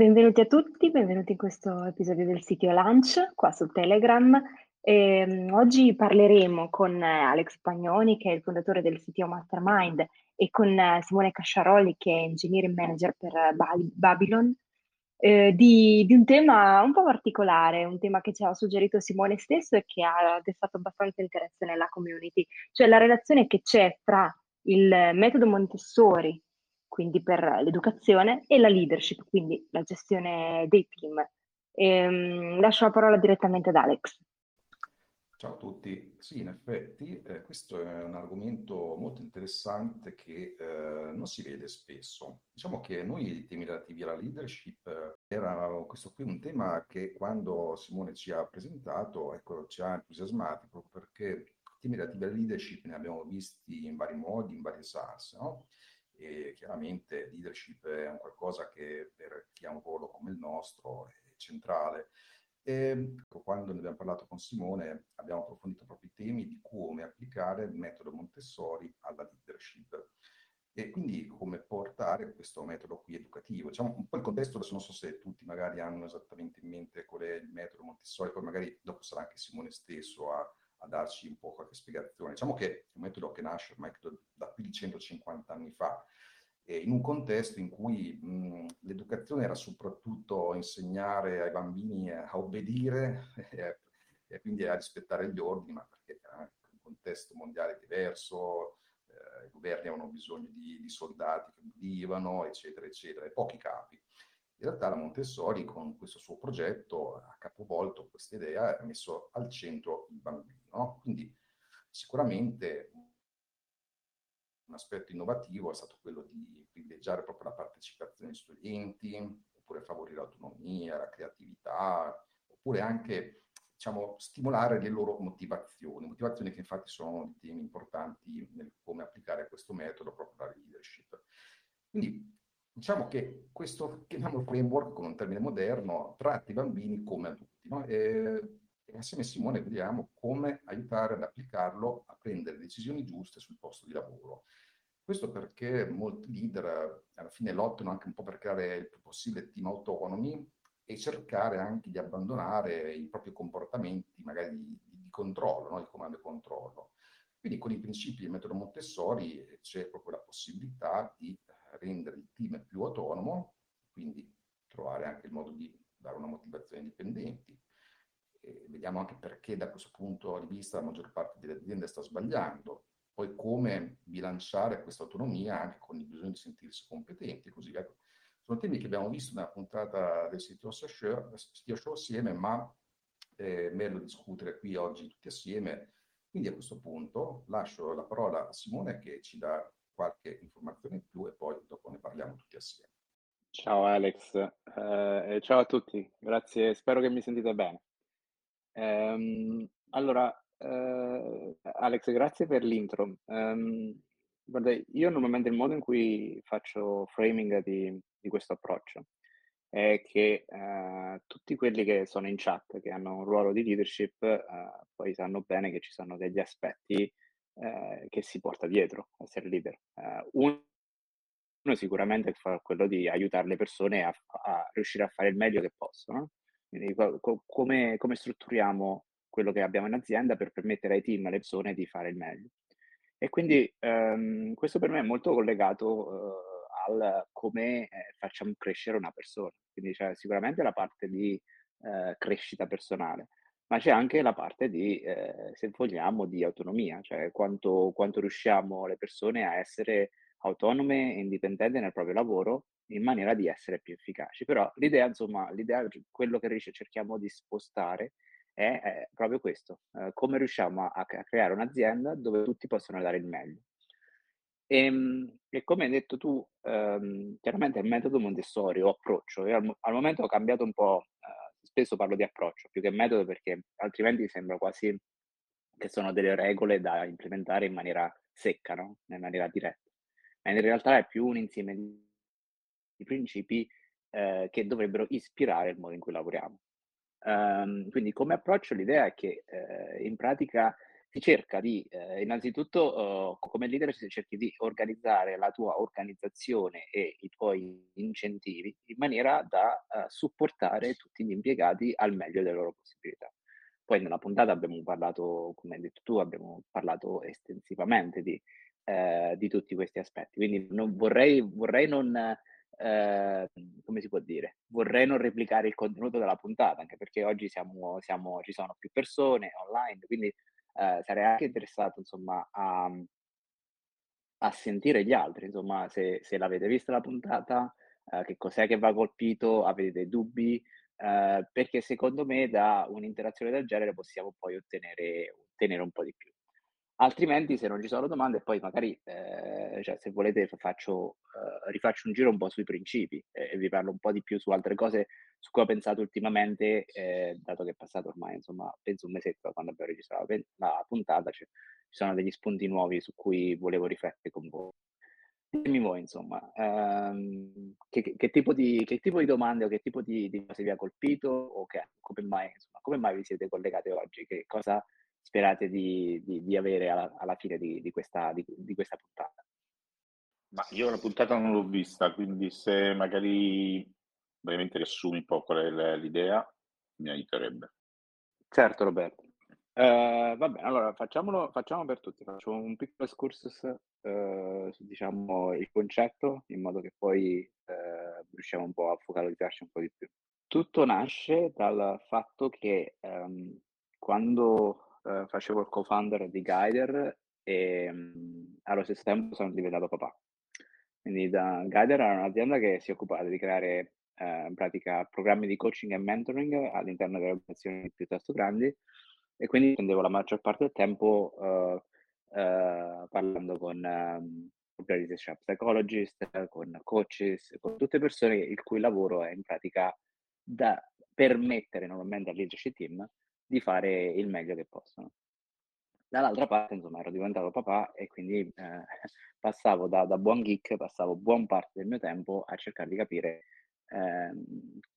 Benvenuti a tutti, benvenuti in questo episodio del sito Lunch qua su Telegram. E, um, oggi parleremo con Alex Pagnoni, che è il fondatore del sito Mastermind, e con Simone Casciaroli, che è Engineering Manager per Babylon, eh, di, di, un tema un po' particolare, un tema che ci ha suggerito Simone stesso e che ha destato abbastanza interesse nella community, cioè la relazione che c'è tra il metodo Montessori quindi per l'educazione, e la leadership, quindi la gestione dei team. E, um, lascio la parola direttamente ad Alex. Ciao a tutti. Sì, in effetti eh, questo è un argomento molto interessante che eh, non si vede spesso. Diciamo che noi i temi relativi alla leadership eh, era questo qui un tema che quando Simone ci ha presentato, ecco, ci ha entusiasmati proprio perché i temi relativi alla leadership ne abbiamo visti in vari modi, in varie salse, no? E chiaramente leadership è un qualcosa che per chi ha un ruolo come il nostro è centrale. E quando ne abbiamo parlato con Simone abbiamo approfondito proprio i temi di come applicare il metodo Montessori alla leadership e quindi come portare questo metodo qui educativo. Diciamo un po' il contesto, adesso non so se tutti magari hanno esattamente in mente qual è il metodo Montessori, poi magari dopo sarà anche Simone stesso a a darci un po' qualche spiegazione. Diciamo che è un metodo che nasce ormai da più di 150 anni fa, in un contesto in cui mh, l'educazione era soprattutto insegnare ai bambini a obbedire e, e quindi a rispettare gli ordini, ma perché era un contesto mondiale diverso, eh, i governi avevano bisogno di, di soldati che obbedivano, eccetera, eccetera, e pochi capi. In realtà la Montessori con questo suo progetto ha capovolto questa idea e ha messo al centro il bambino. No? Quindi sicuramente un aspetto innovativo è stato quello di privilegiare proprio la partecipazione degli studenti, oppure favorire l'autonomia, la creatività, oppure anche diciamo, stimolare le loro motivazioni, motivazioni che infatti sono temi importanti nel come applicare questo metodo proprio alla leadership. Quindi diciamo che questo, chiamiamolo framework con un termine moderno, tratta i bambini come adulti. No? E, e assieme a Simone vediamo come aiutare ad applicarlo a prendere decisioni giuste sul posto di lavoro. Questo perché molti leader alla fine lottano anche un po' per creare il più possibile team autonomi e cercare anche di abbandonare i propri comportamenti magari di, di controllo, no? di comando e controllo. Quindi con i principi del metodo Montessori c'è proprio la possibilità di rendere il team più autonomo, quindi trovare anche il modo di dare una motivazione ai dipendenti. E vediamo anche perché da questo punto di vista la maggior parte delle aziende sta sbagliando, poi come bilanciare questa autonomia anche con il bisogno di sentirsi competenti. Così, ecco. Sono temi che abbiamo visto nella puntata del sito show, assieme, ma è meglio discutere qui oggi tutti assieme. Quindi a questo punto lascio la parola a Simone che ci dà qualche informazione in più e poi dopo ne parliamo tutti assieme. Ciao Alex, eh, ciao a tutti, grazie, spero che mi sentite bene. Ehm, allora, eh, Alex, grazie per l'intro. Um, guarda, io normalmente il modo in cui faccio framing di, di questo approccio è che uh, tutti quelli che sono in chat, che hanno un ruolo di leadership, uh, poi sanno bene che ci sono degli aspetti che si porta dietro a essere leader. Uno, sicuramente è quello di aiutare le persone a, a, riuscire a fare il meglio che possono. Quindi co- come, come, strutturiamo quello che abbiamo in azienda per permettere ai team, alle persone di fare il meglio. E quindi ehm, questo per me è molto collegato eh, al come eh, facciamo crescere una persona. Quindi c'è sicuramente la parte di eh, crescita personale, ma c'è anche la parte di, eh, se vogliamo, di autonomia, cioè quanto, quanto riusciamo le persone a essere autonome e indipendenti nel proprio lavoro in maniera di essere più efficaci. Però l'idea, insomma, l'idea, quello che cerchiamo di spostare è, è proprio questo, eh, come riusciamo a, a, creare un'azienda dove tutti possono dare il meglio. Ehm, e come hai detto tu, ehm, chiaramente il metodo Montessori o approccio, io al, al momento ho cambiato un po', eh, spesso parlo di approccio più che metodo perché altrimenti sembra quasi che sono delle regole da implementare in maniera secca, no? in maniera diretta. Ma in realtà è più un insieme di principi eh, che dovrebbero ispirare il modo in cui lavoriamo. Um, quindi come approccio l'idea è che eh, in pratica si cerca di, eh, innanzitutto, uh, come leader si cerchi di organizzare la tua organizzazione e i tuoi incentivi in maniera da uh, supportare tutti gli impiegati al meglio delle loro possibilità. Poi nella puntata abbiamo parlato, come hai detto tu, abbiamo parlato estensivamente di, eh, di tutti questi aspetti. Quindi non vorrei, vorrei non, eh, come si può dire, vorrei non replicare il contenuto della puntata, anche perché oggi siamo, siamo, ci sono più persone online, quindi eh, sarei anche interessato insomma a, a sentire gli altri, insomma se, se l'avete vista la puntata, eh, che cos'è che va colpito, avete dei dubbi, eh, perché secondo me da un'interazione del genere possiamo poi ottenere, ottenere un po' di più. Altrimenti, se non ci sono domande, poi magari, eh, cioè, se volete, faccio, eh, rifaccio un giro un po' sui principi e vi parlo un po' di più su altre cose su cui ho pensato ultimamente, eh, dato che è passato ormai, insomma, penso un mesetto da quando abbiamo registrato la, la puntata, cioè, ci sono degli spunti nuovi su cui volevo riflettere con voi. Dimmi voi, insomma, ehm, che, che, tipo di, che, tipo di, domande o che tipo di, di cose vi ha colpito o che, come, mai, insomma, come mai vi siete collegate oggi? Che cosa sperate di, di, di avere alla, alla fine di, di, questa, di, questa puntata? Ma io la puntata non l'ho vista, quindi se magari brevemente riassumi un po' qual è l'idea, mi aiuterebbe. Certo, Roberto. Uh, va bene, allora facciamolo, facciamo per tutti, facciamo un piccolo excursus uh, su diciamo, il concetto, in modo che poi uh, riusciamo un po' a focalizzarci un po' di più. Tutto nasce dal fatto che um, quando eh, facevo il co-founder di Guider e mh, allo stesso tempo sono diventato papà. Quindi da, Guider era un'azienda che si occupava di creare eh, in pratica programmi di coaching e mentoring all'interno delle organizzazioni piuttosto grandi e quindi spendevo la maggior parte del tempo uh, uh, parlando con um, organization psychologist, con coaches, con tutte persone il cui lavoro è in pratica da permettere normalmente al leadership team di fare il meglio che possono. Dall'altra parte, insomma, ero diventato papà e quindi eh, passavo da, da, buon geek, passavo buon parte del mio tempo a cercare di capire eh,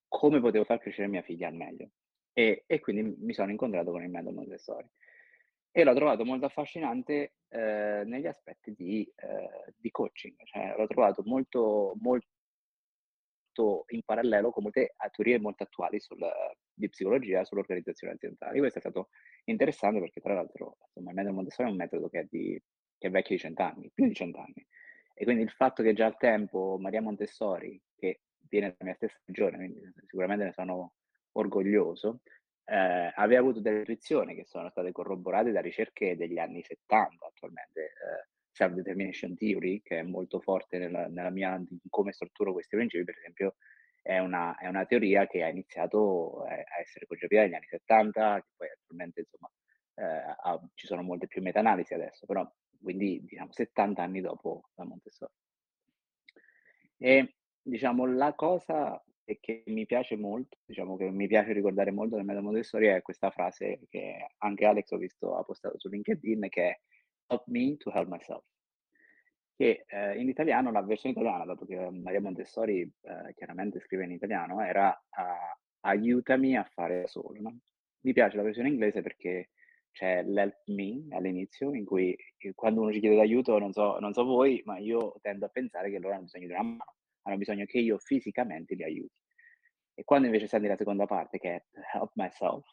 come potevo far crescere mia figlia al meglio. E, e quindi mi sono incontrato con il metodo Montessori. E l'ho trovato molto affascinante eh, negli aspetti di, eh, di, coaching, cioè l'ho trovato molto, molto in parallelo con molte teorie molto attuali sul, di psicologia sull'organizzazione aziendale. Questo è stato interessante perché tra l'altro insomma, il metodo Montessori è un metodo che è, di, che è vecchio di cent'anni, più di cent'anni. E quindi il fatto che già al tempo Maria Montessori, che viene dalla mia stessa regione, quindi sicuramente ne sono orgoglioso, eh, aveva avuto delle intuizioni che sono state corroborate da ricerche degli anni 70 attualmente. Eh, self-determination theory, che è molto forte nella, nella mia, in come strutturo questi principi, per esempio, è una, è una teoria che ha iniziato eh, a essere concepita negli anni 70, che poi attualmente insomma eh, ha, ci sono molte più meta-analisi adesso, però quindi diciamo 70 anni dopo la Montessori. E diciamo la cosa che mi piace molto, diciamo che mi piace ricordare molto del metodo Montessori è questa frase che anche Alex ho visto ha postato su LinkedIn che è help me to help myself che eh, in italiano, la versione italiana, dato che Maria Montessori eh, chiaramente scrive in italiano, era uh, aiutami a fare da solo. No? Mi piace la versione inglese perché c'è l'help me all'inizio, in cui eh, quando uno ci chiede d'aiuto, non so, non so voi, ma io tendo a pensare che loro hanno bisogno di una mano, hanno bisogno che io fisicamente li aiuti. E quando invece senti la seconda parte, che è help myself,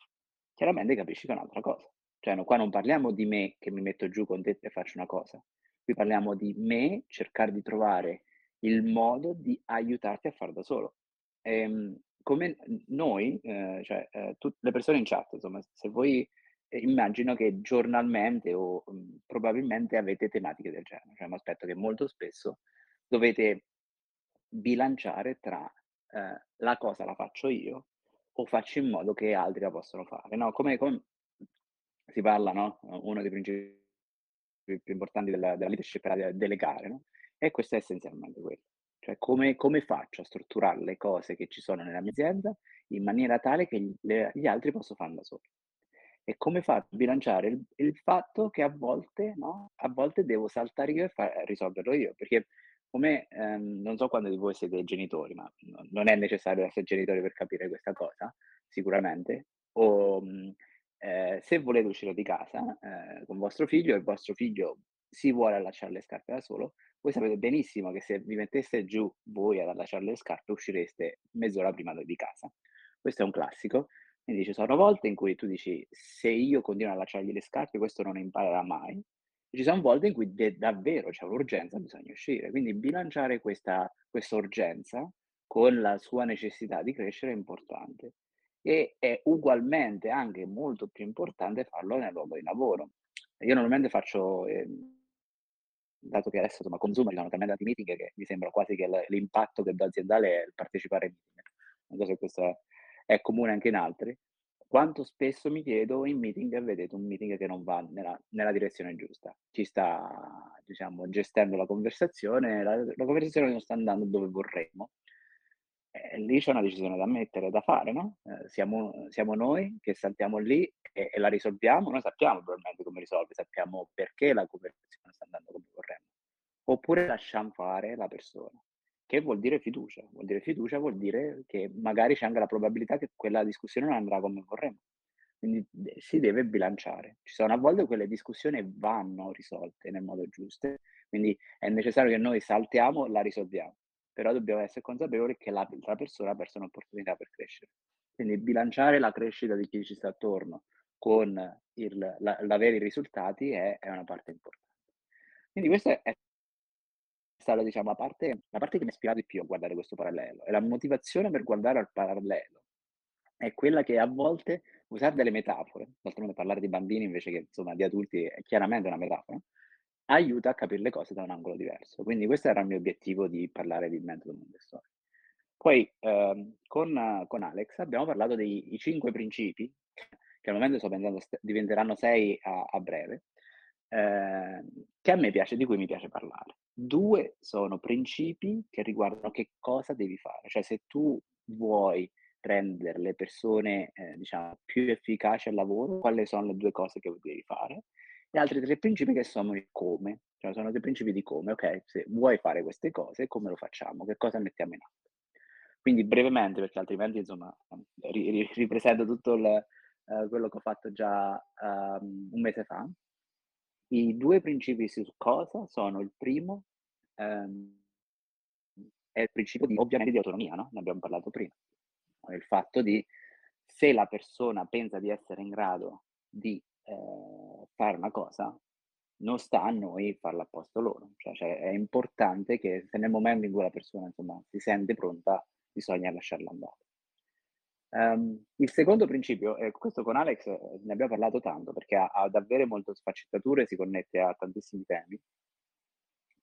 chiaramente capisci che è un'altra cosa. Cioè, no, qua non parliamo di me che mi metto giù con te e faccio una cosa, Qui parliamo di me, cercare di trovare il modo di aiutarti a fare da solo. Ehm, come noi, eh, cioè eh, tutte le persone in chat, insomma, se voi eh, immagino che giornalmente o mh, mhmm, probabilmente avete tematiche del genere, cioè mi aspetto che molto spesso dovete bilanciare tra eh, la cosa la faccio io o faccio in modo che altri la possano fare, no? Come, come si parla, no? Uno dei principi più, più importanti della, della leadership era delegare, no? E questo è essenzialmente quello. Cioè come, come, faccio a strutturare le cose che ci sono nella mia azienda in maniera tale che gli, gli altri possano farlo da soli. E come faccio a bilanciare il, il fatto che a volte, no, a volte devo saltare io e far, risolverlo io, perché come ehm, non so quando di voi siete genitori, ma non è necessario essere genitori per capire questa cosa, sicuramente, o mh, eh, se volete uscire di casa eh, con vostro figlio e il vostro figlio si vuole allacciare le scarpe da solo, voi sapete benissimo che se vi metteste giù voi ad allacciare le scarpe uscireste mezz'ora prima di casa. Questo è un classico. Quindi ci sono volte in cui tu dici se io continuo a allacciargli le scarpe questo non imparerà mai. Ci sono volte in cui de- davvero c'è un'urgenza, bisogna uscire. Quindi bilanciare questa urgenza con la sua necessità di crescere è importante e è ugualmente anche molto più importante farlo nel luogo di lavoro. Io normalmente faccio, eh, dato che adesso insomma, consumo, ci sono talmente tanti meeting che mi sembra quasi che l'impatto che do aziendale è il partecipare ai meeting. Non so se questo è, è comune anche in altri. Quanto spesso mi chiedo in meeting, vedete un meeting che non va nella, nella direzione giusta, ci sta diciamo, gestendo la conversazione, la, la conversazione non sta andando dove vorremmo eh, lì c'è una decisione da mettere, da fare, no? Eh, siamo, siamo, noi che saltiamo lì e, e, la risolviamo, noi sappiamo probabilmente come risolve, sappiamo perché la conversazione sta andando come vorremmo. Oppure lasciamo fare la persona, che vuol dire fiducia. Vuol dire fiducia, vuol dire che magari c'è anche la probabilità che quella discussione non andrà come vorremmo. Quindi si deve bilanciare. Ci sono a volte quelle discussioni vanno risolte nel modo giusto, quindi è necessario che noi saltiamo e la risolviamo però dobbiamo essere consapevoli che l'altra persona ha perso un'opportunità per crescere. Quindi bilanciare la crescita di chi ci sta attorno con il, la, l'avere i risultati è, è, una parte importante. Quindi questa è stata diciamo, la, parte, la parte che mi ha ispirato di più a guardare questo parallelo e la motivazione per guardare al parallelo è quella che a volte usare delle metafore, d'altronde parlare di bambini invece che insomma, di adulti è chiaramente una metafora, aiuta a capire le cose da un angolo diverso. Quindi questo era il mio obiettivo di parlare di metodo Montessori. Poi ehm, con, con, Alex abbiamo parlato dei cinque principi, che al momento sto pensando st- diventeranno sei a, a breve, eh, che a me piace, di cui mi piace parlare. Due sono principi che riguardano che cosa devi fare, cioè se tu vuoi rendere le persone eh, diciamo, più efficaci al lavoro, quali sono le due cose che devi fare e altri tre principi che sono il come, cioè sono dei principi di come, ok, se vuoi fare queste cose, come lo facciamo, che cosa mettiamo in atto. Quindi brevemente, perché altrimenti insomma ri- ri- ripresento tutto il, uh, quello che ho fatto già um, un mese fa. I due principi su cosa sono il primo, um, è il principio di, ovviamente di autonomia, no? Ne abbiamo parlato prima. Il fatto di se la persona pensa di essere in grado di eh, fare una cosa, non sta a noi farla a posto loro. Cioè, cioè, è importante che se nel momento in cui la persona insomma, si sente pronta, bisogna lasciarla andare. Um, il secondo principio, e questo con Alex eh, ne abbiamo parlato tanto perché ha, ha davvero molte sfaccettature, si connette a tantissimi temi,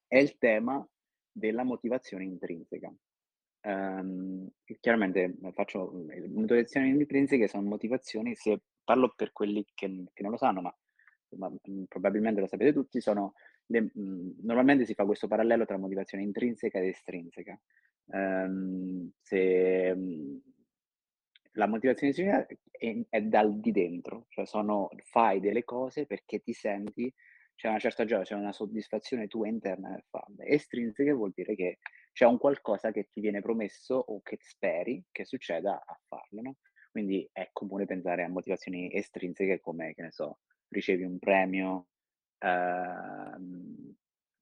è il tema della motivazione intrinseca. Um, chiaramente faccio motivazioni intrinseche sono motivazioni se parlo per quelli che, che non lo sanno, ma, ma mh, mm, probabilmente lo sapete tutti, sono le, normalmente si fa questo parallelo tra motivazione intrinseca ed estrinseca. Um, se, la motivazione è, è, dal di dentro, cioè sono, fai delle cose perché ti senti, c'è una certa gioia, c'è una soddisfazione tua interna nel farle. Estrinseca vuol dire che c'è un qualcosa che ti viene promesso o che speri che succeda a farlo, no? Quindi è comune pensare a motivazioni estrinseche come, che ne so, ricevi un premio, ehm,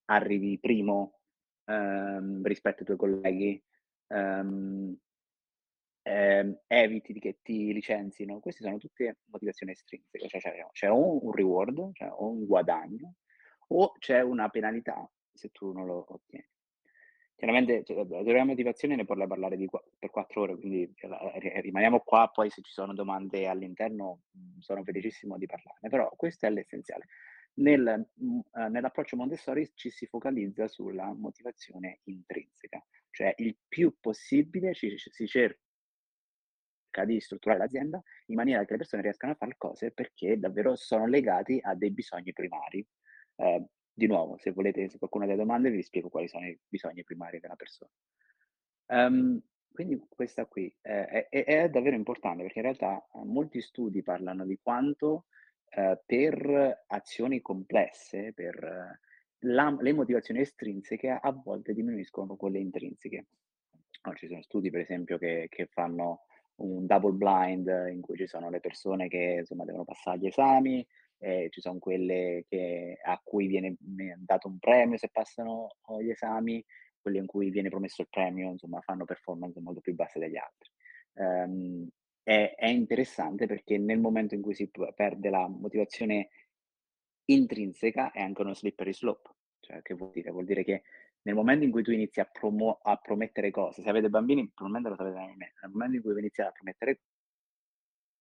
arrivi primo ehm, rispetto ai tuoi colleghi, ehm, ehm, eviti che ti licenzino. Queste sono tutte motivazioni estrinseche, cioè c'è, c'è o un reward, cioè o un guadagno, o c'è una penalità se tu non lo ottieni. Chiaramente cioè, la teoria motivazione ne potrei parlare di, per quattro ore, quindi cioè, rimaniamo qua, poi se ci sono domande all'interno sono felicissimo di parlarne, però questo è l'essenziale. Nel, uh, nell'approccio Montessori ci si focalizza sulla motivazione intrinseca, cioè il più possibile ci, si cerca di strutturare l'azienda in maniera che le persone riescano a fare cose perché davvero sono legati a dei bisogni primari Eh, di nuovo, se volete, se qualcuno ha delle domande, vi spiego quali sono i bisogni primari della persona. Um, quindi questa qui è, è, è, davvero importante perché in realtà eh, molti studi parlano di quanto eh, per azioni complesse, per eh, la, le motivazioni estrinseche a volte diminuiscono quelle intrinseche. No, ci sono studi, per esempio, che, che, fanno un double blind in cui ci sono le persone che insomma, devono passare gli esami, e ci sono quelle che, a cui viene dato un premio se passano gli esami, quelle in cui viene promesso il premio, insomma, fanno performance molto più basse degli altri. Um, è, è, interessante perché nel momento in cui si perde la motivazione intrinseca è anche uno slippery slope. Cioè, che vuol dire? Vuol dire che nel momento in cui tu inizi a, promo- a promettere cose, se avete bambini probabilmente lo sapete meglio nel momento in cui iniziate a promettere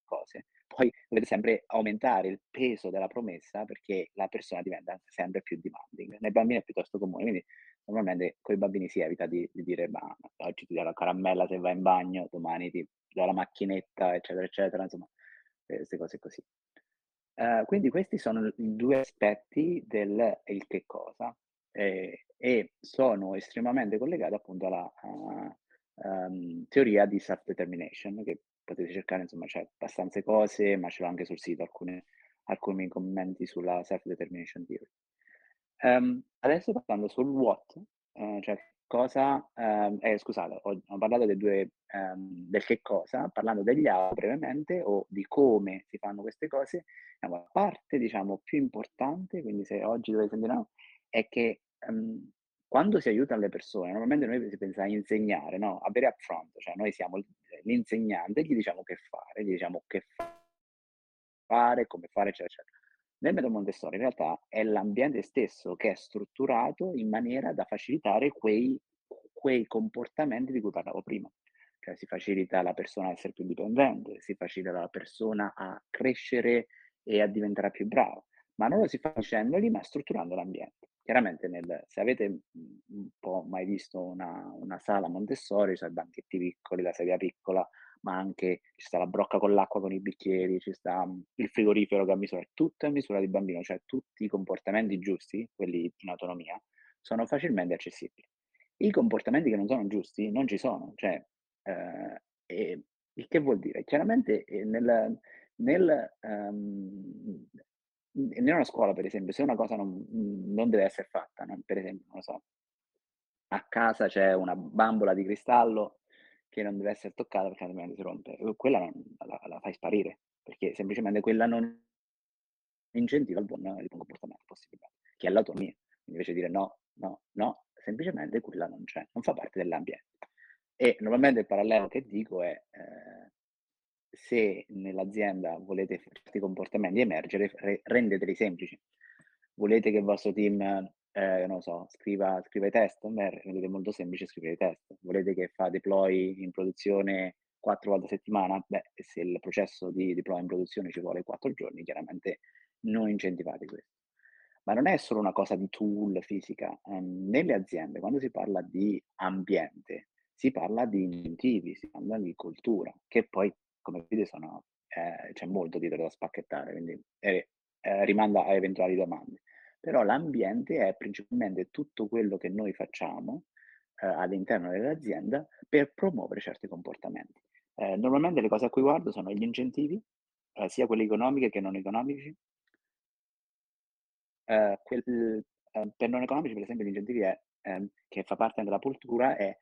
cose, poi dovete sempre aumentare il peso della promessa perché la persona diventa sempre più demanding. Nei bambini è piuttosto comune, quindi normalmente con i bambini si evita di, di dire ma oggi ti do la caramella se vai in bagno, domani ti do la macchinetta, eccetera, eccetera, insomma, queste cose così. Uh, quindi questi sono i due aspetti del il che cosa eh, e sono estremamente collegati appunto alla uh, um, teoria di self-determination che potete cercare, insomma c'è abbastanza cose, ma ce l'ho anche sul sito alcune, alcuni commenti sulla self-determination theory. Um, adesso parlando sul what, uh, cioè cosa, um, eh, scusate, ho, ho, parlato due, um, del che cosa, parlando degli how brevemente o di come si fanno queste cose, la parte diciamo più importante, quindi se oggi dovete sentire è che quando si aiutano le persone, normalmente noi si pensa a insegnare, no? A very upfront, cioè noi siamo l'insegnante, gli diciamo che fare, gli diciamo che fare, come fare, eccetera, eccetera. Nel metodo Montessori in realtà è l'ambiente stesso che è strutturato in maniera da facilitare quei, quei comportamenti di cui parlavo prima. Cioè si facilita la persona a essere più dipendente, si facilita la persona a crescere e a diventare più brava, ma non lo si fa dicendoli, ma strutturando l'ambiente. Chiaramente nel, se avete un po' mai visto una, una sala Montessori, cioè banchetti piccoli, la sedia piccola, ma anche ci sta la brocca con l'acqua con i bicchieri, ci sta il frigorifero che a misura, tutto a misura di bambino, cioè tutti i comportamenti giusti, quelli in autonomia, sono facilmente accessibili. I comportamenti che non sono giusti non ci sono, cioè, eh, il che vuol dire? Chiaramente eh, nel, nel, um, una scuola, per esempio, se una cosa non, non deve essere fatta, no? per esempio, non lo so, a casa c'è una bambola di cristallo che non deve essere toccata perché altrimenti si rompe, quella non, la, la, fai sparire, perché semplicemente quella non incentiva il buon, il buon comportamento possibile, che è l'autonomia. Invece di dire no, no, no, semplicemente quella non c'è, non fa parte dell'ambiente. E normalmente il parallelo che dico è eh, se nell'azienda volete certi comportamenti emergere, re- rendeteli semplici. Volete che il vostro team, eh, non so, scriva, scriva i test? Beh, rendete molto semplice scrivere i test. Volete che fa deploy in produzione quattro volte a settimana? Beh, se il processo di deploy in produzione ci vuole quattro giorni, chiaramente non incentivate questo. Ma non è solo una cosa di tool fisica. Um, nelle aziende, quando si parla di ambiente, si parla di incentivi, si parla di cultura, che poi come vedete sono, eh, c'è molto dietro da spacchettare, quindi eh, eh, rimanda a eventuali domande. Però l'ambiente è principalmente tutto quello che noi facciamo eh, all'interno dell'azienda per promuovere certi comportamenti. Eh, normalmente le cose a cui guardo sono gli incentivi, eh, sia quelli economici che non economici. Quel, per non economici, per esempio, gli incentivi è, ehm, che fa parte della cultura è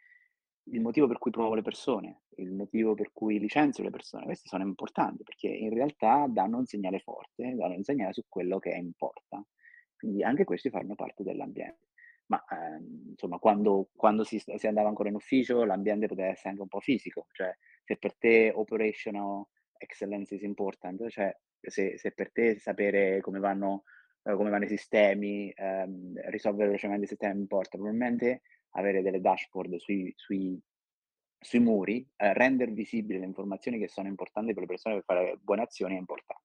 il motivo per cui promuovo le persone, il motivo per cui licenzio le persone, questi sono importanti perché in realtà danno un segnale forte, danno un segnale su quello che importa. Quindi anche questi fanno parte dell'ambiente. Ma ehm, insomma, quando, quando si, si, andava ancora in ufficio, l'ambiente poteva essere anche un po' fisico, cioè se per te operational excellence is important, cioè se, se per te sapere come vanno, eh, come vanno i sistemi, ehm, risolvere velocemente i sistemi importa, probabilmente avere delle dashboard sui, sui, sui muri, eh, rendere visibili le informazioni che sono importanti per le persone per fare buone azioni è importante.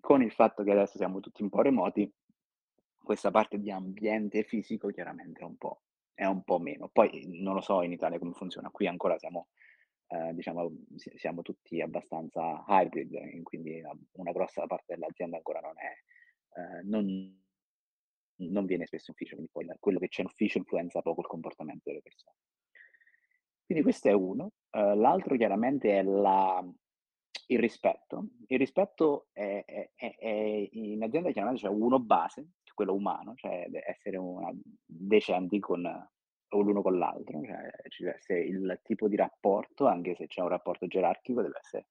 Con il fatto che adesso siamo tutti un po' remoti, questa parte di ambiente fisico chiaramente è un po', è un po meno. Poi non lo so in Italia come funziona, qui ancora siamo, eh, diciamo, siamo tutti abbastanza hybrid, quindi una grossa parte dell'azienda ancora non è, eh, non, non viene spesso in ufficio, quindi poi quello che c'è in ufficio influenza poco il comportamento delle persone. Quindi questo è uno. Uh, l'altro chiaramente è la, il rispetto. Il rispetto è, è, è, in azienda chiaramente c'è uno base, quello umano, cioè essere una, decenti con l'uno con l'altro, cioè ci deve il tipo di rapporto, anche se c'è un rapporto gerarchico, deve essere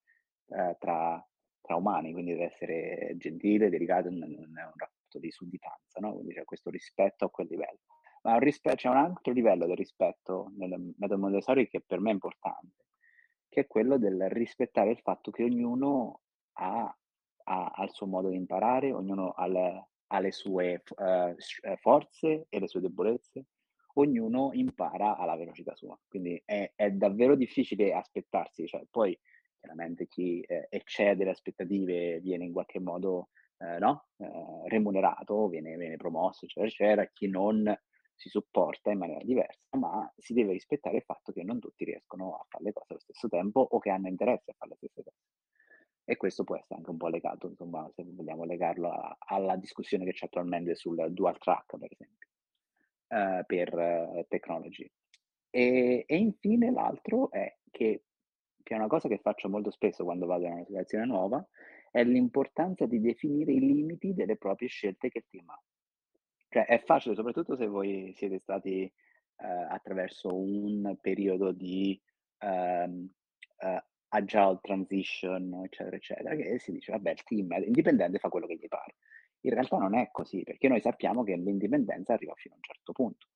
eh, tra, tra, umani, quindi deve essere gentile, delicato, non, non è un rapporto di sudditanza, no? quindi c'è questo rispetto a quel livello. Ma un rispe- c'è un altro livello del rispetto nel metodo Montessori che per me è importante, che è quello del rispettare il fatto che ognuno ha, ha, ha il suo modo di imparare, ognuno ha le, ha le sue uh, forze e le sue debolezze, ognuno impara alla velocità sua. Quindi è, è davvero difficile aspettarsi, cioè, poi chiaramente chi eh, eccede le aspettative viene in qualche modo eh, no? eh, remunerato, viene, viene, promosso, eccetera, eccetera, chi non si supporta in maniera diversa, ma si deve rispettare il fatto che non tutti riescono a fare le cose allo stesso tempo o che hanno interesse a fare le stesse cose. E questo può essere anche un po' legato, insomma, se vogliamo legarlo a, alla discussione che c'è attualmente sul dual track, per esempio, uh, per uh, technology. E, e, infine l'altro è che, che è una cosa che faccio molto spesso quando vado in una situazione nuova, è l'importanza di definire i limiti delle proprie scelte che team ha. Cioè è facile, soprattutto se voi siete stati uh, attraverso un periodo di um, agile transition, eccetera, eccetera, che si dice, vabbè, il team indipendente fa quello che gli pare. In realtà non è così, perché noi sappiamo che l'indipendenza arriva fino a un certo punto.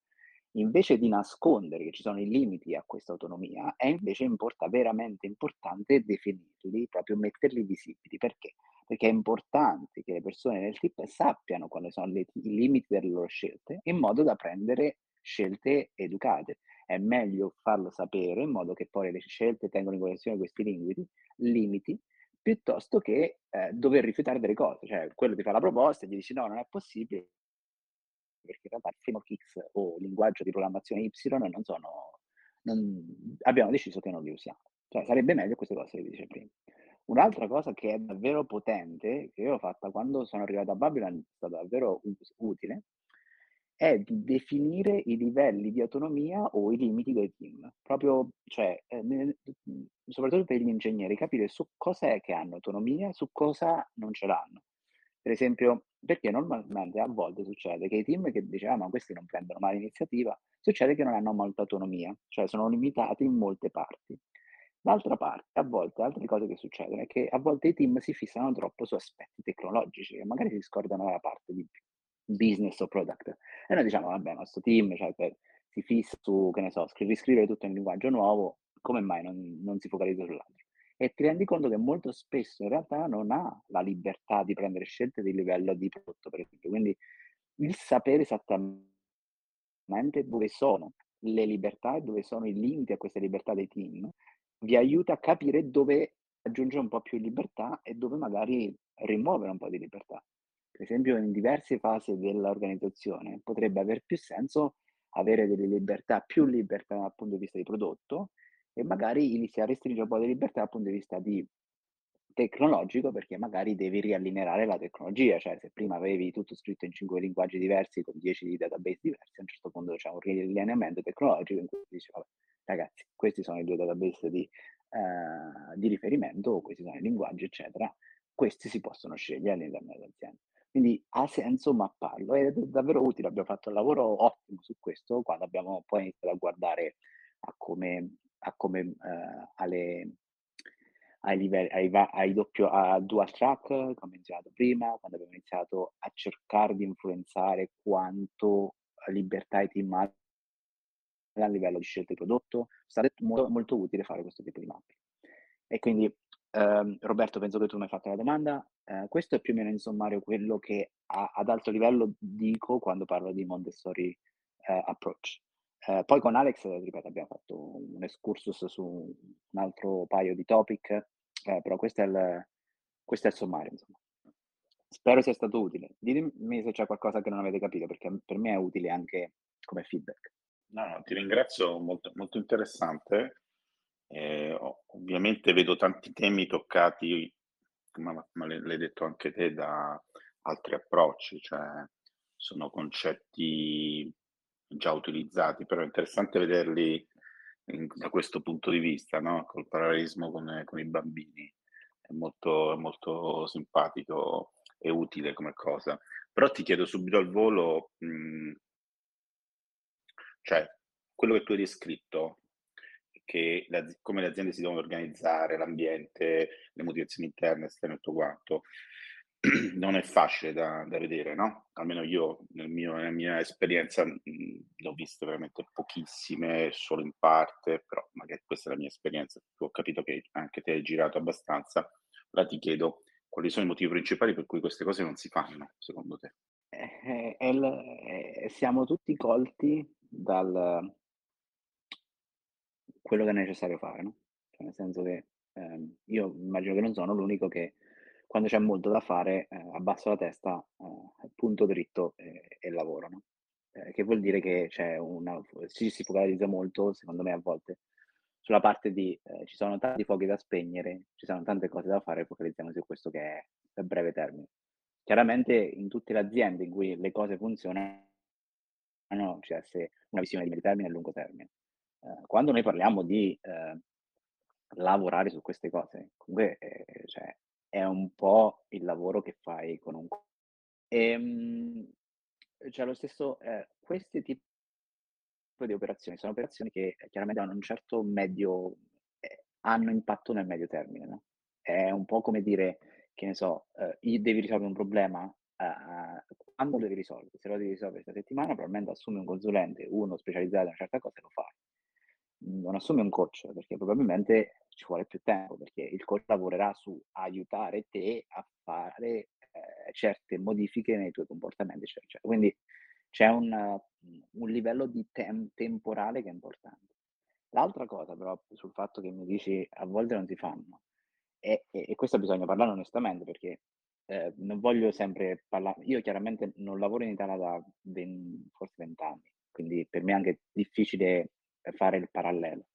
Invece di nascondere che ci sono i limiti a questa autonomia, è invece importa, veramente importante definirli, proprio metterli visibili. Perché? Perché è importante che le persone nel team sappiano quali sono le, i limiti delle loro scelte, in modo da prendere scelte educate è meglio farlo sapere in modo che poi le scelte tengano in considerazione questi limiti, limiti piuttosto che eh, dover rifiutare delle cose. Cioè, quello ti fa la proposta e gli dici no, non è possibile, perché in realtà il framework X o linguaggio di programmazione Y non sono, non, abbiamo deciso che non li usiamo. Cioè, sarebbe meglio queste cose che dice prima. Un'altra cosa che è davvero potente, che io ho fatta quando sono arrivato a Babylon, è stata davvero utile, è di definire i livelli di autonomia o i limiti dei team. Proprio, cioè, eh, soprattutto per gli ingegneri, capire su cosa è che hanno autonomia su cosa non ce l'hanno. Per esempio, perché normalmente a volte succede che i team che dicevano ah, ma questi non prendono mai l'iniziativa, succede che non hanno molta autonomia, cioè sono limitati in molte parti. D'altra parte, a volte, altre cose che succedono è che a volte i team si fissano troppo su aspetti tecnologici e magari si scordano la parte di business o product. E noi diciamo, vabbè, il nostro team cioè, si fissa su, che ne so, riscrivere tutto in linguaggio nuovo, come mai non, non si focalizza sull'altro? E ti rendi conto che molto spesso in realtà non ha la libertà di prendere scelte di livello di prodotto, per esempio. Quindi il sapere esattamente dove sono le libertà e dove sono i limiti a queste libertà dei team vi aiuta a capire dove aggiungere un po' più libertà e dove magari rimuovere un po' di libertà per esempio in diverse fasi dell'organizzazione potrebbe aver più senso avere delle libertà, più libertà dal punto di vista di prodotto e magari iniziare a restringere un po' di libertà dal punto di vista di tecnologico perché magari devi riallineare la tecnologia, cioè se prima avevi tutto scritto in cinque linguaggi diversi con dieci database diversi, a un certo punto c'è un riallineamento tecnologico in cui dici, vabbè, ragazzi, questi sono i due database di, uh, di riferimento, questi sono i linguaggi, eccetera, questi si possono scegliere all'interno dell'azienda. Quindi ha senso mapparlo ed è davvero utile. Abbiamo fatto un lavoro ottimo su questo quando abbiamo poi iniziato a guardare a come, a come eh, alle, ai livelli, ai, ai doppio, a dual track, come ho menzionato prima, quando abbiamo iniziato a cercare di influenzare quanto libertà i team hanno a livello di scelta di prodotto, stato molto, molto utile fare questo tipo di mappe. E quindi Ehm, Roberto, penso che tu mi hai fatto la domanda. Eh, questo è più o meno in sommario quello che a, ad alto livello dico quando parlo di Montessori eh, approach. Eh, poi con Alex, ripeto, abbiamo fatto un excursus su un altro paio di topic, eh, però questo è, il, questo è il sommario, insomma. Spero sia stato utile. Ditemi se c'è qualcosa che non avete capito, perché per me è utile anche come feedback. No, no, ti ringrazio, molto, molto interessante. Eh, ovviamente vedo tanti temi toccati, ma l'hai detto anche te, da altri approcci, cioè sono concetti già utilizzati, però è interessante vederli in, da questo punto di vista, no? col parallelismo con, con i bambini. È molto, molto simpatico e utile come cosa. Però ti chiedo subito al volo, mh, mm, cioè, quello che tu hai descritto, che le, come le aziende si devono organizzare, l'ambiente, le motivazioni interne, esterne e tutto quanto, non è facile da, da vedere, no? Almeno io, nel mio, nella mia esperienza, mh, le ho viste veramente pochissime, solo in parte, però magari questa è la mia esperienza. Ho capito che anche te hai girato abbastanza. Ora ti chiedo, quali sono i motivi principali per cui queste cose non si fanno, secondo te? Eh, eh, siamo tutti colti dal quello che è necessario fare, no? Cioè, nel senso che ehm, io immagino che non sono l'unico che quando c'è molto da fare eh, abbasso la testa, eh, punto dritto e, e lavoro, no? Eh, che vuol dire che c'è una, ci si focalizza molto, secondo me a volte, sulla parte di eh, ci sono tanti fuochi da spegnere, ci sono tante cose da fare, focalizziamo su questo che è a breve termine. Chiaramente in tutte le aziende in cui le cose funzionano c'è cioè una visione di medio termine e lungo termine. Eh, quando noi parliamo di eh, lavorare su queste cose, comunque cioè, è un po' il lavoro che fai con un... Ehm, cioè lo stesso, eh, questi tipi di operazioni sono operazioni che chiaramente hanno un certo medio, eh, hanno impatto nel medio termine, no? È un po' come dire, che ne so, eh, devi risolvere un problema, eh, quando lo devi risolvere? Se lo devi risolvere questa settimana, probabilmente assumi un consulente, uno specializzato in una certa cosa e lo fai. Non assumi un coach, perché probabilmente ci vuole più tempo, perché il coach lavorerà su aiutare te a fare eh, certe modifiche nei tuoi comportamenti, eccetera, eccetera. Quindi c'è un, un livello di tem- temporale che è importante. L'altra cosa però sul fatto che mi dici a volte non si fanno, e, e, e questo bisogna parlare onestamente perché eh, non voglio sempre parlare, io chiaramente non lavoro in Italia da 20, forse 20 anni, quindi per me è anche difficile fare il parallelo.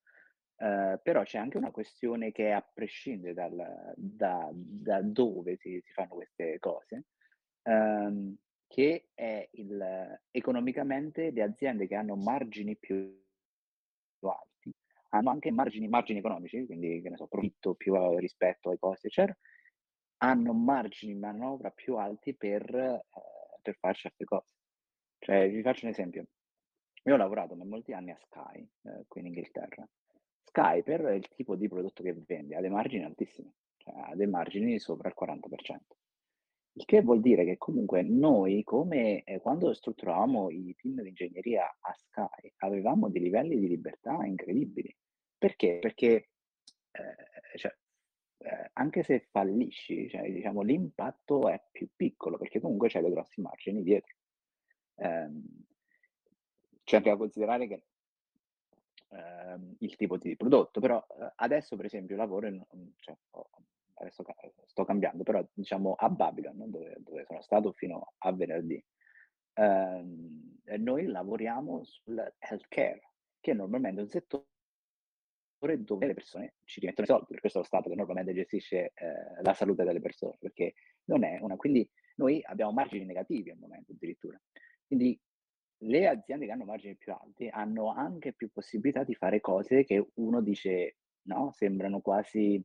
Uh, però c'è anche una questione che a prescindere dal, da, da, dove si, si, fanno queste cose, um, che è il, economicamente le aziende che hanno margini più alti, hanno anche margini, margini economici, quindi che ne so, profitto più rispetto ai costi, eccetera, hanno margini di manovra più alti per, eh, per fare certe cose. Cioè, vi faccio un esempio. Io ho lavorato per molti anni a Sky, eh, qui in Inghilterra. Sky, per il tipo di prodotto che vende, ha dei margini altissimi, cioè ha dei margini sopra il 40%. Il che vuol dire che comunque noi, come eh, quando strutturavamo i team di ingegneria a Sky, avevamo dei livelli di libertà incredibili. Perché? Perché eh, cioè, eh, anche se fallisci, cioè, diciamo, l'impatto è più piccolo perché comunque c'è dei grossi margini dietro. Eh, c'è anche da considerare che ehm, il tipo di prodotto, però eh, adesso per esempio lavoro in, cioè, adesso sto cambiando, però diciamo a Babylon, dove, dove sono stato fino a venerdì, ehm, noi lavoriamo sul healthcare, che è normalmente un settore dove le persone ci rimettono i soldi, per questo è lo Stato che normalmente gestisce eh, la salute delle persone, perché non è una... Quindi noi abbiamo margini negativi al momento addirittura. Quindi le aziende che hanno margini più alti hanno anche più possibilità di fare cose che uno dice, no, sembrano quasi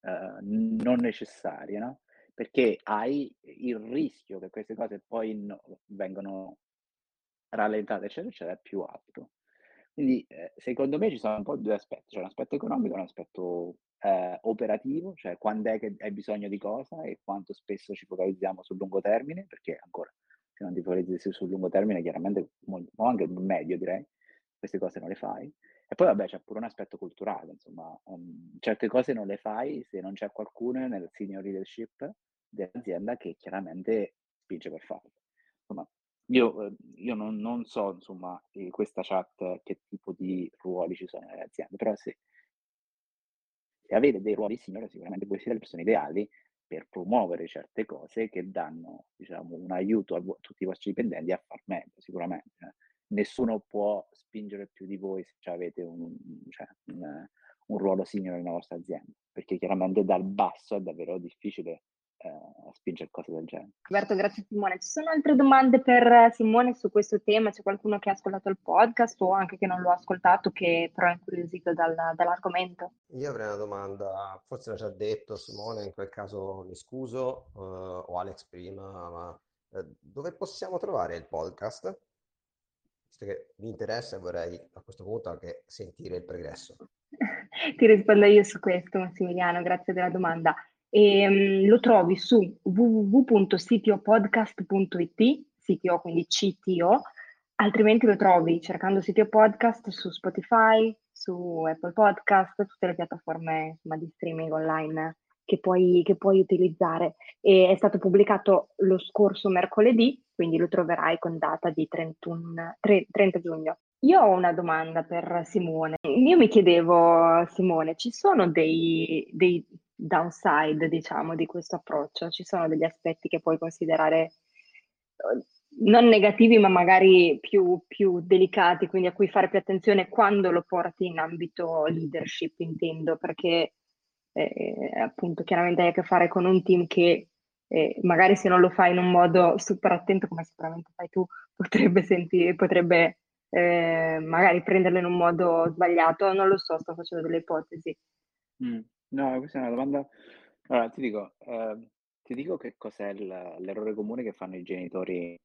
uh, non necessarie, no? Perché hai il rischio che queste cose poi no, vengano rallentate, eccetera, eccetera, è più alto. Quindi eh, secondo me ci sono un po' due aspetti, c'è un aspetto economico e un aspetto eh, operativo, cioè quando è che hai bisogno di cosa e quanto spesso ci focalizziamo sul lungo termine, perché ancora se non ti focalizzi sul lungo termine, chiaramente, o anche medio direi, queste cose non le fai. E poi vabbè c'è pure un aspetto culturale, insomma, um, certe cose non le fai se non c'è qualcuno nel senior leadership dell'azienda che chiaramente spinge per farlo. Insomma, io, eh, io non, non, so, insomma, in questa chat che tipo di ruoli ci sono nelle aziende, però se, se avete dei ruoli senior, sicuramente voi siete le persone ideali per promuovere certe cose che danno, diciamo, un aiuto a tutti i vostri dipendenti a far meglio, sicuramente. Eh. Nessuno può spingere più di voi se avete un, cioè, un, un ruolo senior nella vostra azienda, perché chiaramente dal basso è davvero difficile eh, spingere cose del genere. Roberto, grazie Simone. Ci sono altre domande per Simone su questo tema? C'è qualcuno che ha ascoltato il podcast o anche che non lo ha ascoltato che però è incuriosito dal, dall'argomento? Io avrei una domanda, forse l'ha già detto Simone, in quel caso mi scuso, uh, o Alex prima, ma uh, dove possiamo trovare il podcast? Visto che mi interessa e vorrei a questo punto anche sentire il progresso. Ti rispondo io su questo, Massimiliano, grazie della domanda. E, um, lo trovi su www.sitiopodcast.it, CTO quindi CTO, altrimenti lo trovi cercando Sitio Podcast su Spotify, su Apple Podcast, tutte le piattaforme insomma, di streaming online che puoi, che puoi utilizzare. E è stato pubblicato lo scorso mercoledì, quindi lo troverai con data di 31, 30 giugno. Io ho una domanda per Simone. Io mi chiedevo, Simone, ci sono dei, dei downside, diciamo, di questo approccio? Ci sono degli aspetti che puoi considerare eh, non negativi, ma magari più, più delicati, quindi a cui fare più attenzione quando lo porti in ambito leadership, intendo, perché eh, appunto chiaramente hai a che fare con un team che eh, magari se non lo fai in un modo super attento, come sicuramente fai tu, potrebbe sentire, potrebbe eh, magari prenderlo in un modo sbagliato, non lo so, sto facendo delle ipotesi. Mm. No, questa è una domanda. Allora, ti dico, eh, ti dico che cos'è il- l'errore comune che fanno i genitori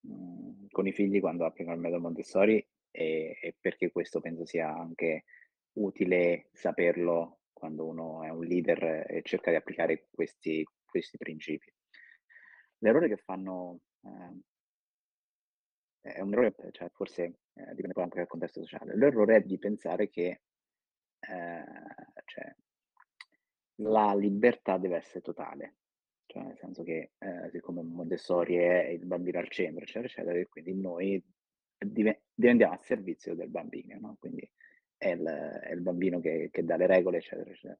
mh, con i figli quando applicano il metodo Montessori e, e perché questo penso sia anche utile saperlo quando uno è un leader e cerca di applicare questi, questi principi. L'errore che fanno eh, è un errore, cioè forse eh, dipende poi anche dal contesto sociale. L'errore è di pensare che eh, cioè, la libertà deve essere totale, cioè nel senso che eh, siccome Montessori è il bambino al centro, eccetera, eccetera, e quindi noi div- diventiamo a servizio del bambino, no? Quindi è il, è il bambino che, che, dà le regole, eccetera, eccetera.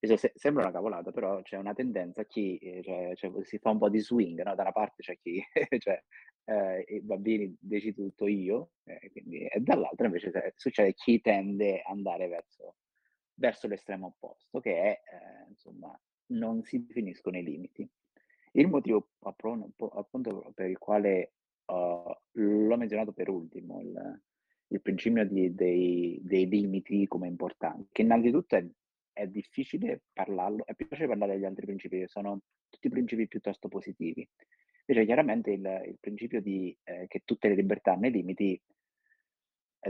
Se- sembra una cavolata, però c'è una tendenza a chi eh, cioè, cioè, si fa un po' di swing, no? Da una parte c'è chi, cioè, eh, i bambini decido tutto io, eh, quindi, e dall'altra invece succede chi tende ad andare verso verso l'estremo opposto, che è, eh, insomma, non si definiscono i limiti. Il motivo appunto per il quale uh, l'ho menzionato per ultimo, il, il principio di, dei, dei, limiti come importanti, che innanzitutto è, è, difficile parlarlo, è più facile parlare degli altri principi, che sono tutti principi piuttosto positivi. Invece chiaramente il, il principio di, eh, che tutte le libertà hanno i limiti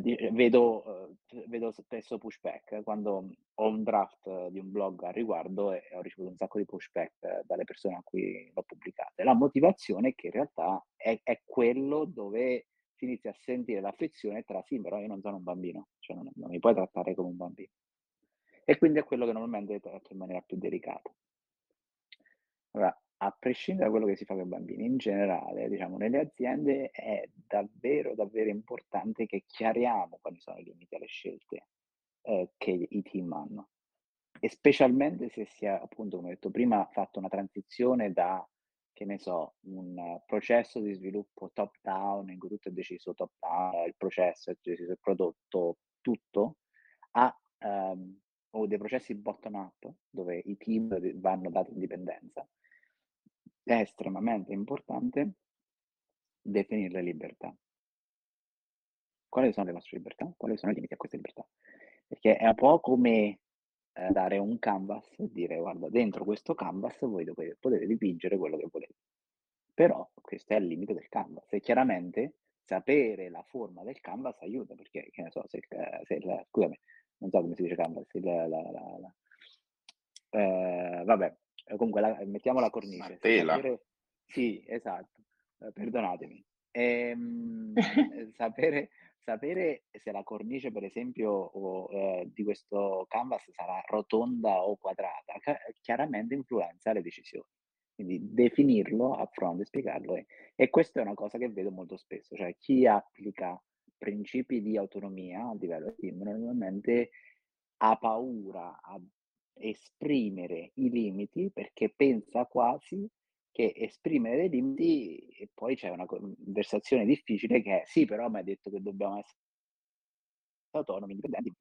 vedo, eh, vedo spesso pushback quando ho un draft di un blog a riguardo e ho ricevuto un sacco di pushback dalle persone a cui l'ho pubblicata. La motivazione è che in realtà è, è quello dove si inizia a sentire l'affezione tra sì, però io non sono un bambino, cioè non, non mi puoi trattare come un bambino. E quindi è quello che normalmente tratto in maniera più delicata. Allora, a prescindere da quello che si fa con i bambini, in generale, diciamo, nelle aziende è davvero, davvero importante che chiariamo quali sono i limiti alle scelte eh, che i team hanno. E specialmente se si è, appunto, come ho detto prima, fatto una transizione da, che ne so, un processo di sviluppo top-down, in cui tutto è deciso top-down, il processo è deciso il prodotto, tutto, a um, o dei processi bottom-up, dove i team vanno dati indipendenza è estremamente importante definire le libertà. Quali sono le nostre libertà? Quali sono i limiti a queste libertà? Perché è un po' come eh, dare un canvas e dire guarda, dentro questo canvas voi dovete, potete dipingere quello che volete. Però questo è il limite del canvas e chiaramente sapere la forma del canvas aiuta perché, che ne so, se, se il, scusami, non so come si dice canvas, il, la, la, la, eh, vabbè, eh, comunque la, mettiamo la cornice. Tela. Sapere, sì, esatto, eh, perdonatemi. Ehm, sapere, sapere se la cornice, per esempio, o, eh, di questo canvas sarà rotonda o quadrata, chiaramente influenza le decisioni. Quindi definirlo a fronte, spiegarlo. E, e questa è una cosa che vedo molto spesso, cioè chi applica principi di autonomia a livello team normalmente ha paura a esprimere i limiti perché pensa quasi che esprimere dei limiti e poi c'è una conversazione difficile che è sì, però mi ha detto che dobbiamo essere autonomi, indipendenti.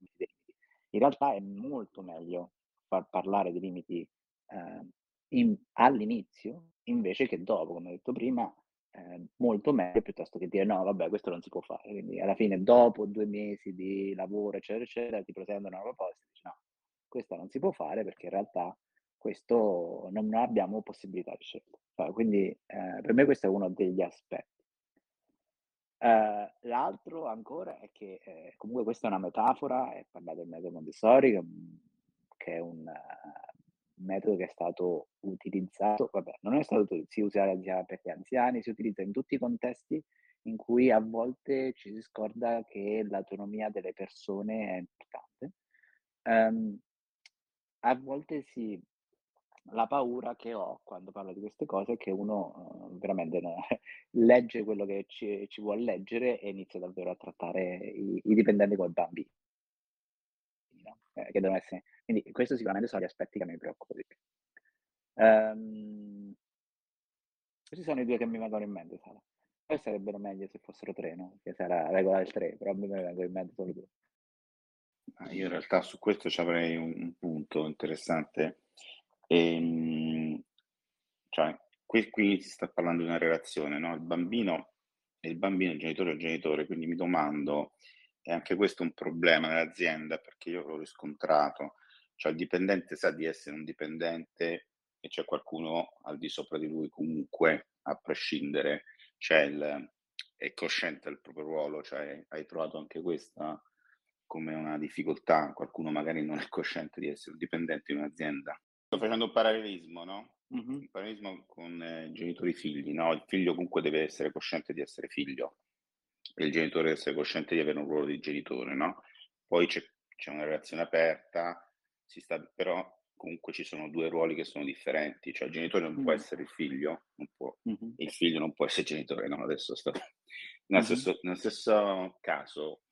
In realtà è molto meglio far parlare di limiti eh, in, all'inizio invece che dopo, come ho detto prima, eh, molto meglio piuttosto che dire no, vabbè, questo non si può fare. Quindi alla fine, dopo due mesi di lavoro, eccetera, eccetera, ti presentano una proposta e dici no, questa non si può fare perché in realtà questo non abbiamo possibilità di scelta. Quindi eh, per me questo è uno degli aspetti. Uh, l'altro ancora è che eh, comunque questa è una metafora, è parlato del metodo Montessori, che, è un uh, metodo che è stato utilizzato, vabbè, non è stato si usa per gli anziani, si utilizza in tutti i contesti in cui a volte ci si scorda che l'autonomia delle persone è importante. Um, a volte si la paura che ho quando parlo di queste cose è che uno uh, veramente legge quello che ci, ci, vuole leggere e inizia davvero a trattare i, i dipendenti come bambini. No? Eh, che devono essere... Quindi questo sicuramente sono gli aspetti che mi preoccupano di più. Um, questi sono i due che mi vengono in mente, Sara. Poi sarebbero meglio se fossero tre, no? Che sarà la regola del tre, però ne vengono in mente solo due. Io in realtà su questo ci avrei un, un punto interessante. Ehm, cioè, qui, qui si sta parlando di una relazione, no? Il bambino è il bambino, il genitore è il genitore, quindi mi domando, è anche questo un problema nell'azienda perché io l'ho riscontrato, cioè il dipendente sa di essere un dipendente e c'è qualcuno al di sopra di lui comunque, a prescindere, c'è il, è cosciente del proprio ruolo, cioè hai trovato anche questa come una difficoltà, qualcuno magari non è cosciente di essere un dipendente in un'azienda. Sto facendo un parallelismo, no? Mm-hmm. Un parallelismo con eh, genitori figli, no? Il figlio comunque deve essere cosciente di essere figlio e il genitore deve essere cosciente di avere un ruolo di genitore, no? Poi c'è, c'è una relazione aperta, si sta, però comunque ci sono due ruoli che sono differenti, cioè il genitore non mm-hmm. può essere il figlio, può, mm-hmm. il figlio non può essere genitore, no? Adesso sto... nel, stesso, nel stesso caso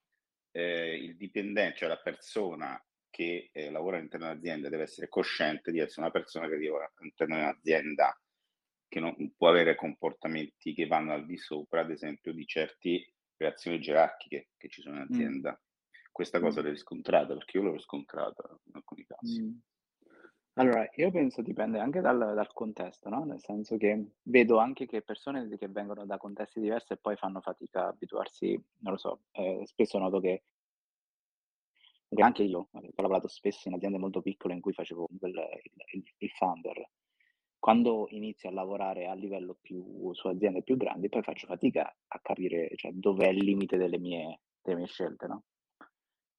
eh, il dipendente, cioè la persona che eh, lavora all'interno dell'azienda deve essere cosciente di essere una persona che lavora all'interno di un'azienda che non può avere comportamenti che vanno al di sopra, ad esempio, di certe reazioni gerarchiche che ci sono in mm. azienda. Mm. Questa cosa l'hai riscontrata perché io l'ho riscontrata in alcuni casi. Mm. Allora, io penso dipende anche dal, dal, contesto, no? Nel senso che vedo anche che persone che vengono da contesti diversi e poi fanno fatica a abituarsi, non lo so, eh, spesso noto che perché anche io ho lavorato spesso in aziende molto piccole in cui facevo il, il, il founder. Quando inizio a lavorare a livello più su aziende più grandi, poi faccio fatica a capire cioè, dov'è il limite delle mie, delle mie scelte, no?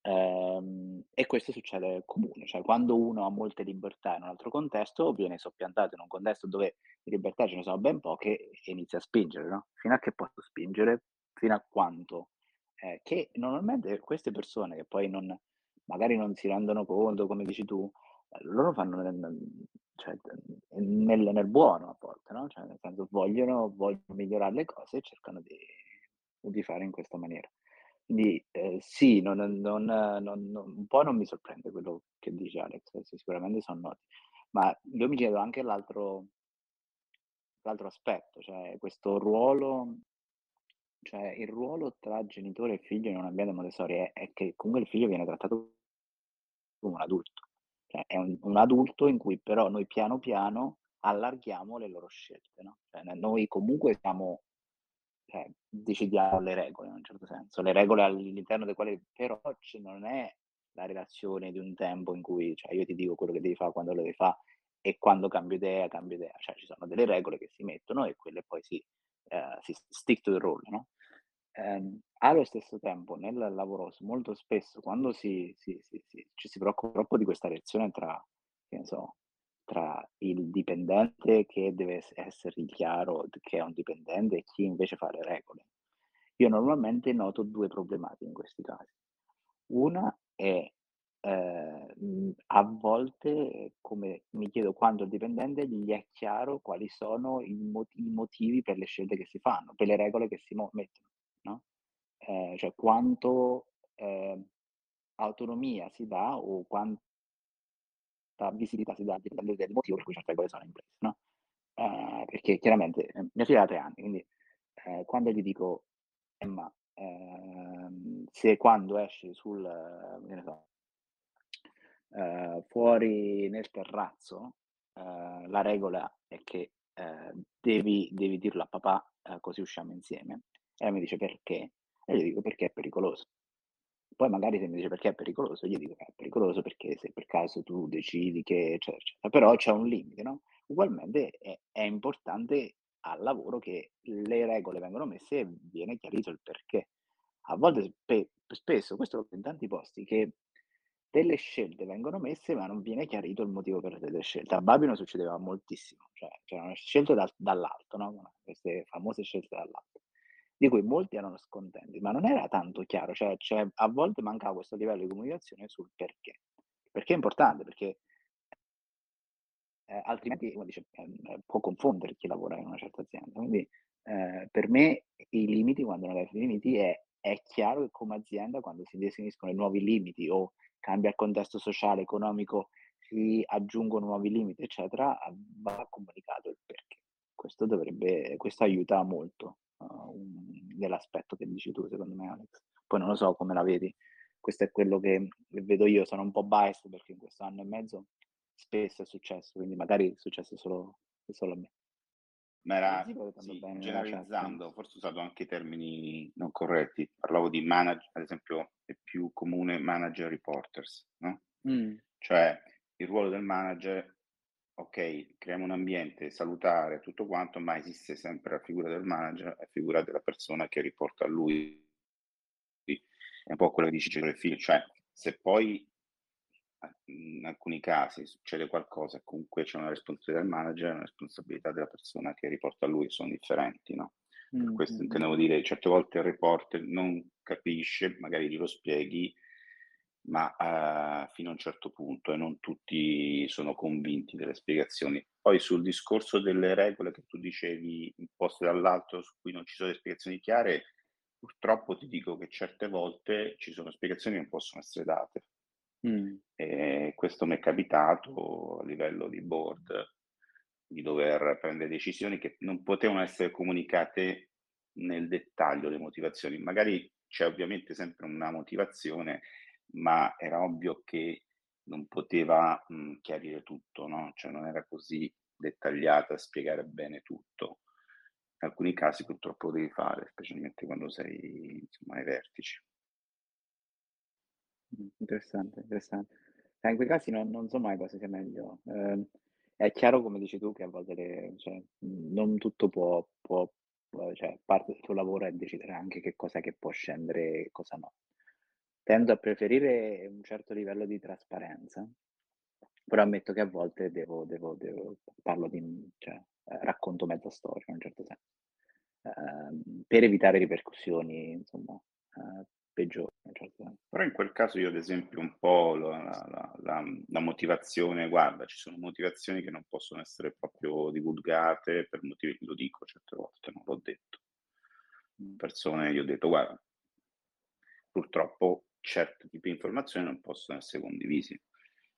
Ehm, e questo succede comune, cioè quando uno ha molte libertà in un altro contesto, viene soppiantato in un contesto dove di libertà ce ne sono ben poche e inizia a spingere, no? Fino a che posso spingere? Fino a quanto? Eh, che normalmente queste persone che poi non, magari non si rendono conto, come dici tu, eh, loro fanno nel, cioè, nel, nel buono a volte, no? Cioè, nel senso vogliono, vogliono migliorare le cose e cercano di, di fare in questa maniera. Quindi eh, sì, non, non, non, un po' non mi sorprende quello che dice Alex, sicuramente sono noti, ma io mi chiedo anche l'altro, l'altro aspetto, cioè questo ruolo cioè il ruolo tra genitore e figlio in un ambiente Montessori è, è che comunque il figlio viene trattato come un adulto. Cioè, è un, un, adulto in cui però noi piano piano allarghiamo le loro scelte. No? Cioè, noi comunque siamo, cioè, decidiamo le regole in un certo senso, le regole all'interno delle quali però non è la relazione di un tempo in cui cioè, io ti dico quello che devi fare quando lo devi fare e quando cambio idea, cambio idea. Cioè ci sono delle regole che si mettono e quelle poi si, uh, si stick to the rule, no? Ehm, allo stesso tempo nel lavoro molto spesso quando si, si, si, ci si preoccupa troppo di questa relazione tra, so, tra il dipendente che deve essere chiaro che è un dipendente e chi invece fa le regole. Io normalmente noto due problematiche in questi casi. Una è eh, a volte, come mi chiedo quando il dipendente gli è chiaro quali sono i, mot- i motivi per le scelte che si fanno, per le regole che si mettono no? Eh, cioè quanto eh, autonomia si dà o quanta visibilità si dà, dipende dal motivo per cui certe regole sono in no? Eh, perché chiaramente eh, mia figlia ha tre anni, quindi eh, quando gli dico Emma, ehm, se quando esci sul, so, eh, fuori nel terrazzo eh, la regola è che eh, devi, devi dirlo a papà eh, così usciamo insieme. E lei mi dice perché? E gli dico perché è pericoloso. Poi magari se mi dice perché è pericoloso, gli dico che è pericoloso perché se per caso tu decidi che eccetera, eccetera. Però c'è un limite, no? Ugualmente è, è importante al lavoro che le regole vengono messe e viene chiarito il perché. A volte, spe- spesso, questo lo in tanti posti, che delle scelte vengono messe ma non viene chiarito il motivo per delle scelte. A Babino succedeva moltissimo, cioè c'erano scelte da, dall'alto, no? queste famose scelte dall'alto, di cui molti erano scontenti, ma non era tanto chiaro, cioè, cioè a volte mancava questo livello di comunicazione sul perché. Perché è importante, perché eh, altrimenti dice, eh, può confondere chi lavora in una certa azienda. Quindi eh, per me i limiti, quando non hai limiti, è, è chiaro che come azienda quando si definiscono i nuovi limiti o cambia il contesto sociale, economico, si aggiungono nuovi limiti, eccetera, va comunicato il perché. Questo dovrebbe, questo aiuta molto uh, nell'aspetto che dici tu, secondo me, Alex. Poi non lo so come la vedi, questo è quello che vedo io, sono un po' biased perché in questo anno e mezzo spesso è successo, quindi magari è successo solo, solo a me. Ma era sì, generalizzando, forse ho usato anche termini non corretti. Parlavo di manager, ad esempio, è più comune manager reporters, no? Mm. Cioè il ruolo del manager, ok, creiamo un ambiente salutare, tutto quanto, ma esiste sempre la figura del manager, la figura della persona che riporta a lui. È un po' quello che dice Giro Figlio, cioè se poi in alcuni casi succede qualcosa, comunque c'è una responsabilità del manager e una responsabilità della persona che riporta a lui, sono differenti, no? Per mm, questo mm, intendevo dire, certe volte il reporter non capisce, magari glielo spieghi, ma uh, fino a un certo punto e non tutti sono convinti delle spiegazioni. Poi sul discorso delle regole che tu dicevi imposte dall'alto, su cui non ci sono spiegazioni chiare, purtroppo ti dico che certe volte ci sono spiegazioni che non possono essere date Mm. E questo mi è capitato a livello di board di dover prendere decisioni che non potevano essere comunicate nel dettaglio le motivazioni. Magari c'è ovviamente sempre una motivazione, ma era ovvio che non poteva mh, chiarire tutto, no? Cioè non era così dettagliata a spiegare bene tutto. In alcuni casi purtroppo lo devi fare, specialmente quando sei insomma, ai vertici. Interessante, interessante. Eh, in quei casi non, non so mai cosa sia meglio. Eh, è chiaro, come dici tu, che a volte le- cioè, non tutto può, può- cioè, parte del tuo lavoro è decidere anche che cosa che può scendere e cosa no. Tendo a preferire un certo livello di trasparenza, però ammetto che a volte devo, devo, devo parlo di, cioè, eh, racconto mezza storia in un certo senso, Ehm, per evitare ripercussioni, insomma, eh, peggiore. Certo Però in quel caso io ad esempio un po' la, la, la, la, motivazione, guarda, ci sono motivazioni che non possono essere proprio divulgate per motivi che lo dico certe volte, non l'ho detto. Persone, io ho detto, guarda, purtroppo certi tipi di informazioni non possono essere condivisi.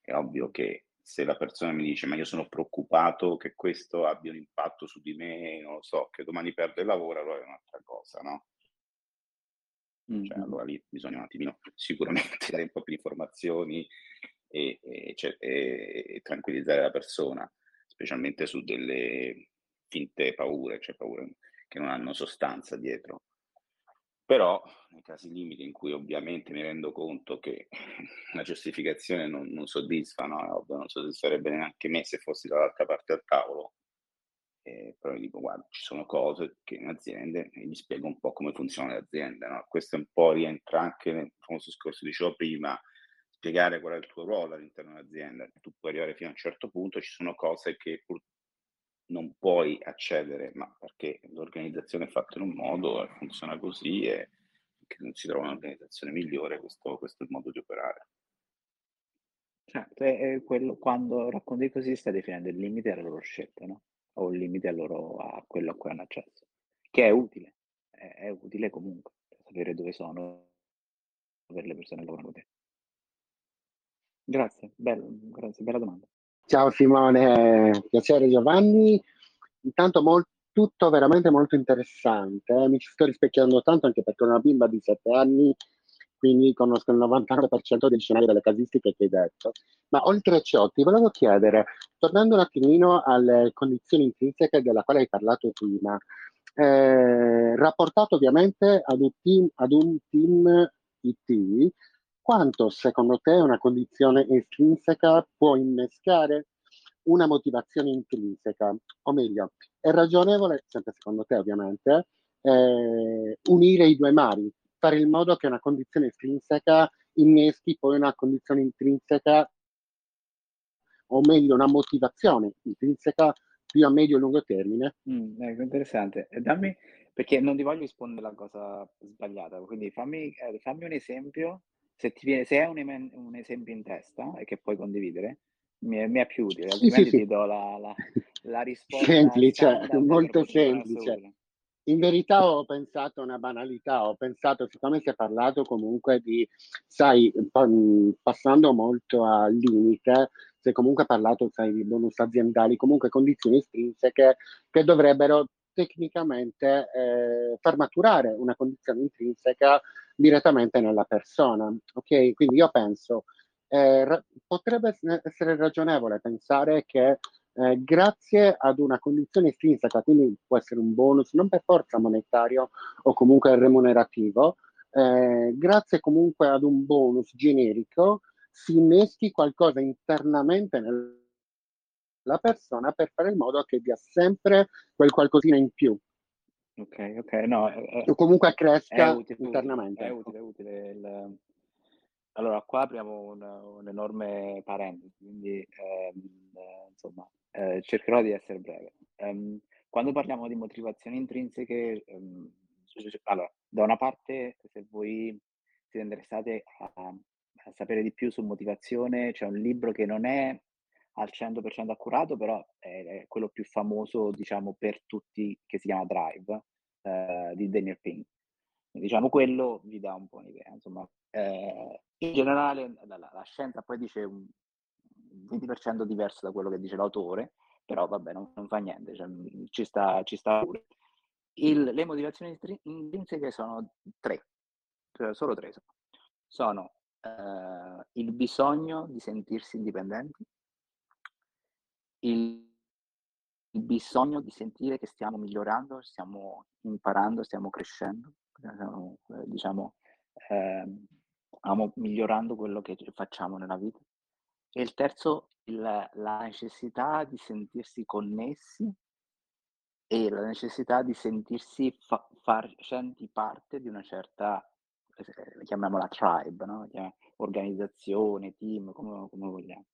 È ovvio che se la persona mi dice ma io sono preoccupato che questo abbia un impatto su di me, non lo so, che domani perde il lavoro, allora è un'altra cosa, no? Cioè, allora lì bisogna un attimino sicuramente dare un po' più di informazioni e, e, cioè, e, e tranquillizzare la persona, specialmente su delle finte paure, cioè paure che non hanno sostanza dietro. Però nei casi limiti in cui ovviamente mi rendo conto che la giustificazione non, non soddisfa, no? non soddisferebbe neanche me se fossi dall'altra parte del tavolo, eh, però dico, guarda, ci sono cose che in aziende, e gli spiego un po' come funziona l'azienda, no? Questo un po' rientra anche nel famoso discorso dicevo prima, spiegare qual è il tuo ruolo all'interno dell'azienda. Tu puoi arrivare fino a un certo punto, ci sono cose che pur non puoi accedere, ma perché l'organizzazione è fatta in un modo, funziona così e che non si trova un'organizzazione migliore, questo, questo è il modo di operare. Certo, è quello, quando racconti così stai definendo il limite alle loro scelte, no? o un limite a, loro, a quello a cui hanno accesso, che è utile, è, è utile comunque, sapere dove sono per le persone che lavorano con te. Grazie, bello, grazie, bella domanda. Ciao Simone, piacere Giovanni. Intanto molto, tutto veramente molto interessante. Eh? Mi ci sto rispecchiando tanto anche perché ho una bimba di 7 anni, quindi conosco il 99% degli scenari delle casistiche che hai detto. Ma oltre a ciò, ti volevo chiedere, tornando un attimino alle condizioni intrinseche della quale hai parlato prima, eh, rapportato ovviamente ad un team, ad un team IT, quanto secondo te una condizione estrinseca può innescare una motivazione intrinseca? O meglio, è ragionevole, sempre secondo te ovviamente, eh, unire i due mari, fare in modo che una condizione estrinseca inneschi poi una condizione intrinseca, o meglio una motivazione intrinseca più a medio e lungo termine. Mm, ecco, interessante. dammi, perché non ti voglio rispondere la cosa sbagliata, quindi fammi, eh, fammi un esempio, se, ti viene, se hai un, un, esempio in testa e che puoi condividere, mi, mi è più utile, altrimenti sì, sì, ti do la, la, la risposta. Semplice, molto semplice. In verità ho pensato a una banalità, ho pensato, siccome si è parlato comunque di, sai, passando molto al limite, si è comunque parlato, sai, di bonus aziendali, comunque condizioni estrinseche che dovrebbero tecnicamente eh, far maturare una condizione intrinseca direttamente nella persona. Ok? Quindi io penso, eh, ra- potrebbe essere ragionevole pensare che eh, grazie ad una condizione estrinseca, quindi può essere un bonus non per forza monetario o comunque remunerativo, eh, grazie comunque ad un bonus generico si inneschi qualcosa internamente nella persona per fare in modo che dia sempre quel qualcosina in più. Ok, ok, no. È, o comunque cresca è utile, internamente. È utile, è utile. Il... Allora, qua apriamo un, un'enorme parentesi, quindi ehm, eh, insomma, eh, cercherò di essere breve. Um, quando parliamo di motivazioni intrinseche, um, allora, da una parte, se voi siete interessati a, a, sapere di più su motivazione, c'è un libro che non è al 100% accurato, però è, quello più famoso, diciamo, per tutti, che si chiama Drive, eh, di Daniel Pink. Diciamo, quello vi dà un po' un'idea. Insomma, eh, in generale la, la, scienza poi dice un, 20% diverso da quello che dice l'autore, però vabbè, non, non fa niente, cioè, ci, sta, ci sta pure. Il, le motivazioni intrinseche sono tre, cioè solo tre. Sono eh, il bisogno di sentirsi indipendenti, il, il, bisogno di sentire che stiamo migliorando, stiamo imparando, stiamo crescendo, stiamo, eh, diciamo, eh, migliorando quello che facciamo nella vita e il terzo, il, la necessità di sentirsi connessi e la necessità di sentirsi fa, facenti parte di una certa, eh, chiamiamola tribe, no? organizzazione, team, come, come, vogliamo.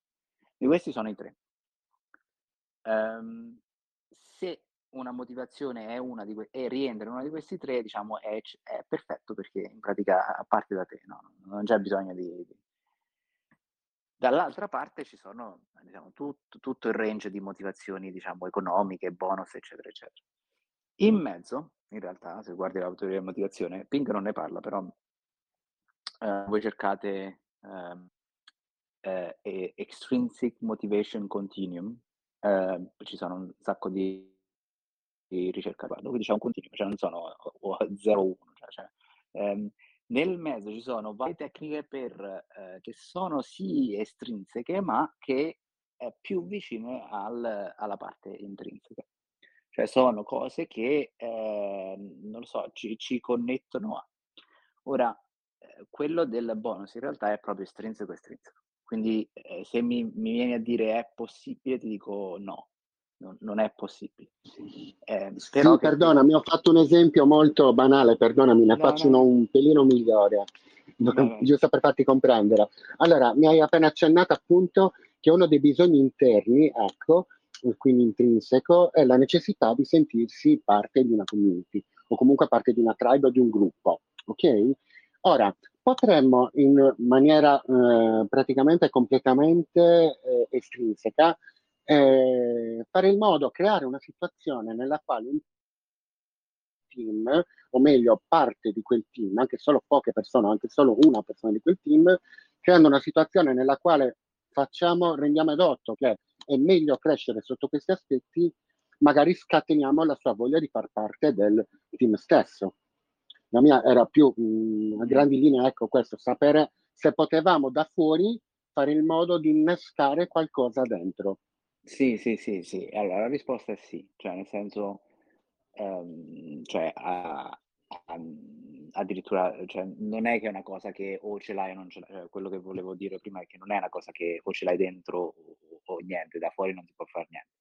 E questi sono i tre. Um, se una motivazione è una di que- e rientra in uno di questi tre, diciamo, è, è perfetto perché in pratica parte da te, no? non c'è bisogno di, di Dall'altra parte ci sono diciamo, tut, tutto il range di motivazioni diciamo, economiche, bonus, eccetera, eccetera. In mezzo, in realtà, se guardi la teoria di motivazione, Pink non ne parla, però eh, voi cercate eh, eh, Extrinsic Motivation Continuum, ehm, ci sono un sacco di, di ricerche dove diciamo continuum, cioè non sono 0-1, cioè, cioè ehm, nel mezzo ci sono varie tecniche per, eh, che sono sì estrinseche, ma che è più vicine al, alla parte intrinseca. Cioè sono cose che, eh, non lo so, ci, ci connettono a. Ora, eh, quello del bonus in realtà è proprio estrinseco estrinseco. Quindi eh, se mi, mi vieni a dire è possibile, ti dico no non, non è possibile. Eh, sì, che... perdonami, ho fatto un esempio molto banale, perdonami, ne no, faccio no. un pelino migliore, no, giusto per farti comprendere. Allora, mi hai appena accennato appunto che uno dei bisogni interni, ecco, quindi intrinseco, è la necessità di sentirsi parte di una community o comunque parte di una tribe o di un gruppo, ok? Ora, potremmo in maniera eh, praticamente completamente eh, estrinseca eh, fare in modo, creare una situazione nella quale un team, o meglio parte di quel team, anche solo poche persone, anche solo una persona di quel team, creando una situazione nella quale facciamo, rendiamo edotto che è meglio crescere sotto questi aspetti, magari scateniamo la sua voglia di far parte del team stesso. La mia era più mh, a grandi linee, ecco questo, sapere se potevamo da fuori fare in modo di innescare qualcosa dentro. Sì, sì, sì, sì. Allora, la risposta è sì, cioè nel senso, ehm, cioè, a- a- addirittura, cioè, non è che è una cosa che o ce l'hai o non ce l'hai, cioè, quello che volevo dire prima è che non è una cosa che o ce l'hai dentro o, o niente, da fuori non si può fare niente.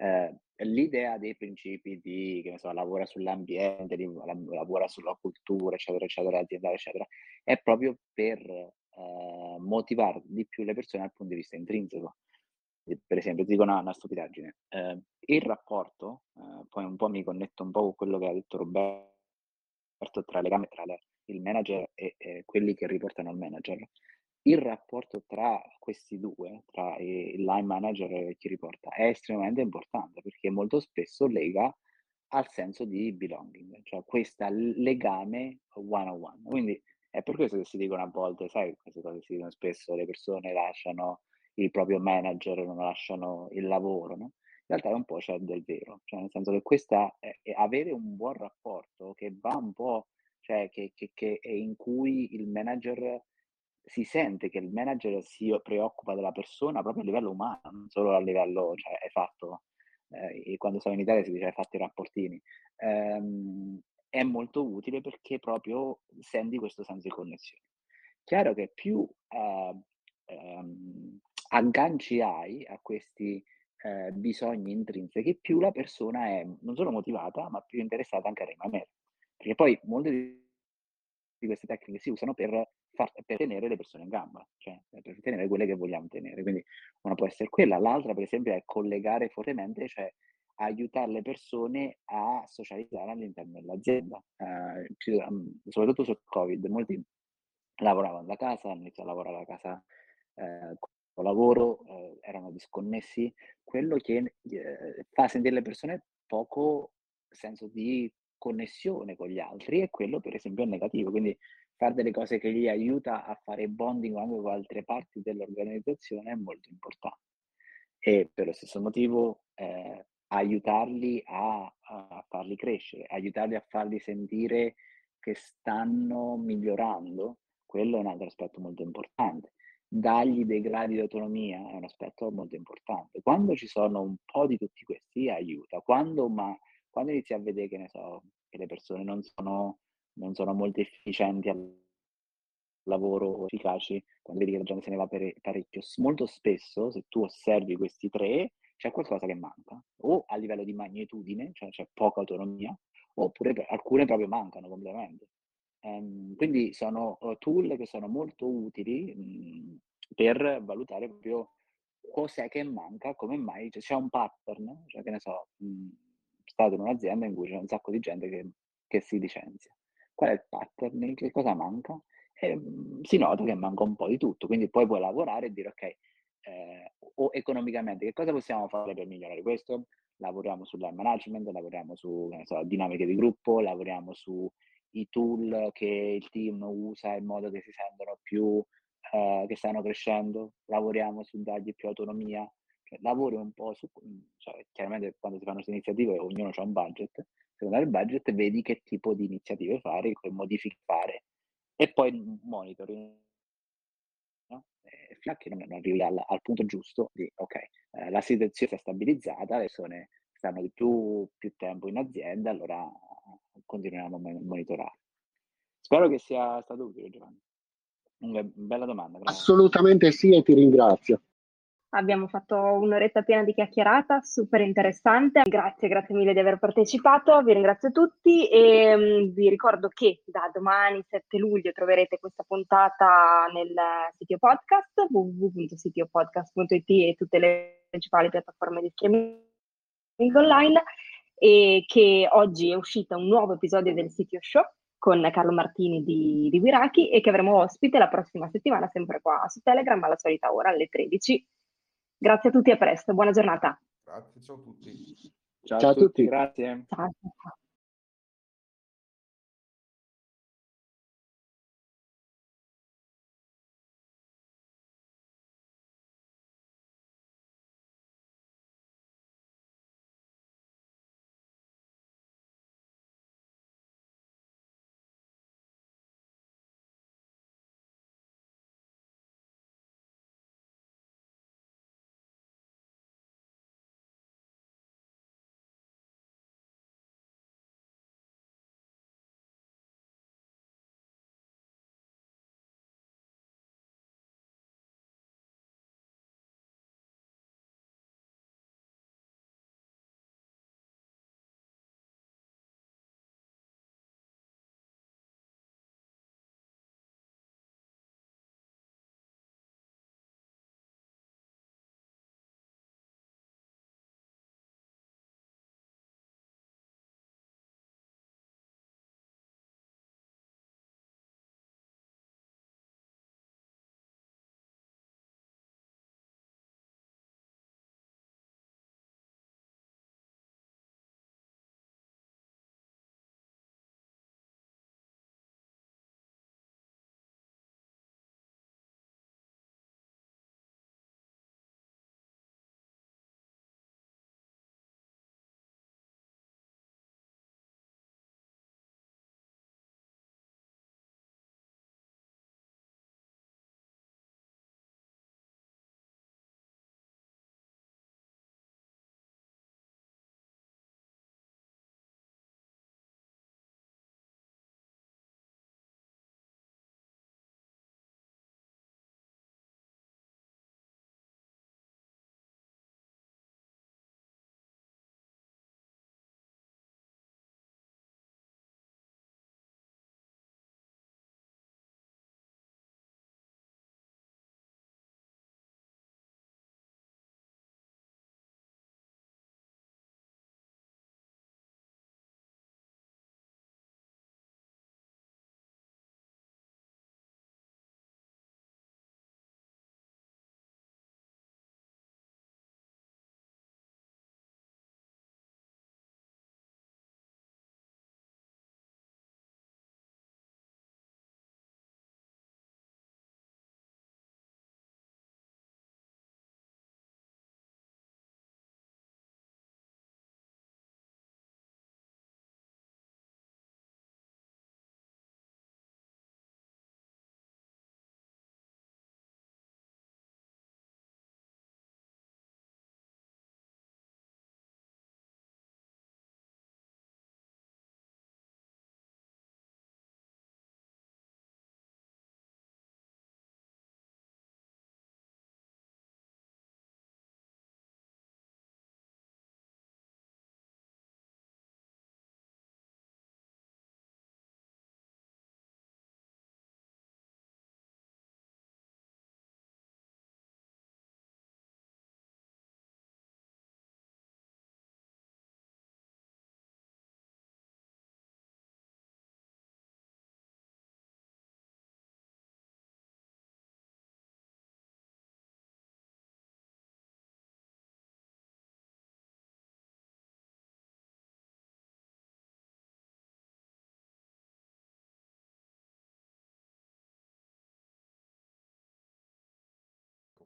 Eh, l'idea dei principi di, che ne so, lavora sull'ambiente, di- lavora sulla cultura, eccetera, eccetera, aziendale, eccetera, è proprio per eh, motivare di più le persone dal punto di vista intrinseco. Per esempio, ti dico una, una stupidaggine. Eh, il rapporto, eh, poi un po' mi connetto un po' con quello che ha detto Roberto tra, legame tra le, il manager e eh, quelli che riportano al manager. Il rapporto tra questi due, tra il line manager e chi riporta, è estremamente importante perché molto spesso lega al senso di belonging, cioè questo legame one on one. Quindi è per questo che si dicono a volte, sai, queste cose si dicono spesso, le persone lasciano il proprio manager, non lasciano il lavoro, no? In realtà è un po' c'è del vero, cioè nel senso che questa è, è avere un buon rapporto che va un po', cioè che, che, che in cui il manager si sente che il manager si preoccupa della persona proprio a livello umano, non solo a livello, cioè hai fatto, eh, quando siamo in Italia si dice hai fatto i rapportini, ehm, è molto utile perché proprio senti questo senso di connessione. Chiaro che più eh, ehm, agganci hai a questi eh, bisogni intrinseci, più la persona è non solo motivata, ma più interessata anche a rimanere. Perché poi molte di queste tecniche si usano per, far, per tenere le persone in gamba, cioè per tenere quelle che vogliamo tenere. Quindi una può essere quella, l'altra per esempio è collegare fortemente, cioè aiutare le persone a socializzare all'interno dell'azienda. Eh, soprattutto sul Covid, molti lavoravano da casa, hanno iniziato a lavorare da casa eh, con lavoro, eh, erano disconnessi, quello che eh, fa sentire le persone poco senso di connessione con gli altri e quello per esempio è negativo, quindi fare delle cose che gli aiuta a fare bonding anche con altre parti dell'organizzazione è molto importante. E per lo stesso motivo eh, aiutarli a, a, farli crescere, aiutarli a farli sentire che stanno migliorando, quello è un altro aspetto molto importante. Dargli dei gradi di autonomia è un aspetto molto importante. Quando ci sono un po' di tutti questi aiuta, quando, ma, quando inizi a vedere che so, che le persone non sono, non sono molto efficienti al lavoro efficaci, quando vedi che la gente se ne va parecchio, molto spesso se tu osservi questi tre, c'è qualcosa che manca, o a livello di magnitudine, cioè c'è poca autonomia, oppure alcune proprio mancano completamente. Um, quindi sono uh, tool che sono molto utili mh, per valutare proprio cos'è che manca, come mai cioè, c'è un pattern, cioè che ne so, mh, stato in un'azienda in cui c'è un sacco di gente che, che si licenzia. Qual è il pattern? Che cosa manca? E, mh, si nota che manca un po' di tutto, quindi poi puoi lavorare e dire ok, eh, o economicamente, che cosa possiamo fare per migliorare questo? Lavoriamo sul management, lavoriamo su so, dinamiche di gruppo, lavoriamo sui tool che il team usa in modo che si sentono più, eh, che stanno crescendo, lavoriamo su dargli più autonomia, lavori un po' su, cioè, chiaramente quando si fanno queste iniziative ognuno ha un budget, secondo il budget vedi che tipo di iniziative fare, che modifiche fare e poi monitoring fino a che non, non arrivi al, al, punto giusto di ok, eh, la situazione si è stabilizzata, le persone stanno di più, più tempo in azienda, allora continuiamo a monitorare. Spero che sia stato utile, Giovanni. Una bella domanda. Grazie. Assolutamente sì e ti ringrazio. Abbiamo fatto un'oretta piena di chiacchierata, super interessante. Grazie, grazie mille di aver partecipato, vi ringrazio tutti e um, vi ricordo che da domani 7 luglio troverete questa puntata nel sito podcast www.sitiopodcast.it e tutte le principali piattaforme di streaming online e che oggi è uscito un nuovo episodio del sito show con Carlo Martini di, di Wiraki e che avremo ospite la prossima settimana sempre qua su Telegram alla solita ora alle 13 Grazie a tutti e a presto, buona giornata. Grazie, ciao a tutti. Ciao, ciao a tutti, tutti. grazie. Ciao.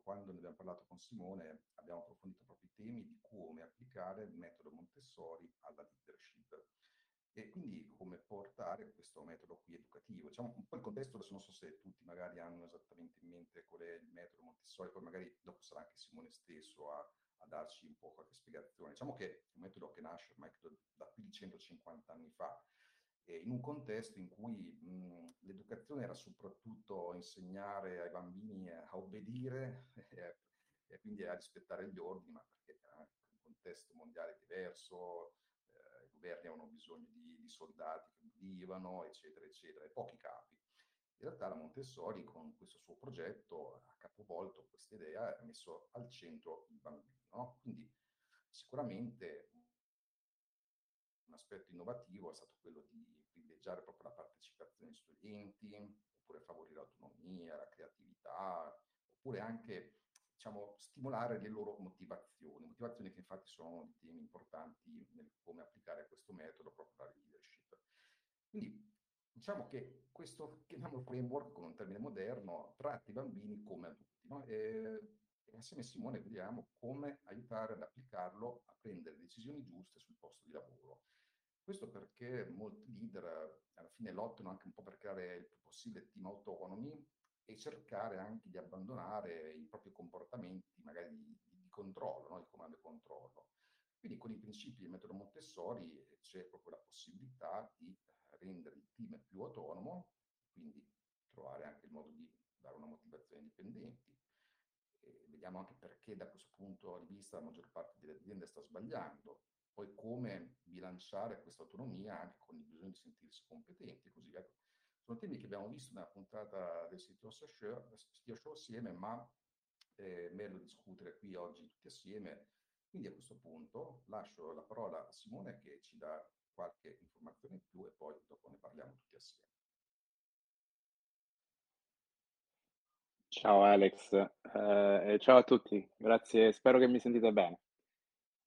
Quando ne abbiamo parlato con Simone, abbiamo approfondito proprio i temi di come applicare il metodo Montessori alla leadership e quindi come portare questo metodo qui educativo. Diciamo un po' il contesto, adesso non so se tutti magari hanno esattamente in mente qual è il metodo Montessori, poi magari dopo sarà anche Simone stesso a, a darci un po' qualche spiegazione. Diciamo che è un metodo che nasce ormai da più di 150 anni fa, in un contesto in cui mh, l'educazione era soprattutto insegnare ai bambini a obbedire e, e quindi a rispettare gli ordini, ma perché era un contesto mondiale diverso, eh, i governi avevano bisogno di, di soldati che obbedivano, eccetera, eccetera, e pochi capi. In realtà la Montessori con questo suo progetto ha capovolto questa idea e ha messo al centro il bambino. No? Quindi sicuramente un aspetto innovativo è stato quello di privilegiare proprio la partecipazione degli studenti, oppure favorire l'autonomia, la creatività, oppure anche diciamo, stimolare le loro motivazioni, motivazioni che infatti sono temi importanti nel come applicare questo metodo proprio per la leadership. Quindi diciamo che questo, chiamiamolo framework con un termine moderno, tratta i bambini come adulti. No? E, e assieme a Simone vediamo come aiutare ad applicarlo a prendere decisioni giuste sul posto di lavoro. Questo perché molti leader alla fine lottano anche un po' per creare il più possibile team autonomi e cercare anche di abbandonare i propri comportamenti magari di, di controllo, no? di comando e controllo. Quindi con i principi del metodo Montessori c'è proprio la possibilità di rendere il team più autonomo, quindi trovare anche il modo di dare una motivazione ai dipendenti. E vediamo anche perché da questo punto di vista la maggior parte delle aziende sta sbagliando, poi come bilanciare questa autonomia anche con il bisogno di sentirsi competenti e così via. Ecco, sono temi che abbiamo visto nella puntata del sito Show assieme, ma è meglio discutere qui oggi tutti assieme. Quindi a questo punto lascio la parola a Simone che ci dà qualche informazione in più e poi dopo ne parliamo tutti assieme. Ciao Alex, eh, ciao a tutti, grazie, spero che mi sentite bene.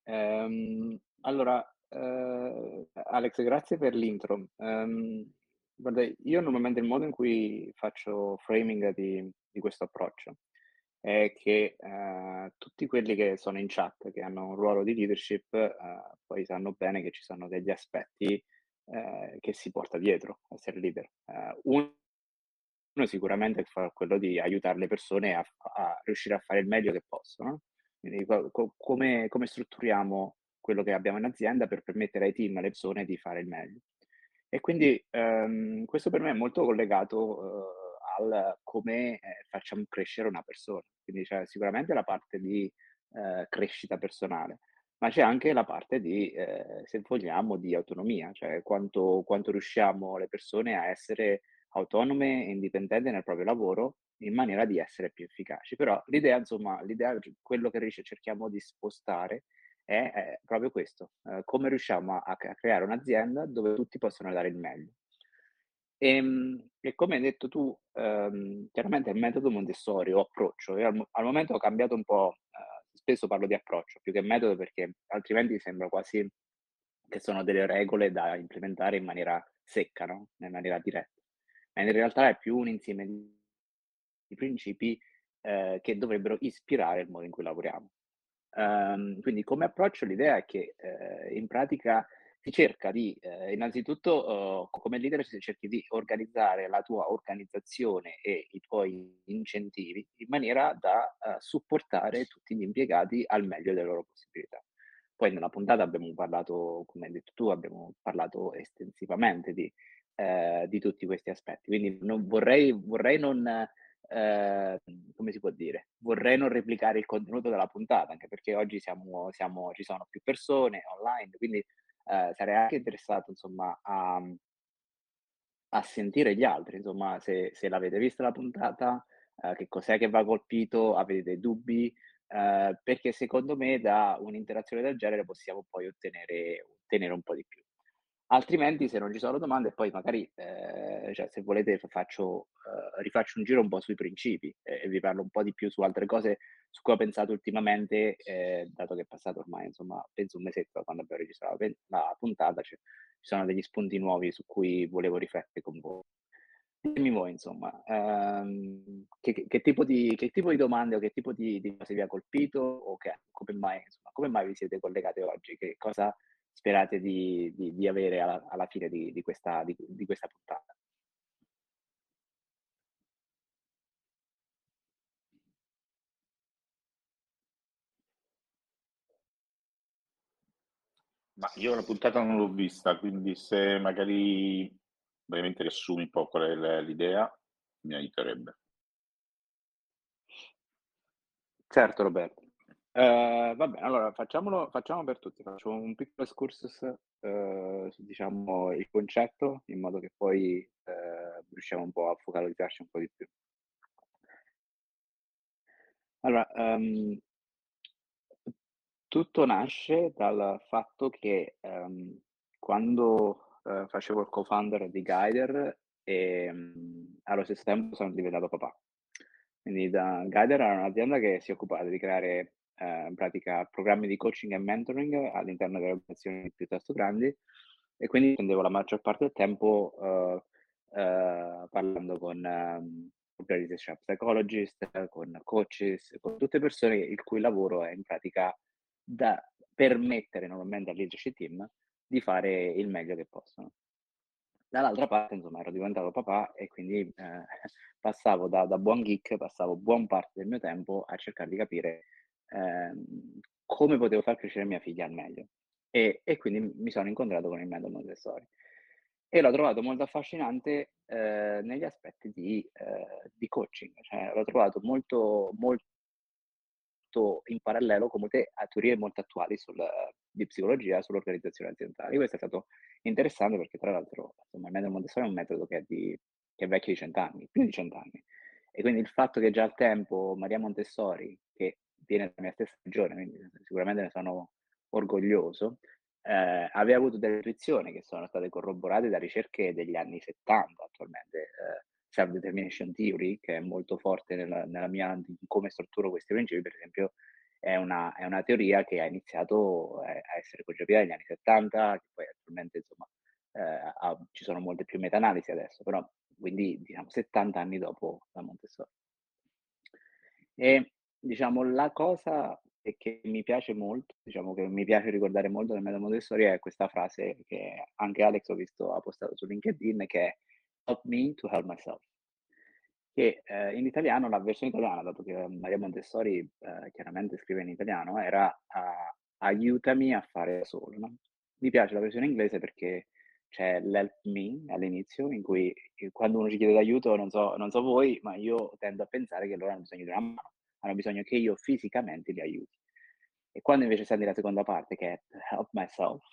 Um, allora, eh, Alex, grazie per l'intro. Um, guarda, io normalmente il modo in cui faccio framing di, di questo approccio è che eh, tutti quelli che sono in chat, che hanno un ruolo di leadership, eh, poi sanno bene che ci sono degli aspetti eh, che si porta dietro essere leader. Eh, uno sicuramente è quello di aiutare le persone a, a riuscire a fare il meglio che possono. Quindi co- come, come strutturiamo quello che abbiamo in azienda per permettere ai team, alle persone di fare il meglio. E quindi ehm, questo per me è molto collegato eh, al come eh, facciamo crescere una persona. Quindi c'è sicuramente la parte di eh, crescita personale, ma c'è anche la parte di, eh, se vogliamo, di autonomia, cioè quanto, quanto riusciamo le persone a essere autonome e indipendenti nel proprio lavoro in maniera di essere più efficaci. Però l'idea, insomma, l'idea, quello che cerchiamo di spostare è, è proprio questo, eh, come riusciamo a, a, creare un'azienda dove tutti possono dare il meglio. E, ehm, e come hai detto tu, ehm, chiaramente il metodo Montessori o approccio, io al, al, momento ho cambiato un po', eh, spesso parlo di approccio più che metodo perché altrimenti sembra quasi che sono delle regole da implementare in maniera secca, no? in maniera diretta. Ma in realtà è più un insieme di principi eh, che dovrebbero ispirare il modo in cui lavoriamo. Um, quindi come approccio l'idea è che eh, in pratica si cerca di, eh, innanzitutto, uh, come leader si cerchi di organizzare la tua organizzazione e i tuoi incentivi in maniera da uh, supportare tutti gli impiegati al meglio delle loro possibilità. Poi nella puntata abbiamo parlato, come hai detto tu, abbiamo parlato estensivamente di, eh, di tutti questi aspetti. Quindi non vorrei, vorrei non eh, come si può dire, vorrei non replicare il contenuto della puntata, anche perché oggi siamo, siamo, ci sono più persone online, quindi eh, sarei anche interessato insomma a, a sentire gli altri, insomma se, se l'avete vista la puntata, eh, che cos'è che va colpito, avete dei dubbi, eh, perché secondo me da un'interazione del genere possiamo poi ottenere, ottenere un po' di più. Altrimenti, se non ci sono domande, poi magari, eh, cioè, se volete, faccio, eh, rifaccio un giro un po' sui principi e, e vi parlo un po' di più su altre cose su cui ho pensato ultimamente, eh, dato che è passato ormai, insomma, penso un mesetto da quando abbiamo registrato la, puntata, cioè, ci sono degli spunti nuovi su cui volevo riflettere con voi. Dimmi voi, insomma, ehm, che, che, tipo di, che, tipo di, domande o che tipo di, di cose vi ha colpito o che, come, mai, insomma, come mai vi siete collegati oggi? Che cosa sperate di, di avere alla, alla fine di, questa, di questa puntata? Ma io la puntata non l'ho vista, quindi se magari brevemente riassumi un po' qual è l'idea, mi aiuterebbe. Certo Roberto. Eh, va bene, allora facciamolo, facciamo per tutti, faccio un piccolo excursus eh, su diciamo, il concetto, in modo che poi eh, riusciamo un po' a focalizzarci un po' di più. Allora, um, tutto nasce dal fatto che um, quando uh, facevo il co-founder di Guider e um, allo stesso tempo sono diventato papà. Quindi da, Guider era un'azienda che si occupava di creare uh, in pratica programmi di coaching e mentoring all'interno delle organizzazioni piuttosto grandi e quindi spendevo la maggior parte del tempo uh, parlando con organization psychologist, con coaches, con tutte persone il cui lavoro è in pratica da permettere normalmente al leadership team di fare il meglio che possono. Dall'altra parte, insomma, ero diventato papà e quindi eh, passavo da, da, buon geek, passavo buon parte del mio tempo a cercare di capire eh, come potevo far crescere mia figlia al meglio. E, e quindi mi sono incontrato con il metodo Montessori. E l'ho trovato molto affascinante eh, negli aspetti di, eh, di coaching, cioè, l'ho trovato molto, molto in parallelo con molte teorie molto attuali sul, di psicologia sull'organizzazione aziendale. Questo è stato interessante perché tra l'altro insomma, il metodo Montessori è un metodo che è, di, che è vecchio di cent'anni, più di cent'anni. E quindi il fatto che già al tempo Maria Montessori, viene dalla mia stessa regione, quindi sicuramente ne sono orgoglioso, eh, aveva avuto delle intuizioni che sono state corroborate da ricerche degli anni 70 attualmente. Eh, self-determination theory, che è molto forte nella, nella mia, in come strutturo questi principi, per esempio, è una, è una teoria che ha iniziato a, essere concepita negli anni 70, che poi attualmente insomma, eh, ha, ci sono molte più meta-analisi adesso, però quindi diciamo 70 anni dopo la Montessori. E diciamo la cosa che mi piace molto, diciamo che mi piace ricordare molto del metodo Montessori è questa frase che anche Alex ho visto ha postato su LinkedIn che è Help me to help myself. Che eh, in italiano, la versione italiana, dato che Maria Montessori eh, chiaramente scrive in italiano, era uh, aiutami a fare da solo. No? Mi piace la versione inglese perché c'è l'help me all'inizio, in cui eh, quando uno ci chiede d'aiuto, non so, non so voi, ma io tendo a pensare che loro hanno bisogno di una mano, hanno bisogno che io fisicamente li aiuti. E quando invece senti la seconda parte, che è help myself,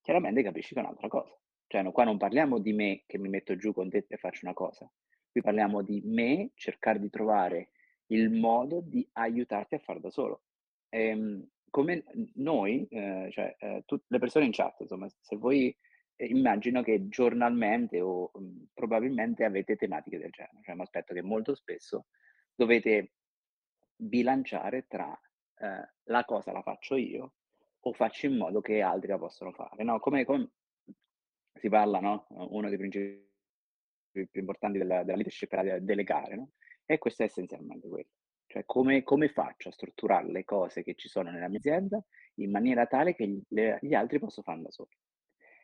chiaramente capisci che è un'altra cosa. Cioè, no, qua non parliamo di me che mi metto giù con te e faccio una cosa. Qui parliamo di me cercare di trovare il modo di aiutarti a fare da solo. E, ehm, come noi, eh, cioè eh, tutte le persone in chat, insomma, se voi eh, immagino che giornalmente o mh, mm, probabilmente avete tematiche del genere, cioè mi aspetto che molto spesso dovete bilanciare tra eh, la cosa la faccio io o faccio in modo che altri la possano fare. No? Come, come si parla, no? Uno dei principi più importanti della, della leadership era delegare, no? E questo è essenzialmente quello. Cioè come, come, faccio a strutturare le cose che ci sono nella mia azienda in maniera tale che gli, gli altri possano farlo da soli.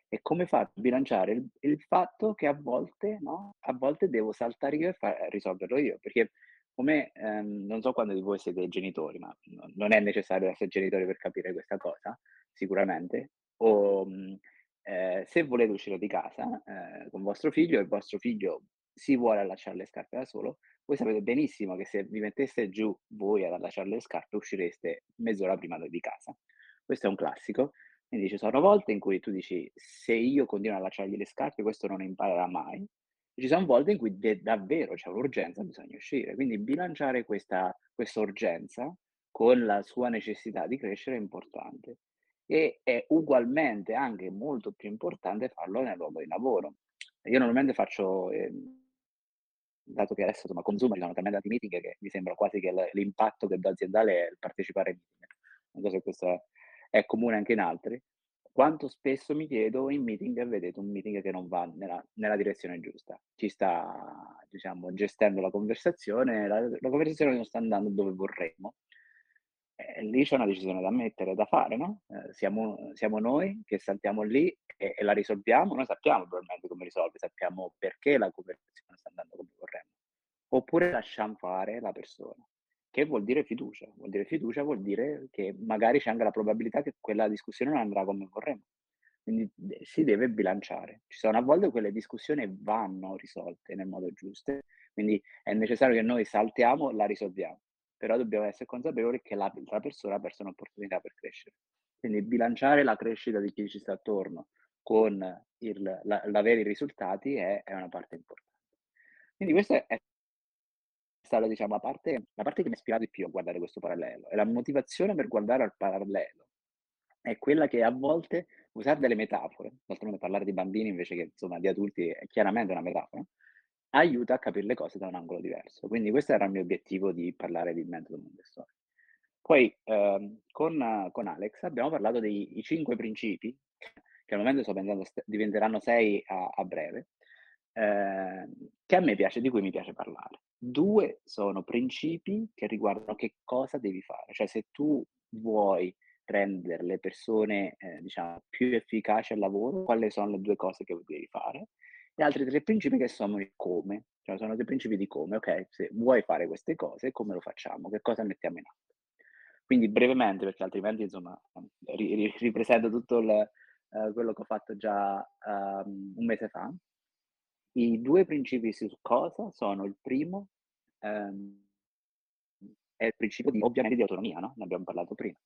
E come faccio a bilanciare il, il fatto che a volte, no? a volte devo saltare io e far, risolverlo io, perché come ehm, non so quando di voi siete genitori, ma non è necessario essere genitori per capire questa cosa, sicuramente, o mh, eh, se volete uscire di casa eh, con vostro figlio e il vostro figlio si vuole allacciare le scarpe da solo, voi sapete benissimo che se vi metteste giù voi ad allacciare le scarpe uscireste mezz'ora prima di casa. Questo è un classico. Quindi ci sono volte in cui tu dici se io continuo a allacciargli le scarpe questo non imparerà mai. Ci sono volte in cui de- davvero c'è un'urgenza, bisogna uscire. Quindi bilanciare questa, urgenza con la sua necessità di crescere è importante e è ugualmente anche molto più importante farlo nel luogo di lavoro. Io normalmente faccio, eh, dato che adesso insomma, consumo ci sono talmente tanti meeting che mi sembra quasi che l'impatto che do aziendale è il partecipare ai meeting. Non so se questo è comune anche in altri. Quanto spesso mi chiedo in meeting, vedete un meeting che non va nella, nella direzione giusta, ci sta diciamo, gestendo la conversazione, la, la conversazione non sta andando dove vorremmo. E lì c'è una decisione da mettere, da fare, no? Eh, siamo, siamo, noi che saltiamo lì e, e, la risolviamo, noi sappiamo probabilmente come risolve, sappiamo perché la conversazione sta andando come vorremmo. Oppure lasciamo fare la persona che vuol dire fiducia. Vuol dire fiducia, vuol dire che magari c'è anche la probabilità che quella discussione non andrà come vorremmo. Quindi si deve bilanciare. Ci sono a volte quelle discussioni vanno risolte nel modo giusto, quindi è necessario che noi saltiamo, la risolviamo, però dobbiamo essere consapevoli che l'altra persona ha perso un'opportunità per crescere. Quindi bilanciare la crescita di chi ci sta attorno con il, la, l'avere i risultati è, è una parte importante. Quindi questo è stata diciamo, la parte, la parte che mi ha ispirato di più a guardare questo parallelo. E la motivazione per guardare al parallelo è quella che a volte usare delle metafore, d'altronde parlare di bambini invece che insomma, di adulti è chiaramente una metafora, aiuta a capire le cose da un angolo diverso. Quindi questo era il mio obiettivo di parlare di metodo Montessori. Poi ehm, con, con, Alex abbiamo parlato dei cinque principi, che al momento sto pensando st- diventeranno sei a, a breve, eh, che a me piace, di cui mi piace parlare. Due sono principi che riguardano che cosa devi fare, cioè se tu vuoi rendere le persone, eh, diciamo, più efficaci al lavoro, quali sono le due cose che devi fare, e altri tre principi che sono il come, cioè sono dei principi di come, ok, se vuoi fare queste cose, come lo facciamo, che cosa mettiamo in atto. Quindi brevemente, perché altrimenti insomma ri- ripresento tutto il, uh, quello che ho fatto già um, un mese fa, i due principi su cosa sono il primo, ehm, è il principio di, ovviamente di autonomia, no? Ne abbiamo parlato prima.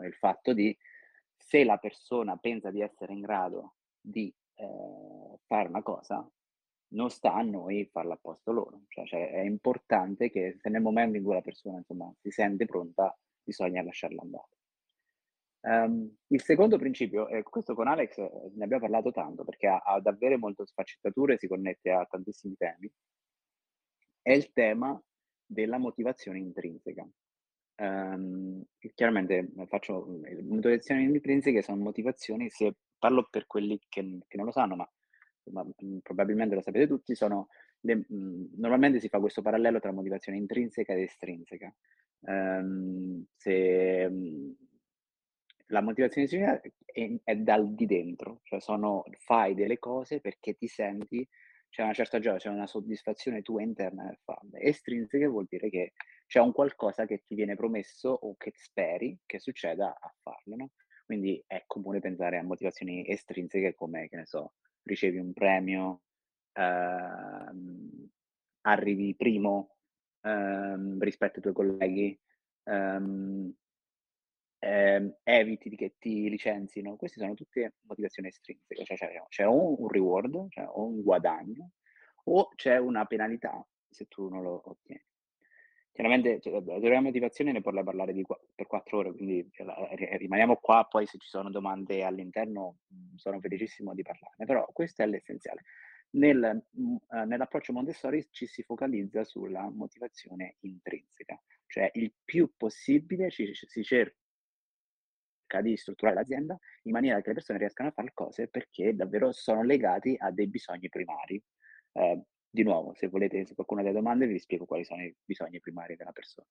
Il fatto di se la persona pensa di essere in grado di eh, fare una cosa, non sta a noi farla a posto loro. Cioè, cioè, è importante che se nel momento in cui la persona insomma, si sente pronta, bisogna lasciarla andare. Um, il secondo principio, e questo con Alex eh, ne abbiamo parlato tanto perché ha, ha davvero molte sfaccettature, si connette a tantissimi temi, è il tema della motivazione intrinseca. Um, chiaramente faccio le motivazioni intrinseche sono motivazioni, se parlo per quelli che, che non lo sanno, ma insomma, probabilmente lo sapete tutti, sono le, mh, normalmente si fa questo parallelo tra motivazione intrinseca ed estrinseca. Um, se la motivazione intrinseca è, è, dal di dentro, cioè sono, fai delle cose perché ti senti, c'è una certa gioia, c'è una soddisfazione tua interna nel farle. Estrinseca vuol dire che c'è un qualcosa che ti viene promesso o che speri che succeda a farlo, no? Quindi è comune pensare a motivazioni estrinseche come, che ne so, ricevi un premio, ehm, arrivi primo ehm, rispetto ai tuoi colleghi, ehm, ehm, eviti che ti licenzino, queste sono tutte motivazioni estrinseche, cioè c'è, c'è o un reward, cioè o un guadagno, o c'è una penalità se tu non lo ottieni. Chiaramente cioè, della motivazione ne potrei parlare di, per quattro ore, quindi cioè, rimaniamo qua, poi se ci sono domande all'interno sono felicissimo di parlarne, però questo è l'essenziale. Nel, eh, nell'approccio Montessori ci si focalizza sulla motivazione intrinseca, cioè il più possibile ci, si cerca di strutturare l'azienda in maniera che le persone riescano a fare cose perché davvero sono legati a dei bisogni primari. Eh, di nuovo, se volete, se qualcuno ha delle domande, vi spiego quali sono i bisogni primari della persona.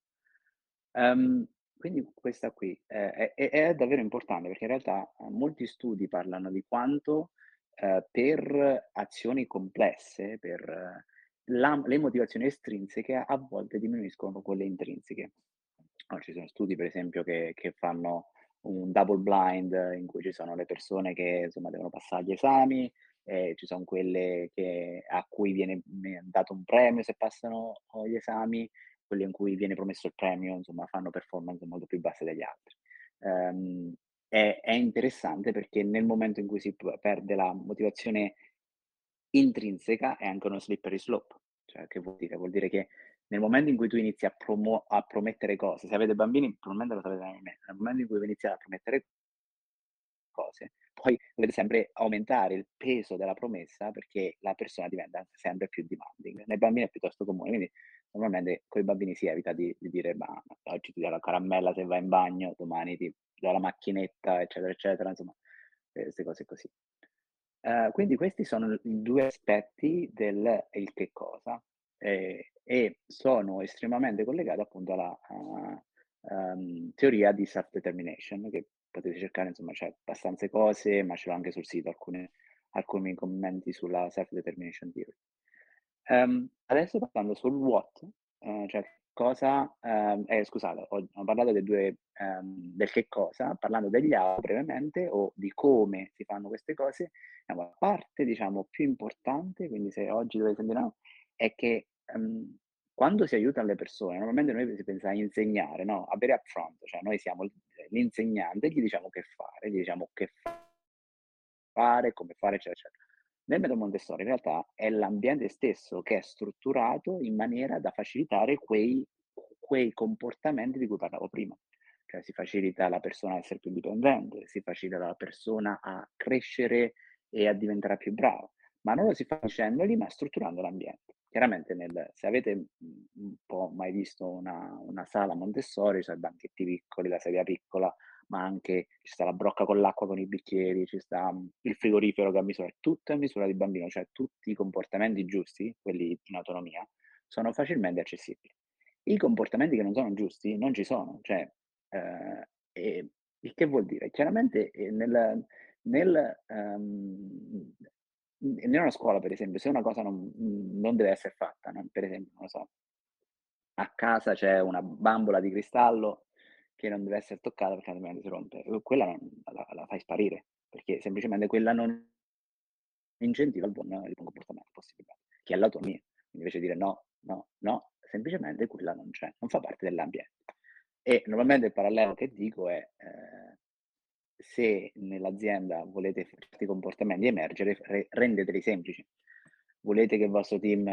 Um, quindi questa qui eh, è, è, davvero importante perché in realtà eh, molti studi parlano di quanto eh, per azioni complesse, per eh, la, le motivazioni estrinseche a volte diminuiscono quelle intrinseche. Oh, ci sono studi, per esempio, che, che fanno un double blind in cui ci sono le persone che insomma devono passare gli esami, eh, ci sono quelle che, a cui viene dato un premio se passano gli esami, quelle in cui viene promesso il premio, insomma, fanno performance molto più basse degli altri. Um, è, è, interessante perché nel momento in cui si perde la motivazione intrinseca è anche uno slippery slope. Cioè, che vuol dire? Vuol dire che nel momento in cui tu inizi a, promo- a promettere cose, se avete bambini, probabilmente lo sapete nel momento in cui inizi a promettere cose, poi dovete sempre aumentare il peso della promessa perché la persona diventa sempre più demanding. Nei bambini è piuttosto comune, quindi normalmente con i bambini si evita di, di dire ma oggi ti do la caramella se vai in bagno, domani ti do la macchinetta, eccetera, eccetera, insomma. queste cose così. Uh, quindi questi sono i due aspetti del il che cosa eh, e sono estremamente collegati appunto alla uh, um, teoria di self-determination che potete cercare, insomma c'è abbastanza cose, ma ce l'ho anche sul sito, alcune, alcuni commenti sulla self-determination theory. Um, adesso parlando sul what, uh, cioè cosa, um, eh, scusate, ho, ho parlato due, del che cosa, parlando degli how brevemente o di come si fanno queste cose, la parte diciamo più importante, quindi se oggi dovete sentire no, è che um, quando si aiutano le persone, normalmente noi si pensa a insegnare, no? A very upfront, cioè noi siamo l'insegnante, gli diciamo che fare, gli diciamo che fare, come fare, eccetera, eccetera. Nel metodo Montessori in realtà è l'ambiente stesso che è strutturato in maniera da facilitare quei, quei comportamenti di cui parlavo prima. Cioè si facilita la persona a essere più indipendente, si facilita la persona a crescere e a diventare più brava, ma non lo si fa dicendogli, ma strutturando l'ambiente. Chiaramente nel, se avete un po' mai visto una, una sala Montessori, cioè banchetti piccoli, la sedia piccola, ma anche ci sta la brocca con l'acqua con i bicchieri, ci sta mm, il frigorifero che ha misura, tutto a misura di bambino, cioè tutti i comportamenti giusti, quelli in autonomia, sono facilmente accessibili. I comportamenti che non sono giusti non ci sono, cioè, eh, e, il che vuol dire? Chiaramente eh, nel, nel, um, una scuola, per esempio, se una cosa non, non deve essere fatta, no? per esempio, non lo so, a casa c'è una bambola di cristallo che non deve essere toccata perché altrimenti si rompe. Quella non, la, la, fai sparire, perché semplicemente quella non incentiva il buon, il buon comportamento possibile, che è l'autonomia. Invece di dire no, no, no, semplicemente quella non c'è, non fa parte dell'ambiente. E normalmente il parallelo che dico è eh, se nell'azienda volete certi comportamenti emergere, re, rendeteli semplici. Volete che il vostro team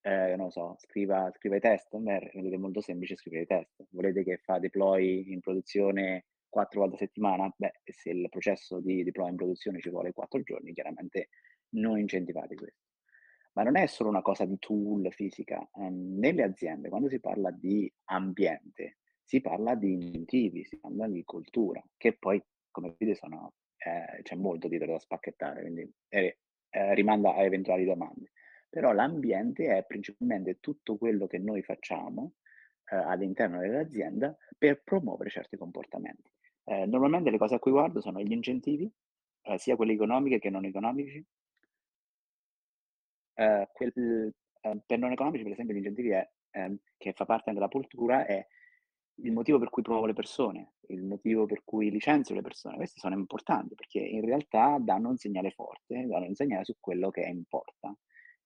eh, non so, scriva, scriva i test, beh, rendete molto semplice scrivere i test. Volete che fa deploy in produzione quattro volte a settimana? Beh, se il processo di deploy in produzione ci vuole quattro giorni, chiaramente non incentivate questo. Ma non è solo una cosa di tool fisica. Um, nelle aziende, quando si parla di ambiente, si parla di incentivi, si parla di cultura, che poi, come vedete, sono, eh, c'è molto dietro da spacchettare, quindi eh, rimanda a eventuali domande. Però l'ambiente è principalmente tutto quello che noi facciamo eh, all'interno dell'azienda per promuovere certi comportamenti. Eh, normalmente le cose a cui guardo sono gli incentivi, eh, sia quelli economici che non economici. Eh, quel, per non economici, per esempio, gli incentivi è, ehm, che fa parte della cultura è il motivo per cui provo le persone, il motivo per cui licenzio le persone. Questi sono importanti perché in realtà danno un segnale forte, danno un segnale su quello che importa.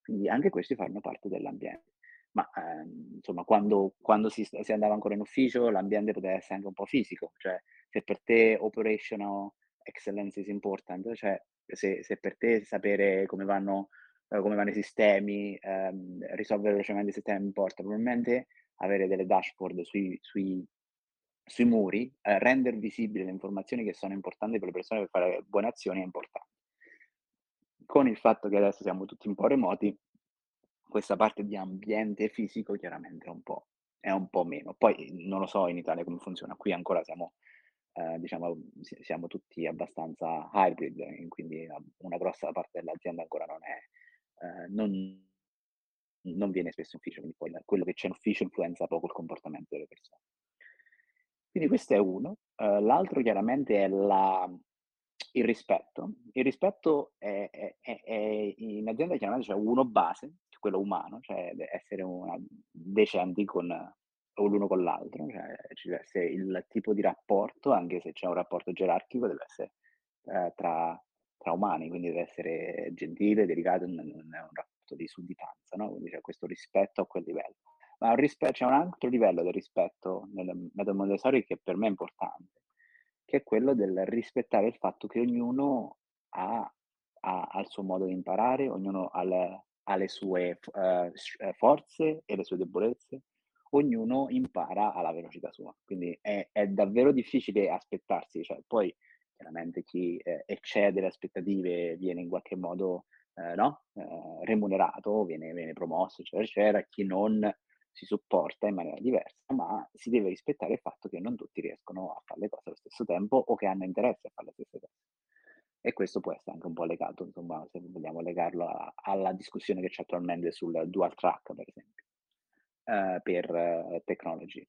Quindi anche questi fanno parte dell'ambiente. Ma ehm, insomma, quando, quando si, si, andava ancora in ufficio, l'ambiente poteva essere anche un po' fisico, cioè se per te operational excellence is important, cioè se, se per te sapere come vanno, eh, come vanno i sistemi, ehm, risolvere velocemente i sistemi importa, probabilmente avere delle dashboard sui, sui, sui muri, eh, rendere visibili le informazioni che sono importanti per le persone per fare buone azioni è importante con il fatto che adesso siamo tutti un po' remoti, questa parte di ambiente fisico chiaramente è un po', è un po meno. Poi non lo so in Italia come funziona, qui ancora siamo, eh, diciamo, siamo tutti abbastanza hybrid, quindi una grossa parte dell'azienda ancora non è, eh, non, non viene spesso in ufficio, quindi poi quello che c'è in ufficio influenza poco il comportamento delle persone. Quindi questo è uno. Uh, l'altro chiaramente è la, il rispetto. Il rispetto è, è, è, in azienda chiaramente c'è uno base, quello umano, cioè essere una, decenti con l'uno con l'altro, cioè ci deve essere il tipo di rapporto, anche se c'è un rapporto gerarchico, deve essere eh, tra, tra, umani, quindi deve essere gentile, delicato, non è un rapporto di sudditanza, no? quindi c'è questo rispetto a quel livello. Ma rispe- c'è un altro livello del rispetto nel metodo Montessori che per me è importante, che è quello del rispettare il fatto che ognuno ha, ha, ha il suo modo di imparare, ognuno ha le, ha le sue uh, forze e le sue debolezze, ognuno impara alla velocità sua. Quindi è, è davvero difficile aspettarsi, cioè, poi chiaramente chi eh, eccede le aspettative viene in qualche modo eh, no? eh, remunerato, viene, viene promosso, eccetera, eccetera, chi non si supporta in maniera diversa, ma si deve rispettare il fatto che non tutti riescono a fare le cose allo stesso tempo o che hanno interesse a fare le stesse cose. E questo può essere anche un po' legato, insomma, se vogliamo legarlo a- alla discussione che c'è attualmente sul dual track, per esempio, eh, per eh, technology.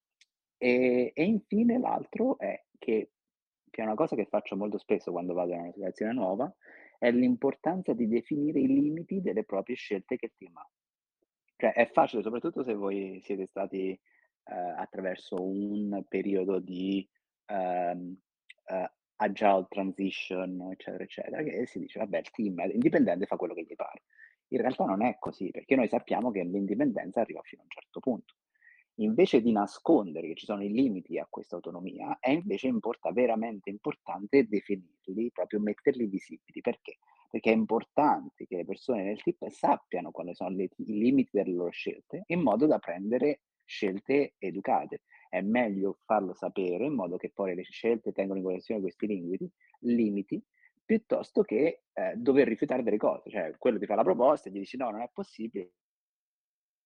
E, e infine l'altro è che, che è una cosa che faccio molto spesso quando vado in una situazione nuova, è l'importanza di definire i limiti delle proprie scelte che il team ha. Cioè è facile, soprattutto se voi siete stati eh, attraverso un periodo di ehm, eh, agile transition, eccetera, eccetera, che si dice, vabbè, il team indipendente, fa quello che gli pare. In realtà non è così, perché noi sappiamo che l'indipendenza arriva fino a un certo punto. Invece di nascondere che ci sono i limiti a questa autonomia, è invece importa, veramente importante definirli, proprio metterli visibili. Perché? Perché è importante che le persone nel team sappiano quali sono le, i limiti delle loro scelte, in modo da prendere scelte educate è meglio farlo sapere in modo che poi le scelte tengano in considerazione questi limiti, limiti piuttosto che eh, dover rifiutare delle cose. Cioè, quello ti fa la proposta e gli dici no, non è possibile,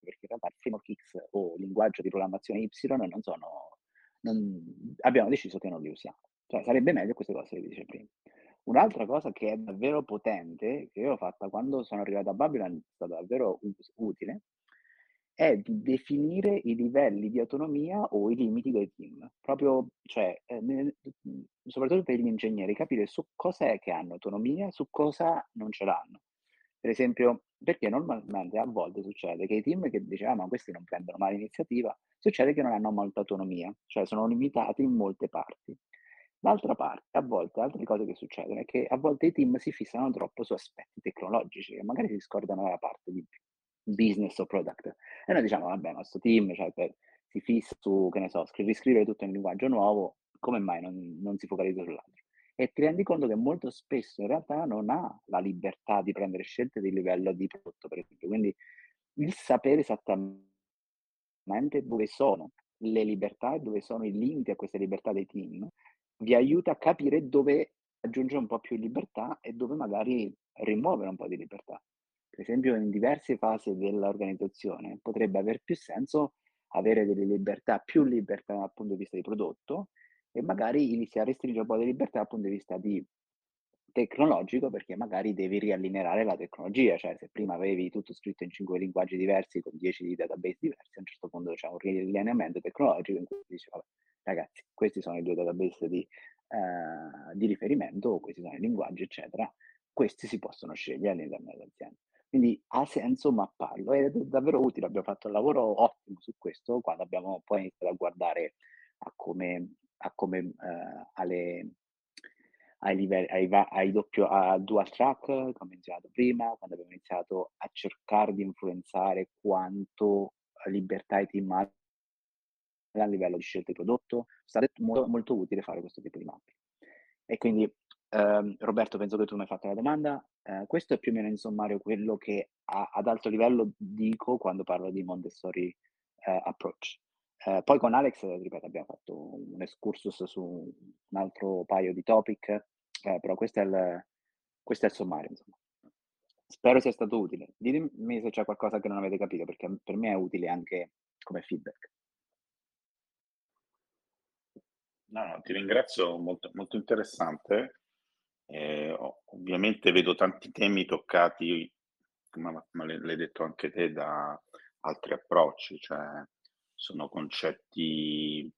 perché in realtà framework X o linguaggio di programmazione Y non sono, non, abbiamo deciso che non li usiamo. Cioè, sarebbe meglio queste cose che dice prima. Un'altra cosa che è davvero potente, che io ho fatta quando sono arrivato a Babylon, è stata davvero utile, è di definire i livelli di autonomia o i limiti dei team. Proprio, cioè, eh, mhmm, soprattutto per gli ingegneri, capire su cosa è che hanno autonomia, su cosa non ce l'hanno. Per esempio, perché normalmente a volte succede che i team che dicevano ah, questi non prendono mai l'iniziativa, succede che non hanno molta autonomia, cioè sono limitati in molte parti. D'altra parte, a volte altre cose che succedono è che a volte i team si fissano troppo su aspetti tecnologici e magari si scordano la parte di business o product. E noi diciamo, vabbè, il nostro team cioè, per, si fissa su, che ne so, riscrivere tutto in linguaggio nuovo, come mai non, non si focalizza sull'altro? E ti rendi conto che molto spesso in realtà non ha la libertà di prendere scelte di livello di prodotto, per esempio. Quindi il sapere esattamente dove sono le libertà e dove sono i limiti a queste libertà dei team vi aiuta a capire dove aggiungere un po' più libertà e dove magari rimuovere un po' di libertà per esempio in diverse fasi dell'organizzazione, potrebbe aver più senso avere delle libertà, più libertà dal punto di vista di prodotto e magari iniziare a restringere un po' di libertà dal punto di vista di tecnologico perché magari devi riallineare la tecnologia, cioè se prima avevi tutto scritto in cinque linguaggi diversi con dieci database diversi, a un certo punto c'è un riallineamento tecnologico in cui si dice, vabbè, ragazzi, questi sono i due database di, eh, di riferimento, questi sono i linguaggi, eccetera, questi si possono scegliere all'interno dell'azienda. Quindi ha senso mapparlo è davvero utile. Abbiamo fatto un lavoro ottimo su questo quando abbiamo poi iniziato a guardare a come, a come eh, alle, ai livelli, ai, ai doppio, a dual track, come ho menzionato prima, quando abbiamo iniziato a cercare di influenzare quanto libertà ai team a livello di scelta di prodotto, stato molto, molto utile fare questo tipo di mappe. E quindi Ehm, Roberto, penso che tu mi hai fatto la domanda. Eh, questo è più o meno in sommario quello che a, ad alto livello dico quando parlo di Montessori eh, approach. Eh, poi con Alex, ripeto, abbiamo fatto un excursus su un altro paio di topic, eh, però questo è, il, questo è il sommario, insomma. Spero sia stato utile. Ditemi se c'è qualcosa che non avete capito, perché per me è utile anche come feedback. No, no, ti ringrazio, molto, molto interessante. Eh, ovviamente vedo tanti temi toccati, come l'hai detto anche te, da altri approcci, cioè sono concetti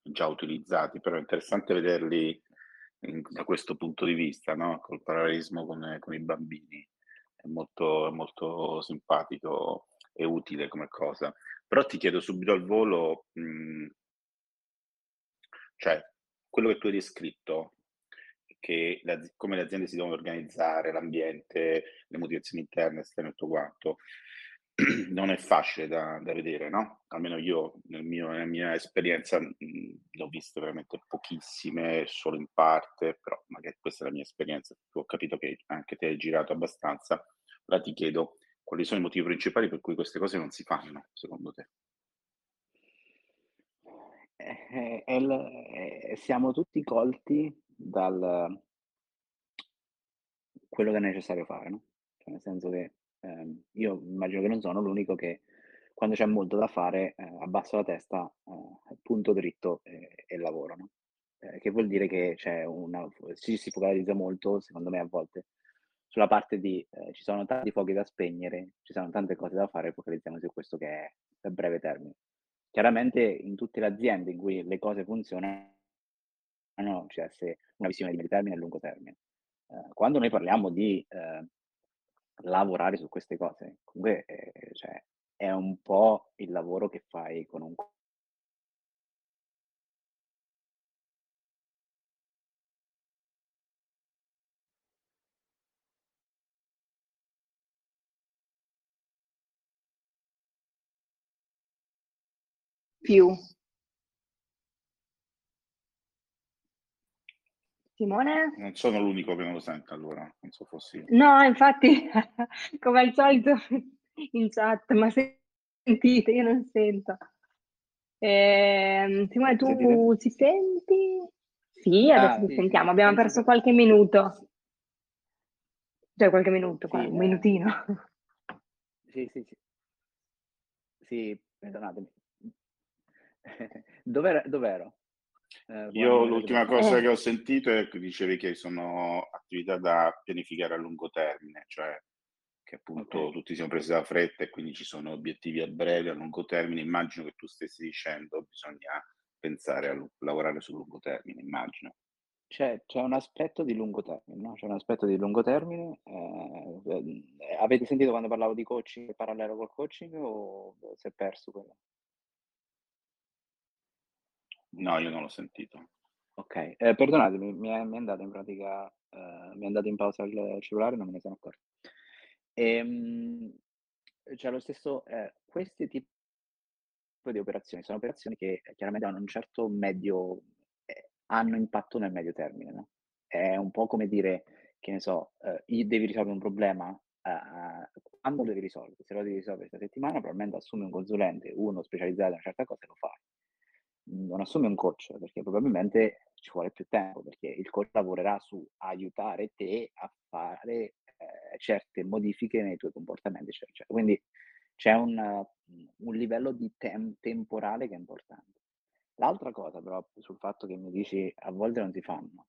già utilizzati, però è interessante vederli in, da questo punto di vista, no? col parallelismo con, con i bambini. È molto, molto simpatico e utile come cosa. Però ti chiedo subito al volo, mh, mm, cioè, quello che tu hai descritto, che le, come le aziende si devono organizzare, l'ambiente, le motivazioni interne, esterne e tutto quanto, non è facile da, da vedere, no? Almeno io nel mio, nella mia esperienza mh, l'ho viste veramente pochissime, solo in parte, però magari questa è la mia esperienza, tu ho capito che anche te hai girato abbastanza. Ora ti chiedo quali sono i motivi principali per cui queste cose non si fanno, secondo te? Eh, eh, eh, siamo tutti colti dal quello che è necessario fare, no? Cioè, nel senso che ehm, io immagino che non sono l'unico che quando c'è molto da fare eh, abbasso la testa, eh, punto dritto e, e lavoro, no? Eh, che vuol dire che c'è una, ci si focalizza molto, secondo me a volte, sulla parte di eh, ci sono tanti fuochi da spegnere, ci sono tante cose da fare, focalizziamo su questo che è a breve termine. Chiaramente in tutte le aziende in cui le cose funzionano ci deve essere una visione di medio termine e lungo termine. Eh, quando noi parliamo di eh, lavorare su queste cose, comunque eh, cioè, è un po' il lavoro che fai con un più. Simone? Non sono l'unico che non lo sente allora, non so fossi... No, infatti, come al solito in chat, ma sentite, io non sento. Eh, Simone, tu Sentite? ci senti? Sì, adesso Ah, ti sì, sentiamo, sì, abbiamo penso perso che... qualche minuto. Cioè, qualche minuto, qua, Sì, un eh, minutino. sì, sì, sì. Sì, perdonatemi. Dov'era, dov'ero? Eh, Io l'ultima cosa Eh, che ho sentito è che dicevi che sono attività da pianificare a lungo termine, cioè che appunto Ok. tutti siamo presi da fretta e quindi ci sono obiettivi a breve, a lungo termine. Immagino che tu stessi dicendo bisogna pensare a lavorare sul lungo termine, immagino. C'è, c'è un aspetto di lungo termine, no? C'è un aspetto di lungo termine. eh, eh, avete sentito quando parlavo di coaching parallelo col coaching o si è perso quello? No, io non l'ho sentito. Ok, eh, perdonatemi, mi è, mi è andato in pratica, eh, mi è andato in pausa il cellulare non me ne sono accorto. Ehm, c'è lo stesso, eh, questi tipi di operazioni sono operazioni che eh, chiaramente hanno un certo medio, eh, hanno impatto nel medio termine, no? È un po' come dire, che ne so, eh, devi risolvere un problema, eh, quando lo devi risolvere? Se lo devi risolvere questa settimana, probabilmente assumi un consulente, uno specializzato in una certa cosa e lo fai. Non assumi un coach, perché probabilmente ci vuole più tempo, perché il coach lavorerà su aiutare te a fare eh, certe modifiche nei tuoi comportamenti, eccetera, eccetera. Quindi c'è un, un livello di tem- temporale che è importante. L'altra cosa, però, sul fatto che mi dici a volte non si fanno,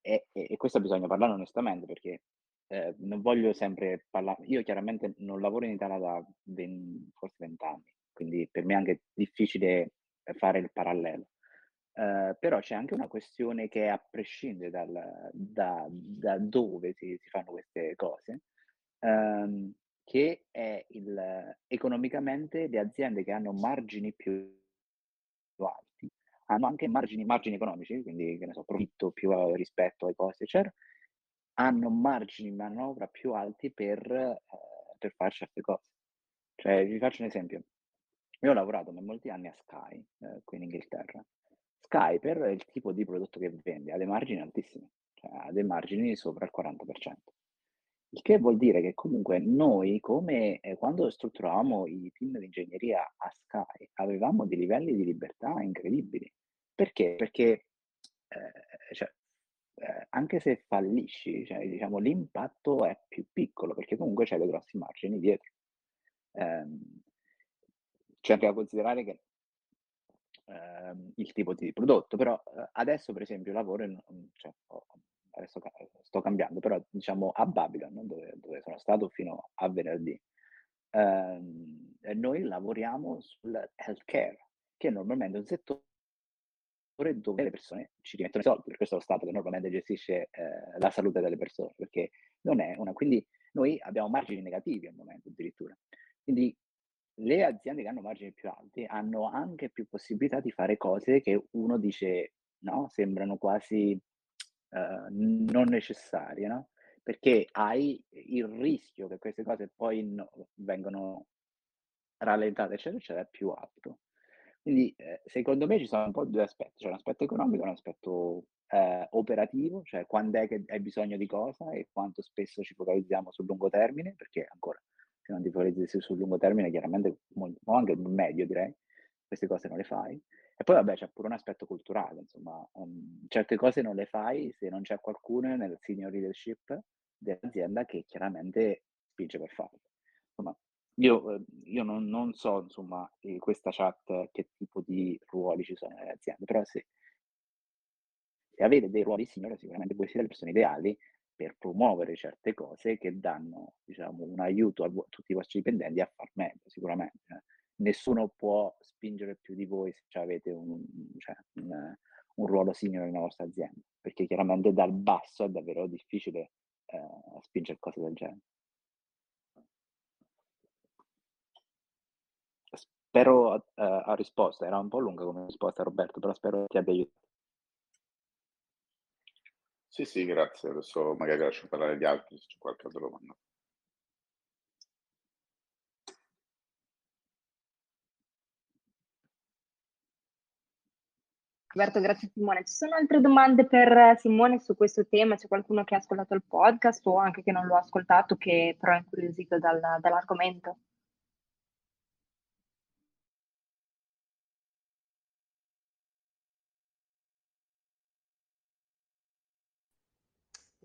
e, e- e questo bisogna parlare onestamente perché eh, non voglio sempre parlare. Io chiaramente non lavoro in Italia da 20 forse 20 anni, quindi per me è anche difficile fare il parallelo. Eh, però c'è anche una questione che a prescindere dal, da, da dove si, si fanno queste cose, ehm, che è il, economicamente le aziende che hanno margini più alti hanno anche margini, margini economici, quindi che ne so, profitto più eh, rispetto ai costi, eccetera, hanno margini di manovra più alti per, eh, per fare certe cose. Cioè, vi faccio un esempio. Io ho lavorato per molti anni a Sky, eh, qui in Inghilterra. Sky, per il tipo di prodotto che vende, ha dei margini altissimi, cioè ha dei margini sopra il 40%. Il che vuol dire che comunque noi, come eh, quando strutturavamo i team di ingegneria a Sky, avevamo dei livelli di libertà incredibili. Perché? Perché eh, cioè, eh, anche se fallisci, cioè, diciamo, l'impatto è più piccolo, perché comunque c'è dei grossi margini dietro. C'è anche da considerare che ehm, il tipo di prodotto, però eh, adesso per esempio lavoro in, cioè, adesso ca- sto cambiando, però diciamo a Babylon, dove, dove sono stato fino a venerdì, ehm, noi lavoriamo sul healthcare, che normalmente è un settore dove le persone ci rimettono i soldi, per questo è lo Stato che normalmente gestisce eh, la salute delle persone, perché non è una... Quindi noi abbiamo margini negativi al momento addirittura. Quindi le aziende che hanno margini più alti hanno anche più possibilità di fare cose che uno dice, no, sembrano quasi eh, non necessarie, no? Perché hai il rischio che queste cose poi no- vengano rallentate, eccetera, eccetera, è più alto. Quindi eh, secondo me ci sono un po' due aspetti, c'è un aspetto economico e un aspetto eh, operativo, cioè quando è che hai bisogno di cosa e quanto spesso ci focalizziamo sul lungo termine, perché ancora se non ti focalizzi sul lungo termine chiaramente, o anche medio direi, queste cose non le fai. E poi vabbè c'è pure un aspetto culturale, insomma, um, certe cose non le fai se non c'è qualcuno nel senior leadership dell'azienda che chiaramente spinge per farlo. Insomma, io, eh, io non, non so, insomma, in questa chat che tipo di ruoli ci sono nelle aziende, però se, e avere dei ruoli senior sicuramente voi siete le persone ideali per promuovere certe cose che danno diciamo, un aiuto a, tutti i vostri dipendenti a far meglio sicuramente. Eh. Nessuno può spingere più di voi se avete un, cioè, un, un ruolo senior nella vostra azienda, perché chiaramente dal basso è davvero difficile eh, spingere cose del genere. Spero uh, ha risposto, era un po' lunga come risposta Roberto, però spero ti abbia aiutato. Sì, sì, grazie. Adesso magari lascio parlare gli altri se c'è qualche altra domanda. Roberto, grazie Simone. Ci sono altre domande per Simone su questo tema? C'è qualcuno che ha ascoltato il podcast o anche che non lo ha ascoltato che però è incuriosito dal, dall'argomento?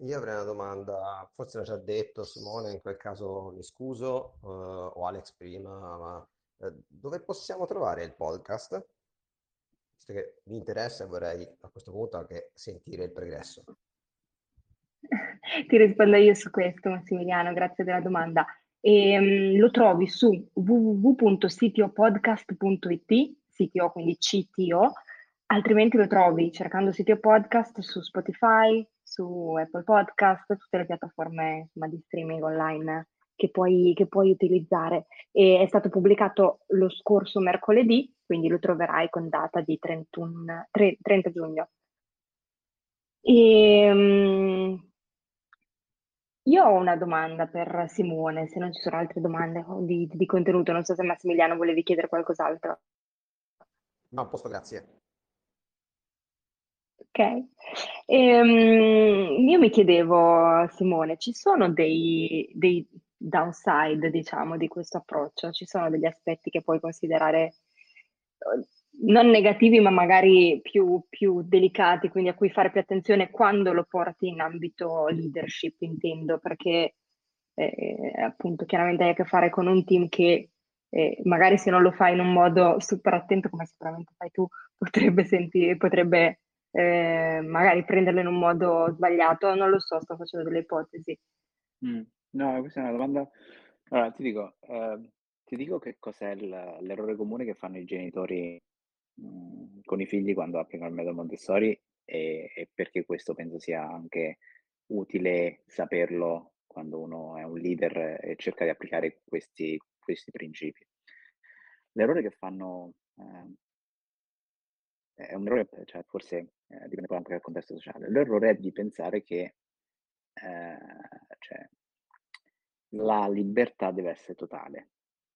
Io avrei una domanda, forse l'ha già detto Simone, in quel caso mi scuso, eh, o Alex prima, ma eh, dove possiamo trovare il podcast? Visto che mi interessa, vorrei a questo punto anche sentire il progresso. Ti rispondo io su questo, Massimiliano, grazie della domanda. E, um, lo trovi su www.sitiopodcast.it, CTO quindi CTO, altrimenti lo trovi cercando Sitio Podcast su Spotify, su Apple Podcast, tutte le piattaforme insomma, di streaming online che puoi, che puoi utilizzare. E è stato pubblicato lo scorso mercoledì, quindi lo troverai con data di 31, 30 giugno. E, um, io ho una domanda per Simone, se non ci sono altre domande di, di contenuto, non so se Massimiliano volevi chiedere qualcos'altro. No, posto, grazie. Ok. Ehm, io mi chiedevo, Simone, ci sono dei, dei downside, diciamo, di questo approccio? Ci sono degli aspetti che puoi considerare eh, non negativi, ma magari più, più delicati, quindi a cui fare più attenzione quando lo porti in ambito leadership, intendo, perché eh, appunto chiaramente hai a che fare con un team che eh, magari se non lo fai in un modo super attento, come sicuramente fai tu, potrebbe sentire, potrebbe eh, magari prenderlo in un modo sbagliato, non lo so, sto facendo delle ipotesi. Mm. No, questa è una domanda. Allora, ti dico, eh, ti dico che cos'è il- l'errore comune che fanno i genitori mh, mm, con i figli quando applicano il metodo Montessori e, e perché questo penso sia anche utile saperlo quando uno è un leader e cerca di applicare questi, questi principi. L'errore che fanno eh, è un errore, cioè forse eh, dipende poi anche dal contesto sociale. L'errore è di pensare che eh, cioè, la libertà deve essere totale,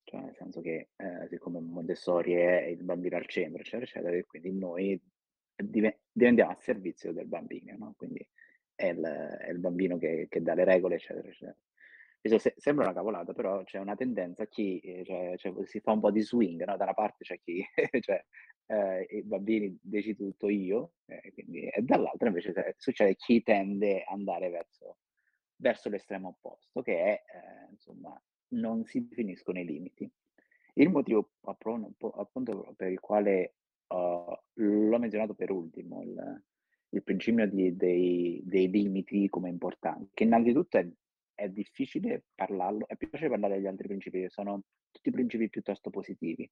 cioè nel senso che eh, siccome Montessori è il bambino al centro, eccetera, eccetera, e quindi noi div- diventiamo a servizio del bambino, no? Quindi è il, è il bambino che, che, dà le regole, eccetera, eccetera. Se- sembra una cavolata, però c'è una tendenza, chi eh, cioè, cioè, si fa un po' di swing, no? da una parte c'è chi, cioè, eh, i bambini decido tutto io, eh, quindi, e dall'altra invece succede chi tende ad andare verso, verso l'estremo opposto, che è, eh, insomma, non si definiscono i limiti. Il motivo appunto per il quale uh, l'ho menzionato per ultimo, il, il principio di, dei, dei, limiti come importanti, che innanzitutto è, è, difficile parlarlo, è più facile parlare degli altri principi, che sono tutti principi piuttosto positivi.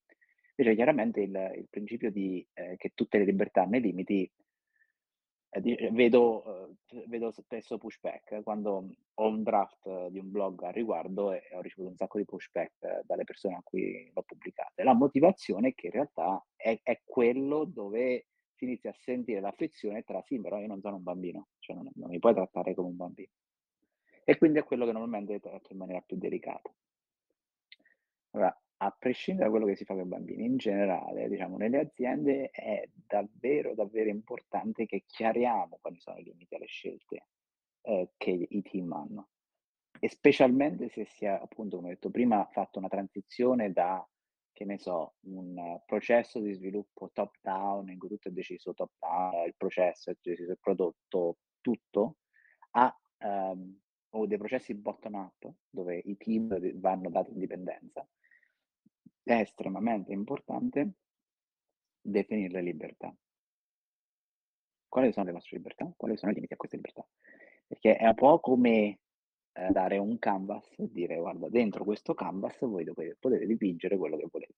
Invece chiaramente il, il principio di, eh, che tutte le libertà hanno i limiti, eh, di, vedo, eh, vedo, spesso pushback. Quando ho un draft di un blog a riguardo e ho ricevuto un sacco di pushback eh, dalle persone a cui l'ho pubblicata. La motivazione è che in realtà è, è quello dove si inizia a sentire la frizione tra sì, però io non sono un bambino, cioè non, non mi puoi trattare come un bambino. E quindi è quello che normalmente tratto in maniera più delicata. Allora, a prescindere da quello che si fa con i bambini, in generale, diciamo, nelle aziende è davvero, davvero importante che chiariamo quali sono i limiti alle scelte eh, che i team hanno. E specialmente se si è, appunto, come ho detto prima, fatto una transizione da, che ne so, un processo di sviluppo top-down, in cui tutto è deciso top-down, il processo è deciso, il prodotto, tutto, a um, o dei processi bottom-up, dove i team vanno dati indipendenza, è estremamente importante definire le libertà. quali sono le nostre libertà, quali sono i limiti a queste libertà. Perché è un po' come eh, dare un canvas e dire guarda, dentro questo canvas voi dovete, potete dipingere quello che volete.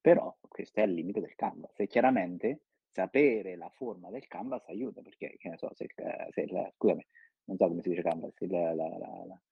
Però questo è il limite del canvas e chiaramente sapere la forma del canvas aiuta perché, che ne so, se, se il, scusami, non so come si dice canvas, il, la, la, la,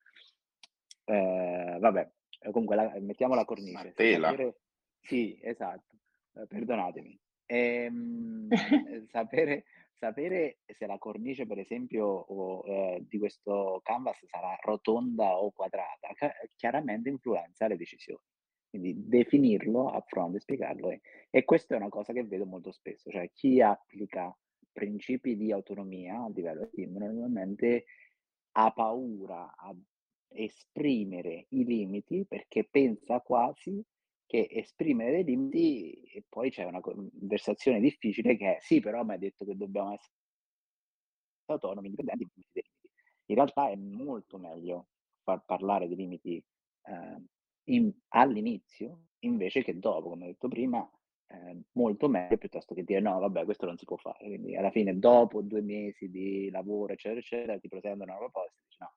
eh, vabbè, comunque la, mettiamo la cornice. Tela. Sapere, sì, esatto, eh, perdonatemi. Ehm, sapere, sapere se la cornice, per esempio, o, eh, di questo canvas sarà rotonda o quadrata, chiaramente influenza le decisioni. Quindi definirlo a fronte, spiegarlo. E, e questa è una cosa che vedo molto spesso, cioè chi applica principi di autonomia a livello team normalmente ha paura a esprimere i limiti perché pensa quasi che esprimere dei limiti e poi c'è una conversazione difficile che è sì, però mi hai detto che dobbiamo essere autonomi, indipendenti. In realtà è molto meglio far parlare dei limiti eh, in, all'inizio invece che dopo, come ho detto prima, eh, molto meglio piuttosto che dire no, vabbè, questo non si può fare. Quindi alla fine, dopo due mesi di lavoro, eccetera, eccetera, ti presentono una proposta e dici no,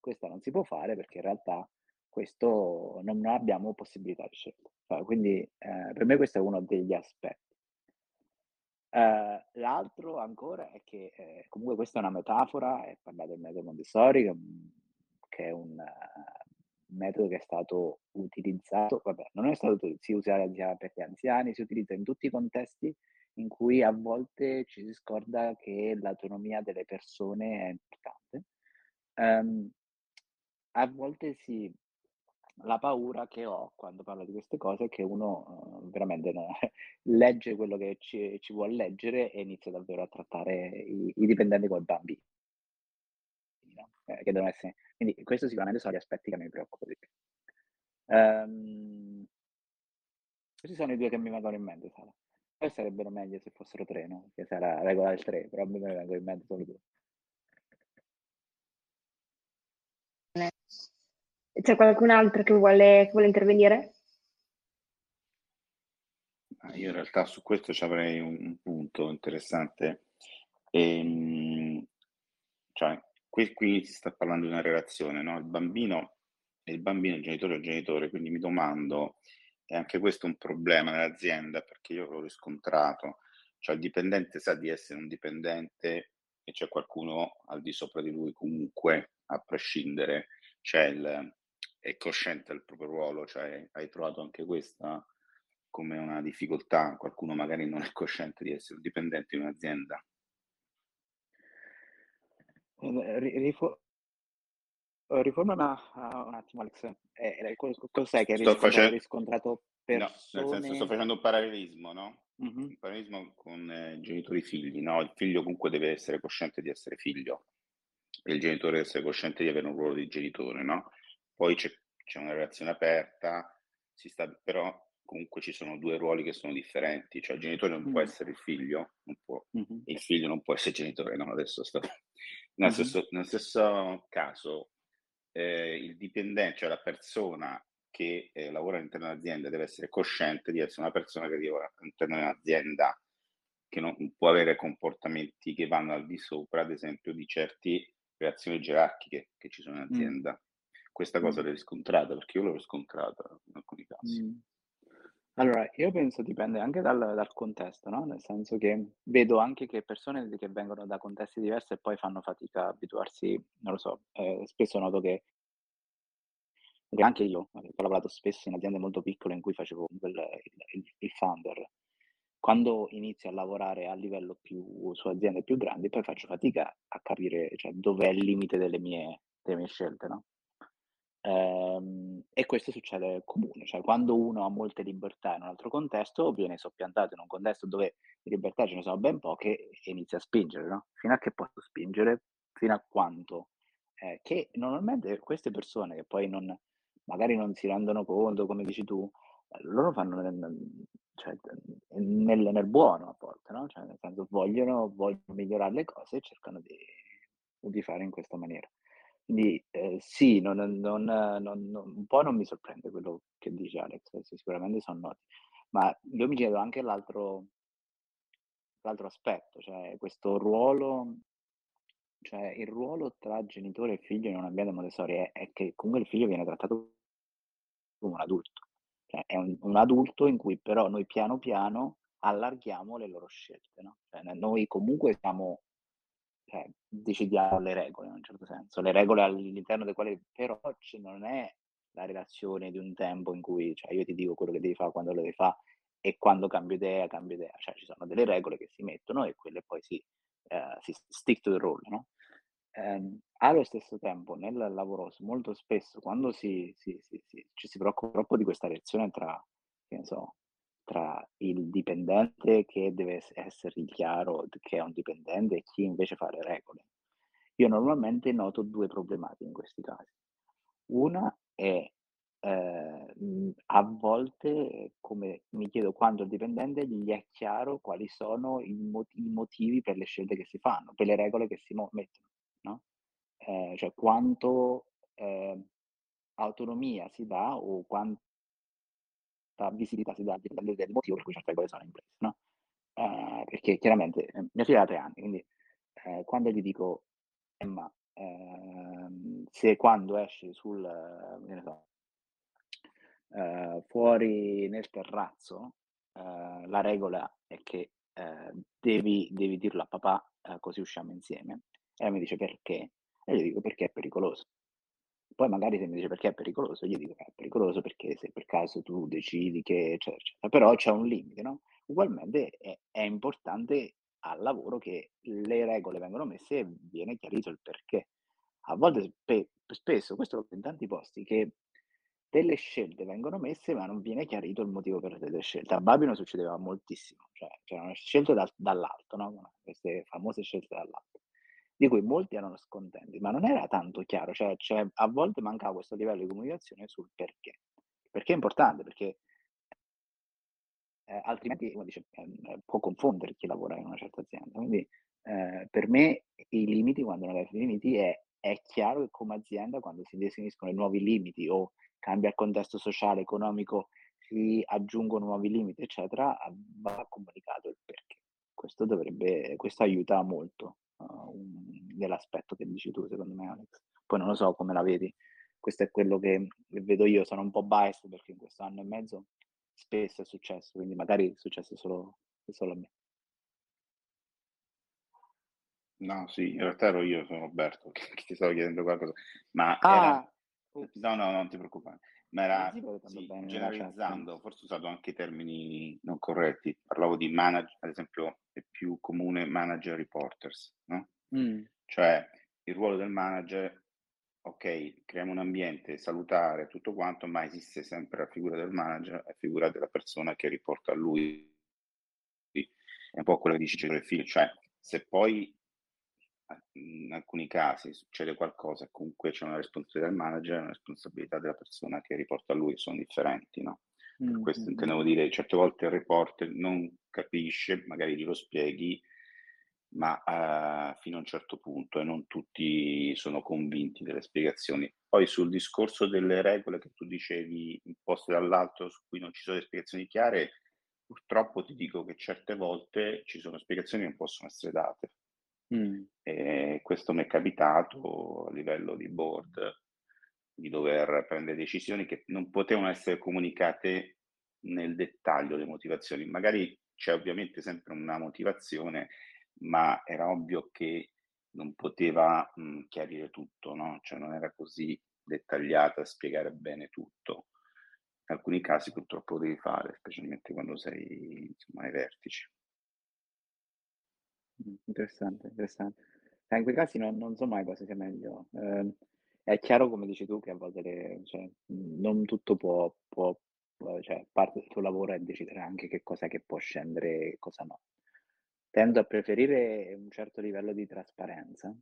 questa non si può fare perché in realtà questo non abbiamo possibilità di scelta. Cioè, quindi eh, per me questo è uno degli aspetti. Uh, l'altro ancora è che eh, comunque questa è una metafora, è parlato del metodo Montessori, che, è un uh, metodo che è stato utilizzato, vabbè, non è stato si usa per gli anziani, si utilizza in tutti i contesti in cui a volte ci si scorda che l'autonomia delle persone è importante. Um, a volte si la paura che ho quando parlo di queste cose è che uno uh, veramente no, legge quello che ci, ci, vuole leggere e inizia davvero a trattare i, i dipendenti come bambini. No? Eh, che devono essere... Quindi questo sicuramente sono gli aspetti che mi preoccupano di più. Um, questi sono i due che mi vengono in mente, Sara. Poi sarebbero meglio se fossero tre, no? Che sarà la regola del tre, però mi vengono in mente solo due. C'è qualcun altro che vuole, che vuole intervenire? Io in realtà su questo ci avrei un, un punto interessante. Ehm, cioè, qui, qui, si sta parlando di una relazione, no? Il bambino e il bambino, il genitore e il genitore, quindi mi domando, è anche questo un problema nell'azienda perché io l'ho riscontrato, cioè il dipendente sa di essere un dipendente e c'è qualcuno al di sopra di lui comunque, a prescindere, c'è il, è cosciente del proprio ruolo, cioè hai trovato anche questa come una difficoltà, qualcuno magari non è cosciente di essere dipendente in un'azienda. Eh, Rifo- riforma un attimo Alex, eh, cos'è che hai facendo... riscontrato persone... No, nel senso sto facendo un parallelismo, no? Mm-hmm. Un parallelismo con eh, genitori figli, no? Il figlio comunque deve essere cosciente di essere figlio e il genitore deve essere cosciente di avere un ruolo di genitore, no? Poi c'è, c'è una relazione aperta, si sta, però comunque ci sono due ruoli che sono differenti, cioè il genitore non mm. può essere il figlio, può, mm-hmm. il figlio non può essere genitore, no, adesso sto... Nel, mm-hmm. stesso, nel stesso, caso eh, il dipendente, cioè la persona che eh, lavora all'interno dell'azienda deve essere cosciente di essere una persona che lavora all'interno di un'azienda che non può avere comportamenti che vanno al di sopra, ad esempio, di certe relazioni gerarchiche che ci sono in azienda. Mm questa cosa l'hai riscontrata? Perché io l'ho riscontrata in alcuni casi. Mm. Allora, io penso dipende anche dal, dal contesto, no? Nel senso che vedo anche che persone che vengono da contesti diversi e poi fanno fatica a abituarsi, non lo so, eh, spesso noto che anche io, ho lavorato spesso in aziende molto piccole in cui facevo il, il, il founder, quando inizio a lavorare a livello più su aziende più grandi, poi faccio fatica a capire cioè, dov'è il limite delle mie, delle mie scelte, no? Ehm, e questo succede comune, cioè quando uno ha molte libertà in un altro contesto, viene soppiantato in un contesto dove di libertà ce ne sono ben poche e inizia a spingere, no? Fino a che posso spingere? Fino a quanto? Eh, che normalmente queste persone che poi non, magari non si rendono conto, come dici tu, eh, loro fanno nel, cioè, nel, nel buono a volte, no? Cioè, nel senso vogliono, vogliono migliorare le cose e cercano di, di fare in questa maniera. Quindi eh, sì, non, non, non, un po' non mi sorprende quello che dice Alex, sicuramente sono noti, ma io mi chiedo anche l'altro, quest'altro aspetto, cioè questo ruolo, cioè il ruolo tra genitore e figlio in un ambiente Montessori è, è che comunque il figlio viene trattato come un adulto, cioè è un, un adulto in cui però noi piano piano allarghiamo le loro scelte, no? Cioè, noi comunque siamo, cioè, decidiamo le regole in un certo senso, le regole all'interno delle quali però non è la relazione di un tempo in cui cioè, io ti dico quello che devi fare quando lo devi fare e quando cambio idea, cambio idea, cioè ci sono delle regole che si mettono e quelle poi si, uh, si stick to the rule, no? Um, allo stesso tempo nel lavoro molto spesso quando si, si, si, ci si preoccupa troppo di questa relazione tra, so, tra il dipendente che deve essere chiaro che è un dipendente e chi invece fa le regole, io normalmente noto due problematiche in questi casi. Una è Ehm, a volte, come mi chiedo quando il dipendente gli è chiaro quali sono i, mot- i motivi per le scelte che si fanno, per le regole che si mo- mettono, no? Eh, cioè quanto eh, autonomia si dà o quanta visibilità si dà al dipendente del motivo per cui certe regole sono in place, no? Eh, perché chiaramente eh, mia figlia ha tre anni, quindi eh, quando gli dico Emma, ehm, se quando esci sul, eh, so, fuori nel terrazzo, eh, la regola è che eh, devi, devi dirlo a papà così usciamo insieme. E mi dice perché? E gli dico perché è pericoloso. Poi magari se mi dice perché è pericoloso, gli dico che è pericoloso perché se per caso tu decidi che, eccetera, eccetera. Però c'è un limite, no? Ugualmente è, è importante al lavoro che le regole vengono messe e viene chiarito il perché. A volte, spe- spesso, questo lo in tanti posti, che delle scelte vengono messe, ma non viene chiarito il motivo per delle scelte. A Babino succedeva moltissimo, cioè c'erano scelte dal, dall'alto, no? queste famose scelte dall'alto, di cui molti erano scontenti, ma non era tanto chiaro, cioè, cioè a volte mancava questo livello di comunicazione sul perché. Perché è importante, perché eh, altrimenti dice, eh, può confondere chi lavora in una certa azienda. Quindi eh, per me i limiti, quando non hai limiti, è, è chiaro che come azienda, quando si definiscono i nuovi limiti o cambia il contesto sociale, economico, si aggiungono nuovi limiti, eccetera, va comunicato il perché. Questo, dovrebbe, questo aiuta molto uh, nell'aspetto che dici tu, secondo me, Alex. Poi non lo so come la vedi, questo è quello che vedo io, sono un po' biased perché in questo anno e mezzo spesso è successo, quindi magari è successo solo, solo a me. No, sì, in realtà ero io, sono Roberto, che, che ti stavo chiedendo qualcosa, ma ah, era... No, no, non ti preoccupare. Ma era sì, generalizzando, forse ho usato anche termini non corretti. Parlavo di manager, ad esempio, è più comune manager reporters, no? Mm. Cioè il ruolo del manager, ok, creiamo un ambiente salutare, tutto quanto, ma esiste sempre la figura del manager, la figura della persona che riporta a lui. È un po' quello che dice Cesare Figlio, cioè se poi in alcuni casi succede qualcosa, comunque c'è una responsabilità del manager e una responsabilità della persona che riporta a lui, sono differenti, no? Per mm, questo mm, intendevo dire, certe volte il reporter non capisce, magari glielo spieghi, ma uh, fino a un certo punto e non tutti sono convinti delle spiegazioni. Poi sul discorso delle regole che tu dicevi imposte dall'alto, su cui non ci sono le spiegazioni chiare, purtroppo ti dico che certe volte ci sono spiegazioni che non possono essere date Mm. E questo mi è capitato a livello di board di dover prendere decisioni che non potevano essere comunicate nel dettaglio le motivazioni. Magari c'è ovviamente sempre una motivazione, ma era ovvio che non poteva mh, chiarire tutto, no? Cioè non era così dettagliata a spiegare bene tutto. In alcuni casi purtroppo lo devi fare, specialmente quando sei insomma, ai vertici. Interessante, interessante. Eh, in quei casi non, non so mai cosa sia meglio. Eh, è chiaro, come dici tu, che a volte le- cioè, non tutto può, può, cioè, parte del tuo lavoro è decidere anche che cosa che può scendere e cosa no. Tendo a preferire un certo livello di trasparenza,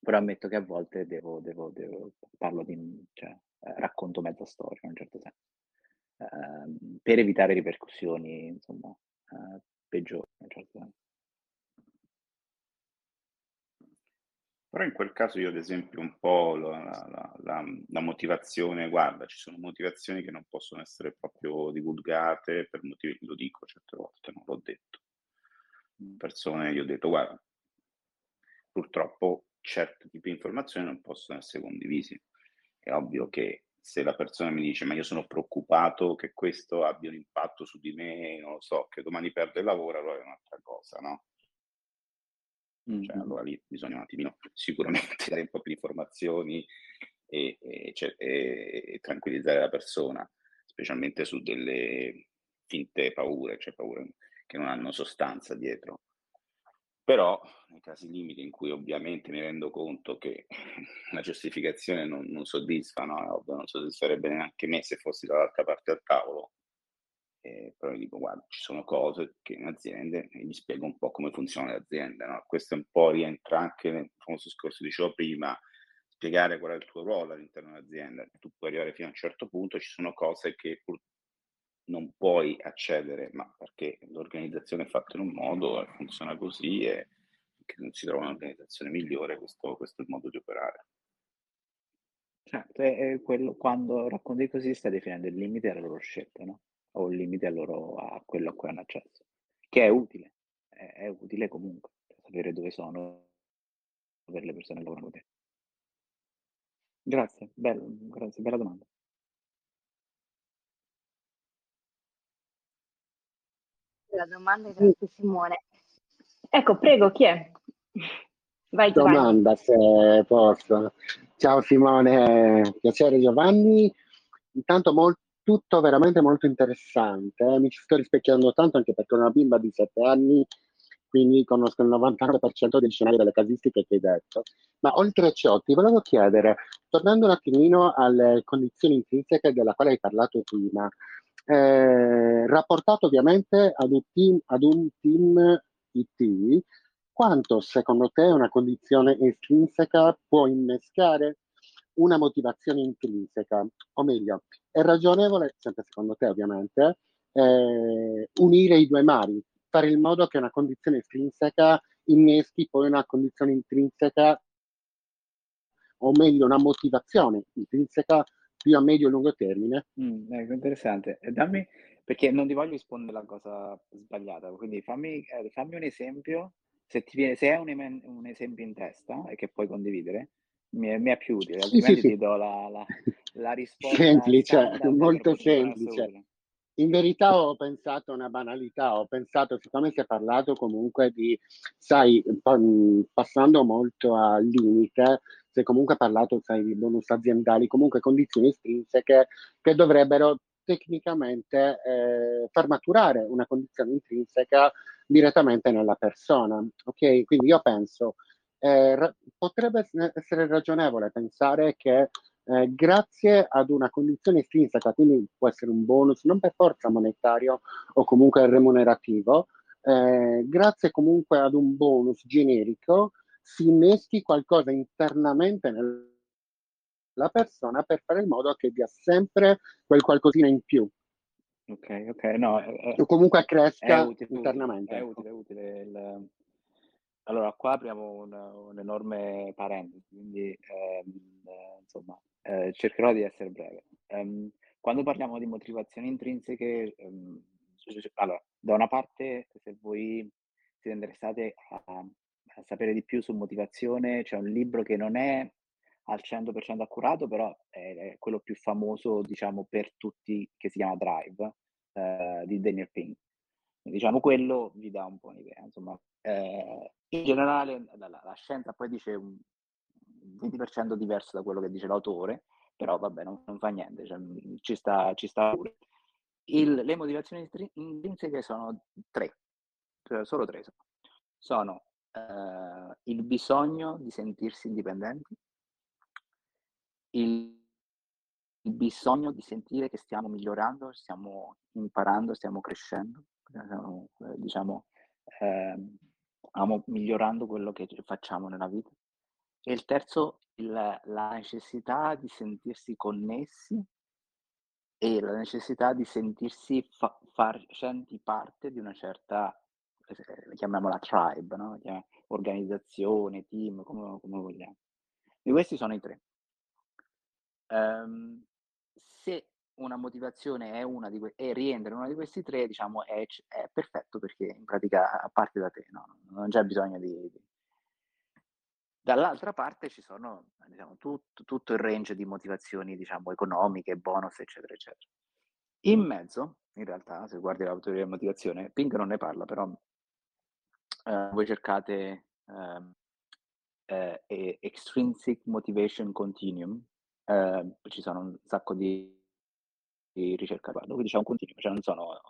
però ammetto che a volte devo, devo, devo parlo di, cioè, eh, racconto mezza storia in un certo senso, Ehm, per evitare ripercussioni, insomma, eh, peggiori in un certo senso. Però in quel caso io ad esempio un po' la, la, la, la, motivazione, guarda, ci sono motivazioni che non possono essere proprio divulgate per motivi, lo dico certe volte, non l'ho detto. persone gli ho detto guarda, purtroppo certi tipi di informazioni non possono essere condivisi. È ovvio che se la persona mi dice ma io sono preoccupato che questo abbia un impatto su di me, non lo so, che domani perde il lavoro, allora è un'altra cosa, no? Mm-hmm. Cioè, allora lì bisogna un attimino sicuramente dare un po' più di informazioni e, e, cioè, e, tranquillizzare la persona, specialmente su delle finte paure, cioè paure che non hanno sostanza dietro. Però nei casi limiti in cui ovviamente mi rendo conto che la giustificazione non, non soddisfa, no? non soddisferebbe neanche me se fossi dall'altra parte del tavolo, eh, però gli dico guarda ci sono cose che in aziende e gli spiego un po' come funziona l'azienda. No? Questo un po' rientra anche nel famoso discorso che dicevo prima, spiegare qual è il tuo ruolo all'interno dell'azienda. Tu puoi arrivare fino a un certo punto, ci sono cose che pur non puoi accedere, ma perché l'organizzazione è fatta in un modo, funziona così e che non si trova un'organizzazione migliore, questo, questo è il modo di operare. Certo, quello, quando racconti così stai definendo il limite alle loro scelte, no? O limite a, loro, a quello a cui hanno accesso, che è utile, è, è utile comunque, sapere dove sono per le persone che lavorano con te. Grazie, bello, grazie, bella domanda. La domanda, grazie Simone. Ecco, prego, chi è? Vai, Domanda se posso. Ciao Simone, piacere Giovanni. Intanto molto, tutto veramente molto interessante. Eh. Mi ci sto rispecchiando tanto anche perché ho una bimba di 7 anni, quindi conosco il 99% degli scenari delle casistiche che hai detto. Ma oltre a ciò, ti volevo chiedere, tornando un attimino alle condizioni intrinseche della quale hai parlato prima, eh, rapportato ovviamente ad un team, ad un team IT, quanto secondo te una condizione estrinseca può innescare una motivazione intrinseca? O meglio, è ragionevole, sempre secondo te ovviamente, eh, unire i due mari, fare in modo che una condizione estrinseca inneschi poi una condizione intrinseca, o meglio una motivazione intrinseca più a medio e lungo termine. Mm, ecco, interessante. Dammi, perché non ti voglio rispondere la cosa sbagliata, quindi fammi, eh, fammi un esempio, se, ti viene, se hai un, un, esempio in testa e che puoi condividere, mi è, mi è più utile, altrimenti sì, sì, ti do la, la, la risposta semplice, molto semplice. In verità ho pensato a una banalità, ho pensato, siccome si è parlato comunque di, sai, passando molto al limite, si è comunque parlato, sai, di bonus aziendali, comunque condizioni estrinseche che dovrebbero tecnicamente eh, far maturare una condizione intrinseca direttamente nella persona. Ok? Quindi io penso, eh, potrebbe essere ragionevole pensare che eh, grazie ad una condizione estrinseca, quindi può essere un bonus, non per forza monetario o comunque remunerativo, eh, grazie comunque ad un bonus generico, si inneschi qualcosa internamente nel la persona per fare in modo che dia sempre quel qualcosina in più. Ok, ok, no. È, o comunque cresca utile, internamente. È utile, è utile. Il... Allora, qua apriamo un, un'enorme parentesi, quindi ehm, eh, insomma, eh, cercherò di essere breve. Um, quando parliamo di motivazioni intrinseche, um, allora, da una parte, se voi siete interessati a, a sapere di più su motivazione, c'è un libro che non è al 100% accurato, però è, è, quello più famoso, diciamo, per tutti, che si chiama Drive, eh, di Daniel Pink. Diciamo, quello vi dà un po' un'idea. Insomma, eh, in generale la, la, la, scienza poi dice un 20% diverso da quello che dice l'autore, però vabbè, non, non fa niente, cioè, ci, sta, ci sta pure. Il, le motivazioni intrinseche sono tre, cioè solo tre sono. Sono eh, il bisogno di sentirsi indipendenti, il, bisogno di sentire che stiamo migliorando, stiamo imparando, stiamo crescendo, diciamo, eh, stiamo migliorando quello che facciamo nella vita. E il terzo, il, la necessità di sentirsi connessi e la necessità di sentirsi fa, facenti parte di una certa, eh, chiamiamola tribe, no? organizzazione, team, come, come vogliamo. E questi sono i tre. Um, una motivazione è una di que- e rientra in uno di questi tre, diciamo, è, è perfetto perché in pratica parte da te, no? non c'è bisogno di, di... Dall'altra parte ci sono diciamo, tut, tutto il range di motivazioni diciamo, economiche, bonus, eccetera, eccetera. In mezzo, in realtà, se guardi la teoria di motivazione, Pink non ne parla, però eh, voi cercate ehm, eh, eh, Extrinsic Motivation Continuum, eh, ci sono un sacco di, di ricerca riguardo, quindi c'è un continuum, cioè non sono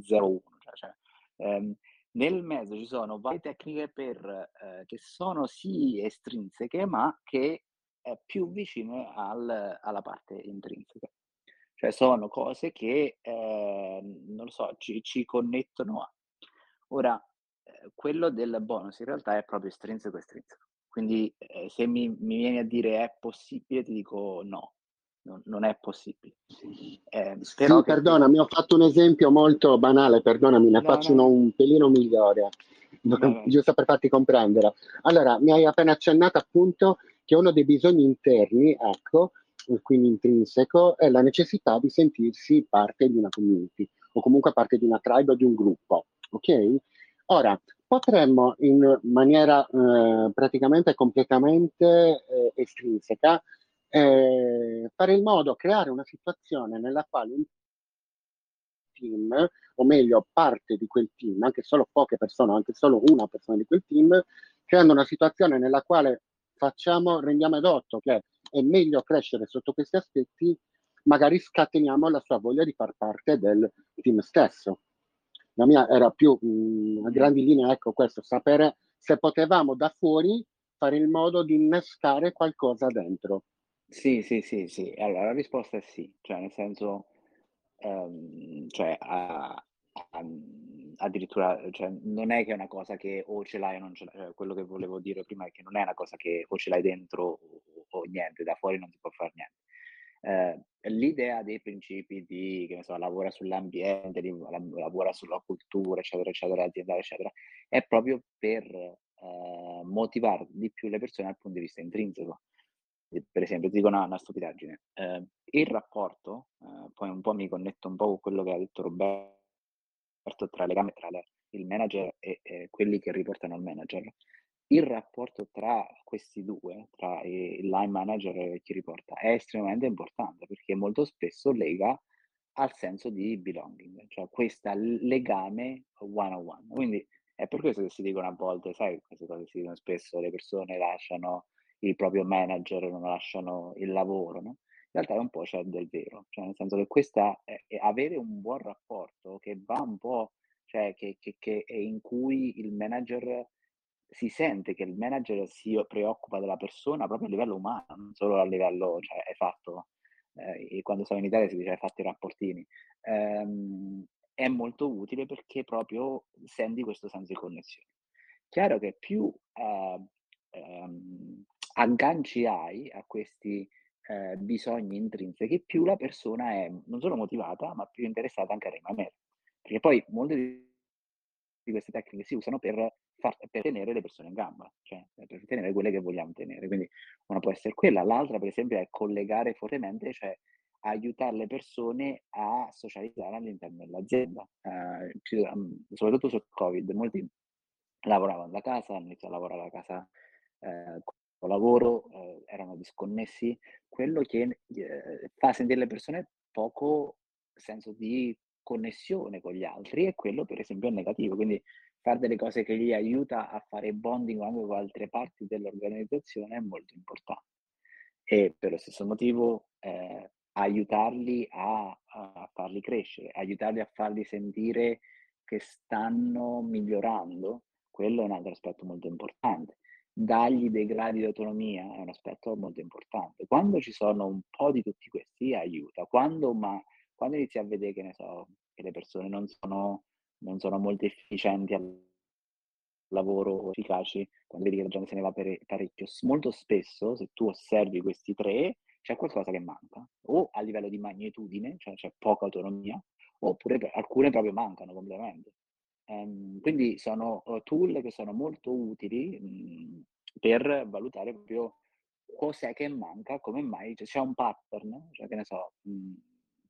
0-1, cioè, cioè, ehm, nel mezzo ci sono varie tecniche per, eh, che sono sì estrinseche, ma che è più vicine al, alla parte intrinseca. Cioè sono cose che, eh, non so, ci, ci connettono a. Ora, eh, quello del bonus in realtà è proprio estrinseco estrinseco. Quindi eh, se mi, mi, vieni a dire è possibile, ti dico no, non, non è possibile. Eh, però sì, che... perdonami, ho fatto un esempio molto banale, perdonami, ne no, faccio no. un pelino migliore, no, giusto per farti comprendere. Allora, mi hai appena accennato appunto che uno dei bisogni interni, ecco, quindi intrinseco, è la necessità di sentirsi parte di una community o comunque parte di una tribe o di un gruppo, ok? Ora, potremmo in maniera eh, praticamente completamente eh, estrinseca eh, fare in modo, creare una situazione nella quale un team, o meglio parte di quel team, anche solo poche persone, anche solo una persona di quel team, creando una situazione nella quale facciamo, rendiamo edotto che è meglio crescere sotto questi aspetti, magari scateniamo la sua voglia di far parte del team stesso la mia era più mh, mm, a grandi linee, ecco questo, sapere se potevamo da fuori fare in modo di innescare qualcosa dentro. Sì, sì, sì, sì. Allora la risposta è sì, cioè nel senso, um, cioè, a, a, addirittura, cioè, non è che è una cosa che o ce l'hai o non ce l'hai, cioè, quello che volevo dire prima è che non è una cosa che o ce l'hai dentro o, o niente, da fuori non si può fare niente eh, l'idea dei principi di, che ne so, lavora sull'ambiente, di, lavora sulla cultura, eccetera, eccetera, aziendale, eccetera, è proprio per eh, motivare di più le persone dal punto di vista intrinseco. Per esempio, ti dico una, una stupidaggine. Eh, il rapporto, eh, poi un po' mi connetto un po' con quello che ha detto Roberto, tra legame tra le, il manager e, e quelli che riportano al manager il rapporto tra questi due, tra il line manager e chi riporta, è estremamente importante perché molto spesso lega al senso di belonging, cioè questo legame one on one. Quindi è per questo che si dicono a volte, sai, queste cose si dicono spesso, le persone lasciano il proprio manager, non lasciano il lavoro, no? In realtà è un po' c'è del vero, cioè nel senso che questa è, è avere un buon rapporto che va un po', cioè che, che, che in cui il manager si sente che il manager si preoccupa della persona proprio a livello umano, non solo a livello, cioè hai fatto, eh, quando stavo in Italia si dice hai fatto i rapportini, ehm, è molto utile perché proprio senti questo senso di connessione. Chiaro che più eh, ehm, agganci hai a questi eh, bisogni intrinseci, più la persona è non solo motivata, ma più interessata anche a rimanere. Perché poi molte di queste tecniche si usano per far, per tenere le persone in gamba, cioè per tenere quelle che vogliamo tenere. Quindi una può essere quella, l'altra per esempio è collegare fortemente, cioè aiutare le persone a socializzare all'interno dell'azienda. Eh, soprattutto sul Covid, molti lavoravano da casa, hanno iniziato a lavorare da casa eh, lavoro, eh, erano disconnessi. Quello che eh, fa sentire le persone poco senso di connessione con gli altri e quello per esempio è negativo. Quindi fare delle cose che gli aiuta a fare bonding anche con altre parti dell'organizzazione è molto importante. E per lo stesso motivo eh, aiutarli a, a, farli crescere, aiutarli a farli sentire che stanno migliorando, quello è un altro aspetto molto importante. Dargli dei gradi di autonomia è un aspetto molto importante. Quando ci sono un po' di tutti questi aiuta, quando, ma, quando inizi a vedere che so, che le persone non sono non sono molto efficienti al lavoro, efficaci, quando vedi che la gente se ne va parecchio. Molto spesso, se tu osservi questi tre, c'è qualcosa che manca, o a livello di magnitudine, cioè c'è poca autonomia, oppure alcune proprio mancano completamente. Um, quindi sono uh, tool che sono molto utili mh, per valutare proprio cos'è che manca, come mai, cioè, c'è un pattern, cioè che ne so, mh,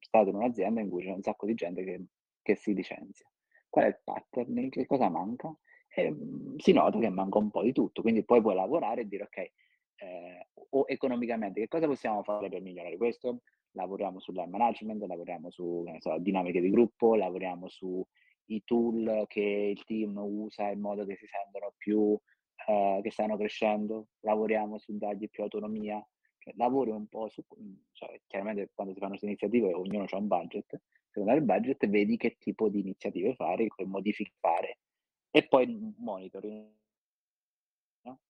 stato in un'azienda in cui c'è un sacco di gente che, che si licenzia. Qual è il pattern? Che cosa manca? E, mm, si nota che manca un po' di tutto, quindi poi puoi lavorare e dire ok, eh, o economicamente che cosa possiamo fare per migliorare questo? Lavoriamo sul management, lavoriamo su so, dinamiche di gruppo, lavoriamo sui tool che il team usa in modo che si sentono più eh, che stanno crescendo, lavoriamo su dargli più autonomia, cioè, lavori un po' su, cioè, chiaramente quando si fanno queste iniziative ognuno ha un budget, secondo il budget vedi che tipo di iniziative fare, che modifiche fare e poi monitori no?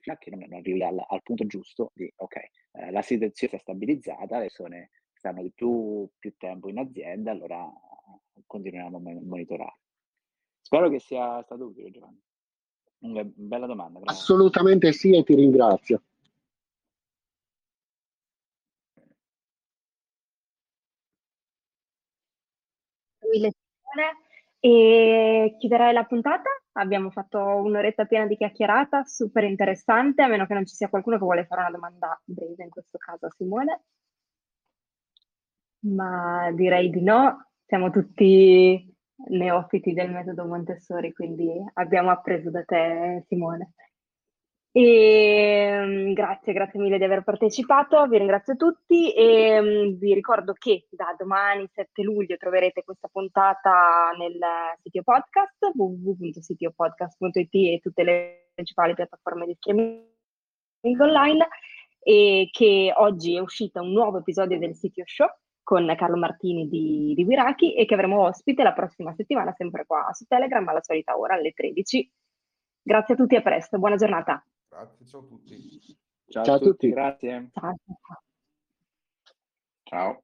fino a che non, arrivi al, al, punto giusto di ok, eh, la situazione si è stabilizzata, le persone stanno di più, più tempo in azienda, allora continuiamo a monitorare. Spero che sia stato utile Giovanni. Una bella domanda. Bravo. Assolutamente sì e ti ringrazio. E chiuderei la puntata. Abbiamo fatto un'oretta piena di chiacchierata, super interessante, a meno che non ci sia qualcuno che vuole fare una domanda breve, in questo caso a Simone. Ma direi di no, siamo tutti neofiti del metodo Montessori, quindi abbiamo appreso da te, Simone. E, um, grazie, grazie mille di aver partecipato, vi ringrazio tutti e um, vi ricordo che da domani 7 luglio troverete questa puntata nel sito podcast www.sitiopodcast.it e tutte le principali piattaforme di streaming online e che oggi è uscito un nuovo episodio del sito show con Carlo Martini di, di Wiraki e che avremo ospite la prossima settimana sempre qua su Telegram alla solita ora alle 13. Grazie a tutti e a presto, buona giornata. Grazie, ciao a tutti. Ciao, ciao a tutti, grazie. Ciao. Ciao.